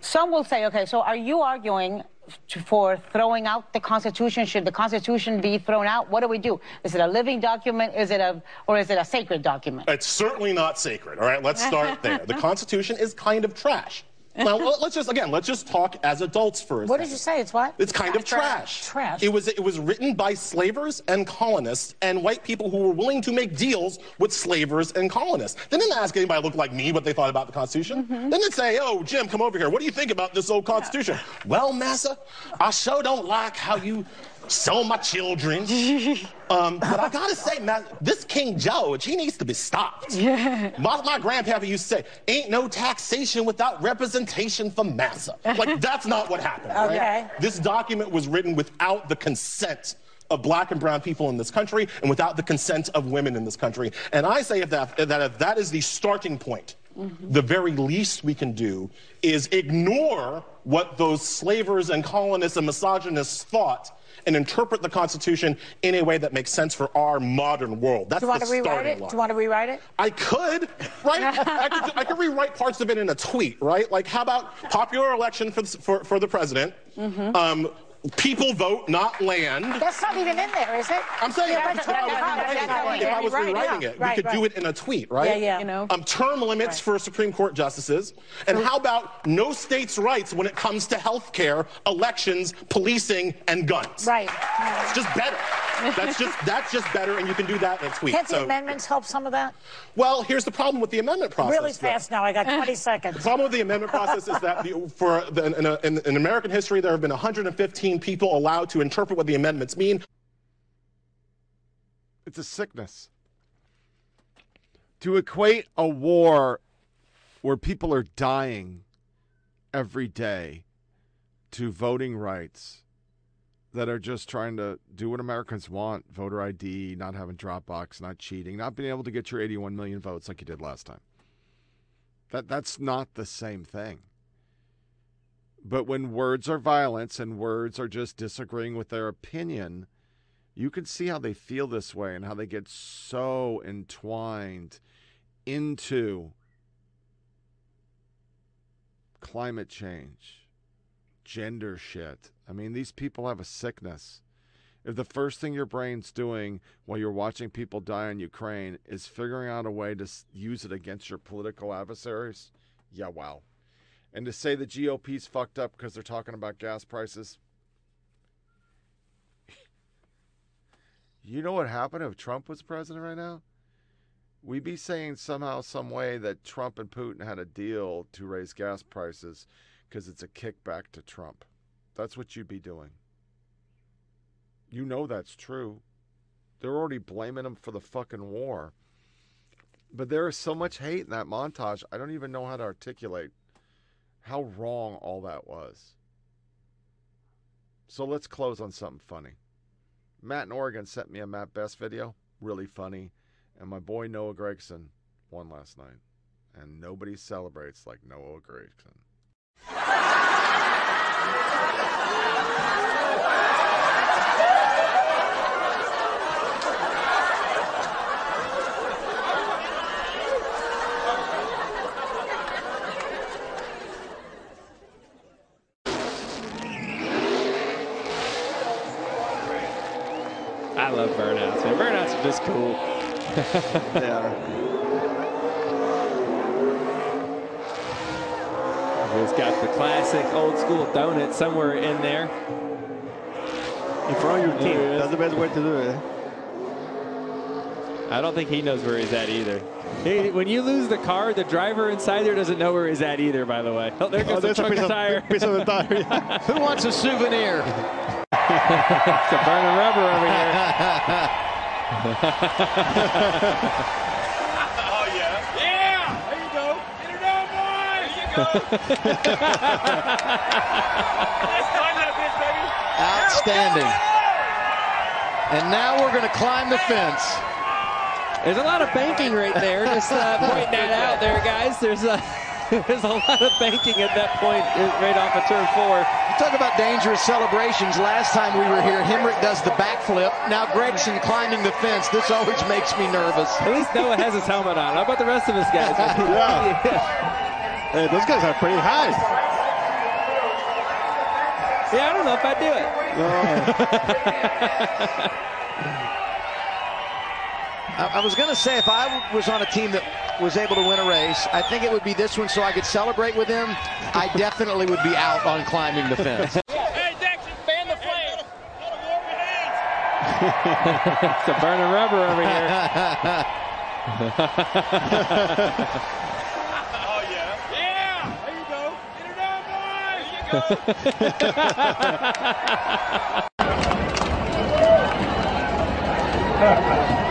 some will say, okay, so are you arguing for throwing out the Constitution? Should the Constitution be thrown out? What do we do? Is it a living document? Is it a, or is it a sacred document? It's certainly not sacred. All right, let's start there. The Constitution is kind of trash now let's just again let's just talk as adults for a What second. did you say? It's what? It's kind of trash. Trash. It was it was written by slavers and colonists and white people who were willing to make deals with slavers and colonists. They didn't ask anybody look like me what they thought about the Constitution. Mm-hmm. They didn't say, "Oh, Jim, come over here. What do you think about this old Constitution?" Well, massa, I sure don't like how you sell my children. Um, but I gotta say, man, this King George, he needs to be stopped. Yeah. My, my grandpappy used to say, ain't no taxation without representation for massa. Like, that's not what happened. Okay. Right? This document was written without the consent of black and brown people in this country and without the consent of women in this country. And I say if that, that if that is the starting point, Mm-hmm. the very least we can do is ignore what those slavers and colonists and misogynists thought and interpret the Constitution in a way that makes sense for our modern world. That's Do you want the to rewrite starting it? line. Do you want to rewrite it? I could, right? I, could, I could rewrite parts of it in a tweet, right? Like, how about popular election for, for, for the president? Mm-hmm. Um, people vote, not land. That's not even in there, is it? I'm saying Yeah, if but- I was rewriting it, if I was Right, rewriting yeah. it, Right, we could right. do it in a tweet, right? Yeah, yeah. You know? Um, term limits for Supreme Court justices. And how about no states' rights when it comes to health care, elections, policing, and guns? Right. It's just better. That's just that's just better, and you can do that in a tweet. Can't the So- amendments help some of that? well, here's the problem with the amendment process. Really though. fast now. I got 20 seconds. The seconds. problem with the amendment process is that the, for the, in, in, in American history, there have been 115 people allowed to interpret what the amendments mean. It's a sickness. To equate a war where people are dying every day to voting rights that are just trying to do what Americans want voter ID, not having Dropbox, not cheating, not being able to get your 81 million votes like you did last time. That, that's not the same thing. But when words are violence and words are just disagreeing with their opinion, you can see how they feel this way and how they get so entwined into climate change, gender shit. I mean, these people have a sickness. If the first thing your brain's doing while you're watching people die in Ukraine is figuring out a way to use it against your political adversaries, yeah, wow. And to say the GOP's fucked up because they're talking about gas prices, you know what happened if Trump was president right now? We'd be saying somehow, some way that Trump and Putin had a deal to raise gas prices because it's a kickback to Trump. That's what you'd be doing. You know that's true. They're already blaming him for the fucking war. But there is so much hate in that montage, I don't even know how to articulate how wrong all that was. So let's close on something funny. Matt in Oregon sent me a Mat Best video, really funny. And my boy Noah Gragson won last night. And nobody celebrates like Noah Gragson. I love burnouts, man. Burnouts are just cool. they are. He's got the classic old school donut somewhere in there. In front of your team. There it is. That's the best way to do it. I don't think he knows where he's at either. Hey, when you lose the car, the driver inside there doesn't know where he's at either, by the way. Oh, there goes Oh, the there's a piece of of- tire. piece of the tire, yeah. Who wants a souvenir? it's a burning rubber over here. Oh, yeah. Yeah! There you go. Get her down, boys! There you go. Let's climb that bitch, baby. Outstanding. And now we're going to climb the fence. There's a lot of banking right there. Just uh, pointing that out there, guys. There's a, there's a lot of banking at that point right off of turn four. You talk about dangerous celebrations. Last time we were here, Hemric does the backflip. Now Gragson climbing the fence. This always makes me nervous. At least Noah has his helmet on. How about the rest of us guys? Yeah. Hey, those guys are pretty high. Yeah, I don't know if I'd do it. I, I was going to say if I was on a team that was able to win a race, I think it would be this one so I could celebrate with him. I definitely would be out on climbing the fence. Hey, Dexter, fan the flame. it's a burning rubber over here. Oh, yeah. Yeah!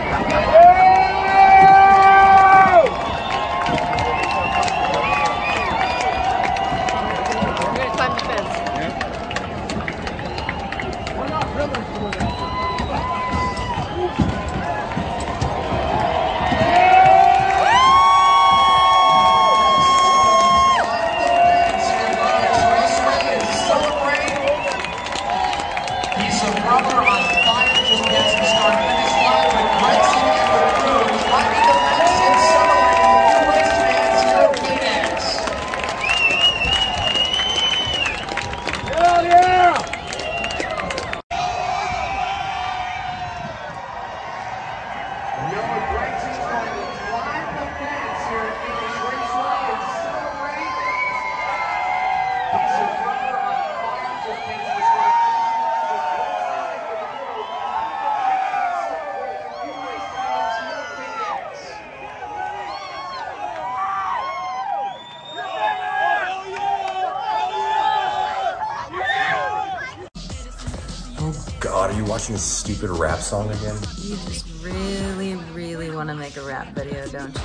This stupid rap song again? You just really, really want to make a rap video, don't you?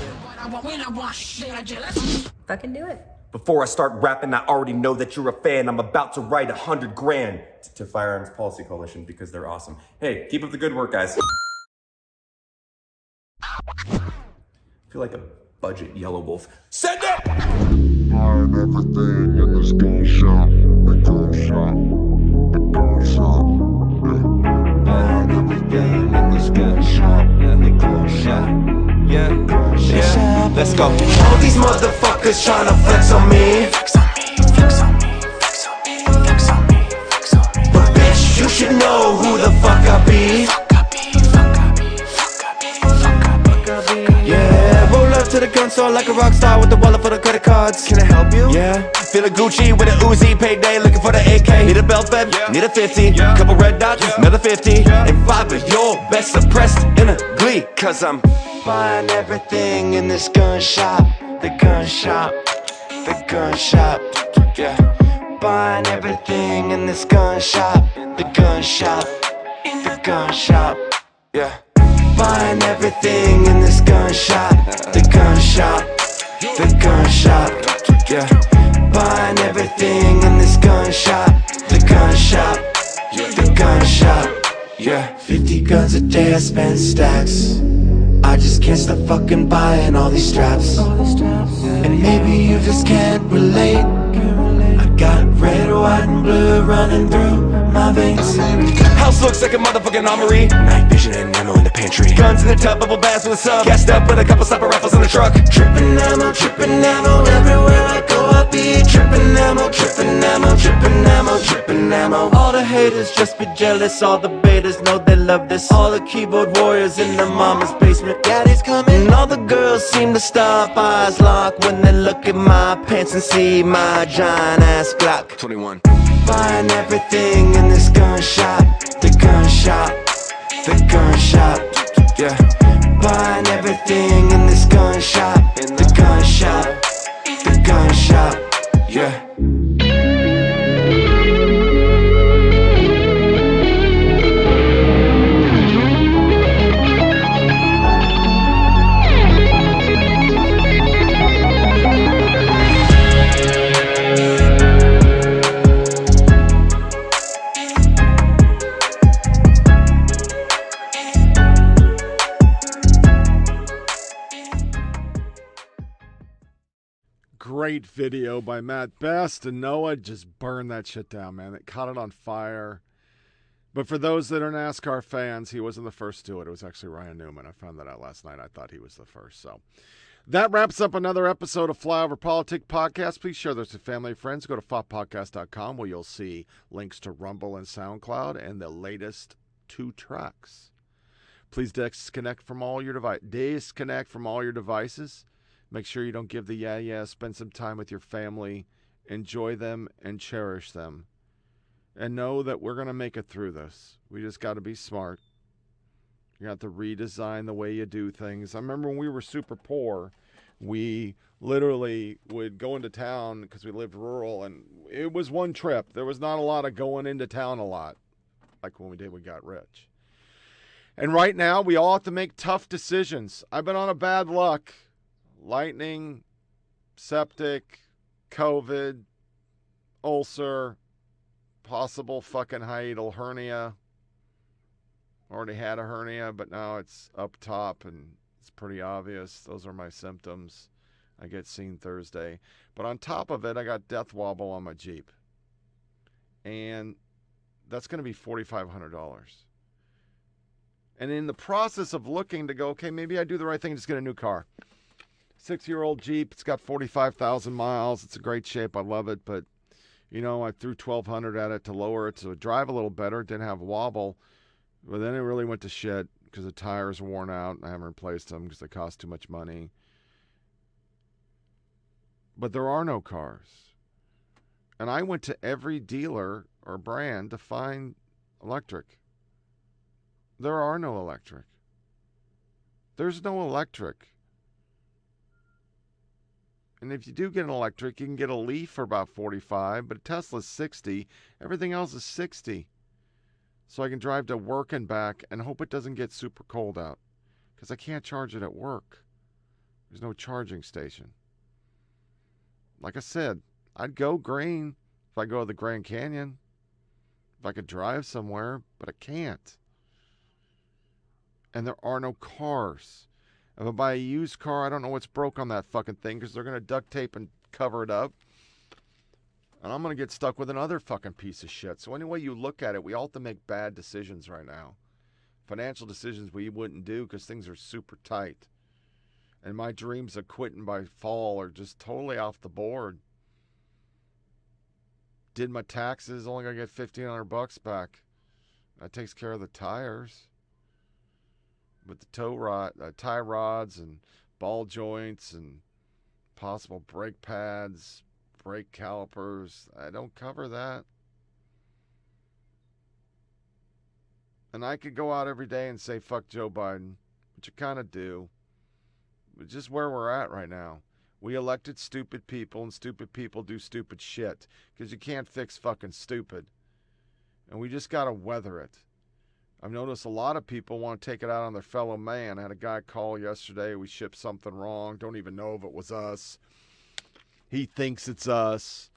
Fucking do it. Before I start rapping, I already know that you're a fan. I'm about to write a hundred grand to Firearms Policy Coalition because they're awesome. Hey, keep up the good work, guys. I feel like a budget Yelawolf. Send it! Buying everything in this gun shop. The gun shop. The gun shop. Yeah. Buying everything in this gun shop. The gun shop. Yeah, yeah, let's go. All these motherfuckers tryna flex on me. But bitch, you should know who the fuck I be. Gun store like a rock star with the wallet for the credit cards. Can I help you? Yeah. Feeling Gucci with a Uzi payday, looking for the AK. Need a belt fed, need a 50. Couple red dots, another 50. And five of your best suppressed in a glee. Cause I'm buying everything in this gun shop. The gun shop. The gun shop. Yeah. Buying everything in this gun shop. The gun shop. The gun shop. Yeah. Buying everything in this gun shop. The gun shop. The gun shop. Yeah. Buying everything in this gun shop. The gun shop. The gun shop. Yeah. 50 guns a day, I spend stacks. I just can't stop fucking buying all these straps. And maybe you just can't relate. I got red, white, and blue running through my veins. House looks like a motherfucking armory. Night vision and ammo in the pantry. Guns in the tub, bubble baths with a sub. Gassed up with a couple slapper rifles in the truck. Tripping ammo, tripping ammo. Everywhere I go, I be tripping ammo, tripping ammo, tripping ammo, tripping ammo. All the haters just be jealous. All the betas know they love this. All the keyboard warriors in the mama's basement. Daddy's coming. All the girls seem to stop, eyes locked when they look at my pants and see my giant ass Glock. 21. Buying everything in this gun shop. The gun shop. The gun shop. Yeah. Buying everything in this gun shop. The gun shop. The gun shop. Yeah. Great video by Mat Best and Noah. Just burned that shit down, man. It caught it on fire. But for those that are NASCAR fans, he wasn't the first to do it. It was actually Ryan Newman. I found that out last night. I thought he was the first. So that wraps up another episode of Flyover Politic Podcast. Please share this with family and friends. Go to foppodcast.com where you'll see links to Rumble and SoundCloud and the latest two tracks. Please disconnect from all your device. Disconnect from all your devices. Make sure you don't give the yeah yeah. Spend some time with your family. Enjoy them and cherish them. And know that we're going to make it through this. We just got to be smart. You have to redesign the way you do things. I remember when we were super poor, we literally would go into town because we lived rural and it was one trip. There was not a lot of going into town a lot like when we did we got rich. And right now, we all have to make tough decisions. I've been on a bad luck lightning, septic, COVID, ulcer, possible fucking hiatal hernia. Already had a hernia, but now it's up top and it's pretty obvious. Those are my symptoms. I get seen Thursday. But on top of it, I got death wobble on my Jeep. And that's going to be $4,500. And in the process of looking to go, okay, maybe I do the right thing and just get a new car six year old Jeep. It's got 45,000 miles. It's a great shape. I love it. But, you know, I threw 1200 at it to lower it to drive a little better. It didn't have wobble. But then it really went to shit because the tires were worn out. I haven't replaced them because they cost too much money. But there are no cars. And I went to every dealer or brand to find electric. There are no electric. There's no electric. And if you do get an electric, you can get a Leaf for about 45, but a Tesla's 60. Everything else is 60. So I can drive to work and back and hope it doesn't get super cold out. because I can't charge it at work. There's no charging station. Like I said, I'd go green if I go to the Grand Canyon, if I could drive somewhere, but I can't. And there are no cars. If I buy a used car, I don't know what's broke on that fucking thing because they're going to duct tape and cover it up. And I'm going to get stuck with another fucking piece of shit. So, anyway, you look at it, we all have to make bad decisions right now. Financial decisions we wouldn't do because things are super tight. And my dreams of quitting by fall are just totally off the board. Did my taxes, only gonna get fifteen hundred bucks back. That takes care of the tires. But the tow rod, uh, tie rods, and ball joints, and possible brake pads, brake calipers, I don't cover that. And I could go out every day and say fuck Joe Biden, which I kind of do. But just where we're at right now. We elected stupid people, and stupid people do stupid shit because you can't fix fucking stupid. And we just got to weather it. I've noticed a lot of people want to take it out on their fellow man. I had a guy call yesterday. We shipped something wrong. Don't even know if it was us. He thinks it's us.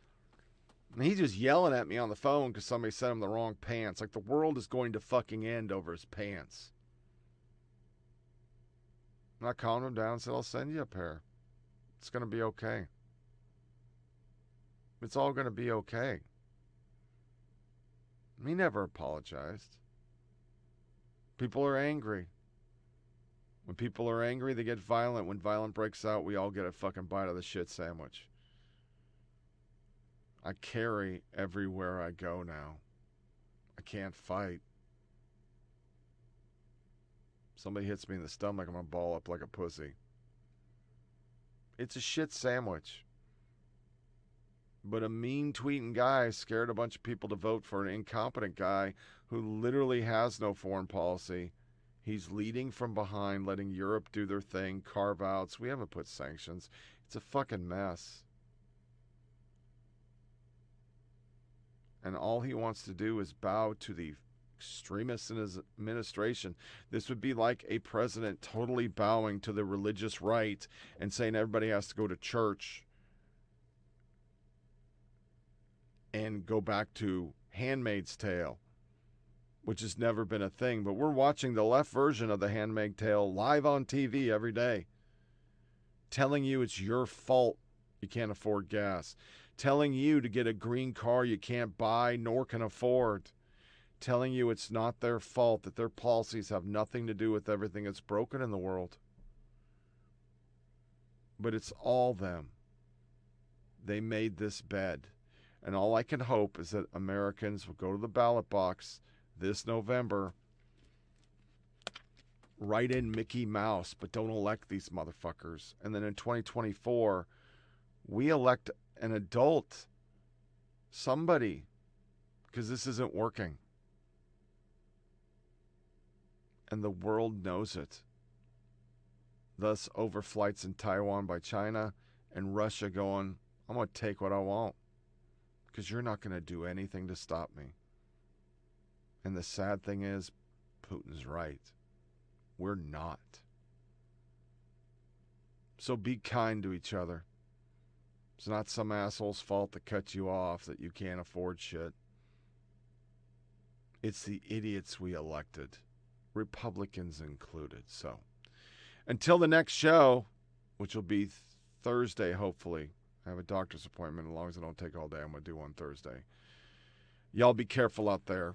And he's just yelling at me on the phone because somebody sent him the wrong pants. Like the world is going to fucking end over his pants. And I calmed him down and said, I'll send you a pair. It's going to be okay. It's all going to be okay. He never apologized. People are angry. When people are angry, they get violent. When violence breaks out, we all get a fucking bite of the shit sandwich. I carry everywhere I go now. I can't fight. Somebody hits me in the stomach, I'm gonna ball up like a pussy. It's a shit sandwich. But a mean tweeting guy scared a bunch of people to vote for an incompetent guy who literally has no foreign policy. He's leading from behind, letting Europe do their thing, carve outs. We haven't put sanctions. It's a fucking mess. And all he wants to do is bow to the extremists in his administration. This would be like a president totally bowing to the religious right and saying everybody has to go to church and go back to Handmaid's Tale, which has never been a thing. But we're watching the left version of the Handmaid's Tale live on TV every day, telling you it's your fault you can't afford gas, telling you to get a green car you can't buy nor can afford, telling you it's not their fault, that their policies have nothing to do with everything that's broken in the world. But it's all them. They made this bed. And all I can hope is that Americans will go to the ballot box this November, write in Mickey Mouse, but don't elect these motherfuckers. And then in 2024, we elect an adult, somebody, because this isn't working. And the world knows it. Thus, overflights in Taiwan by China and Russia going, I'm going to take what I want because you're not going to do anything to stop me. And the sad thing is, Putin's right. We're not. So be kind to each other. It's not some asshole's fault to cut you off that you can't afford shit. It's the idiots we elected, Republicans included. So until the next show, which will be Thursday, hopefully. I have a doctor's appointment. As long as I don't take all day, I'm going to do one Thursday. Y'all be careful out there,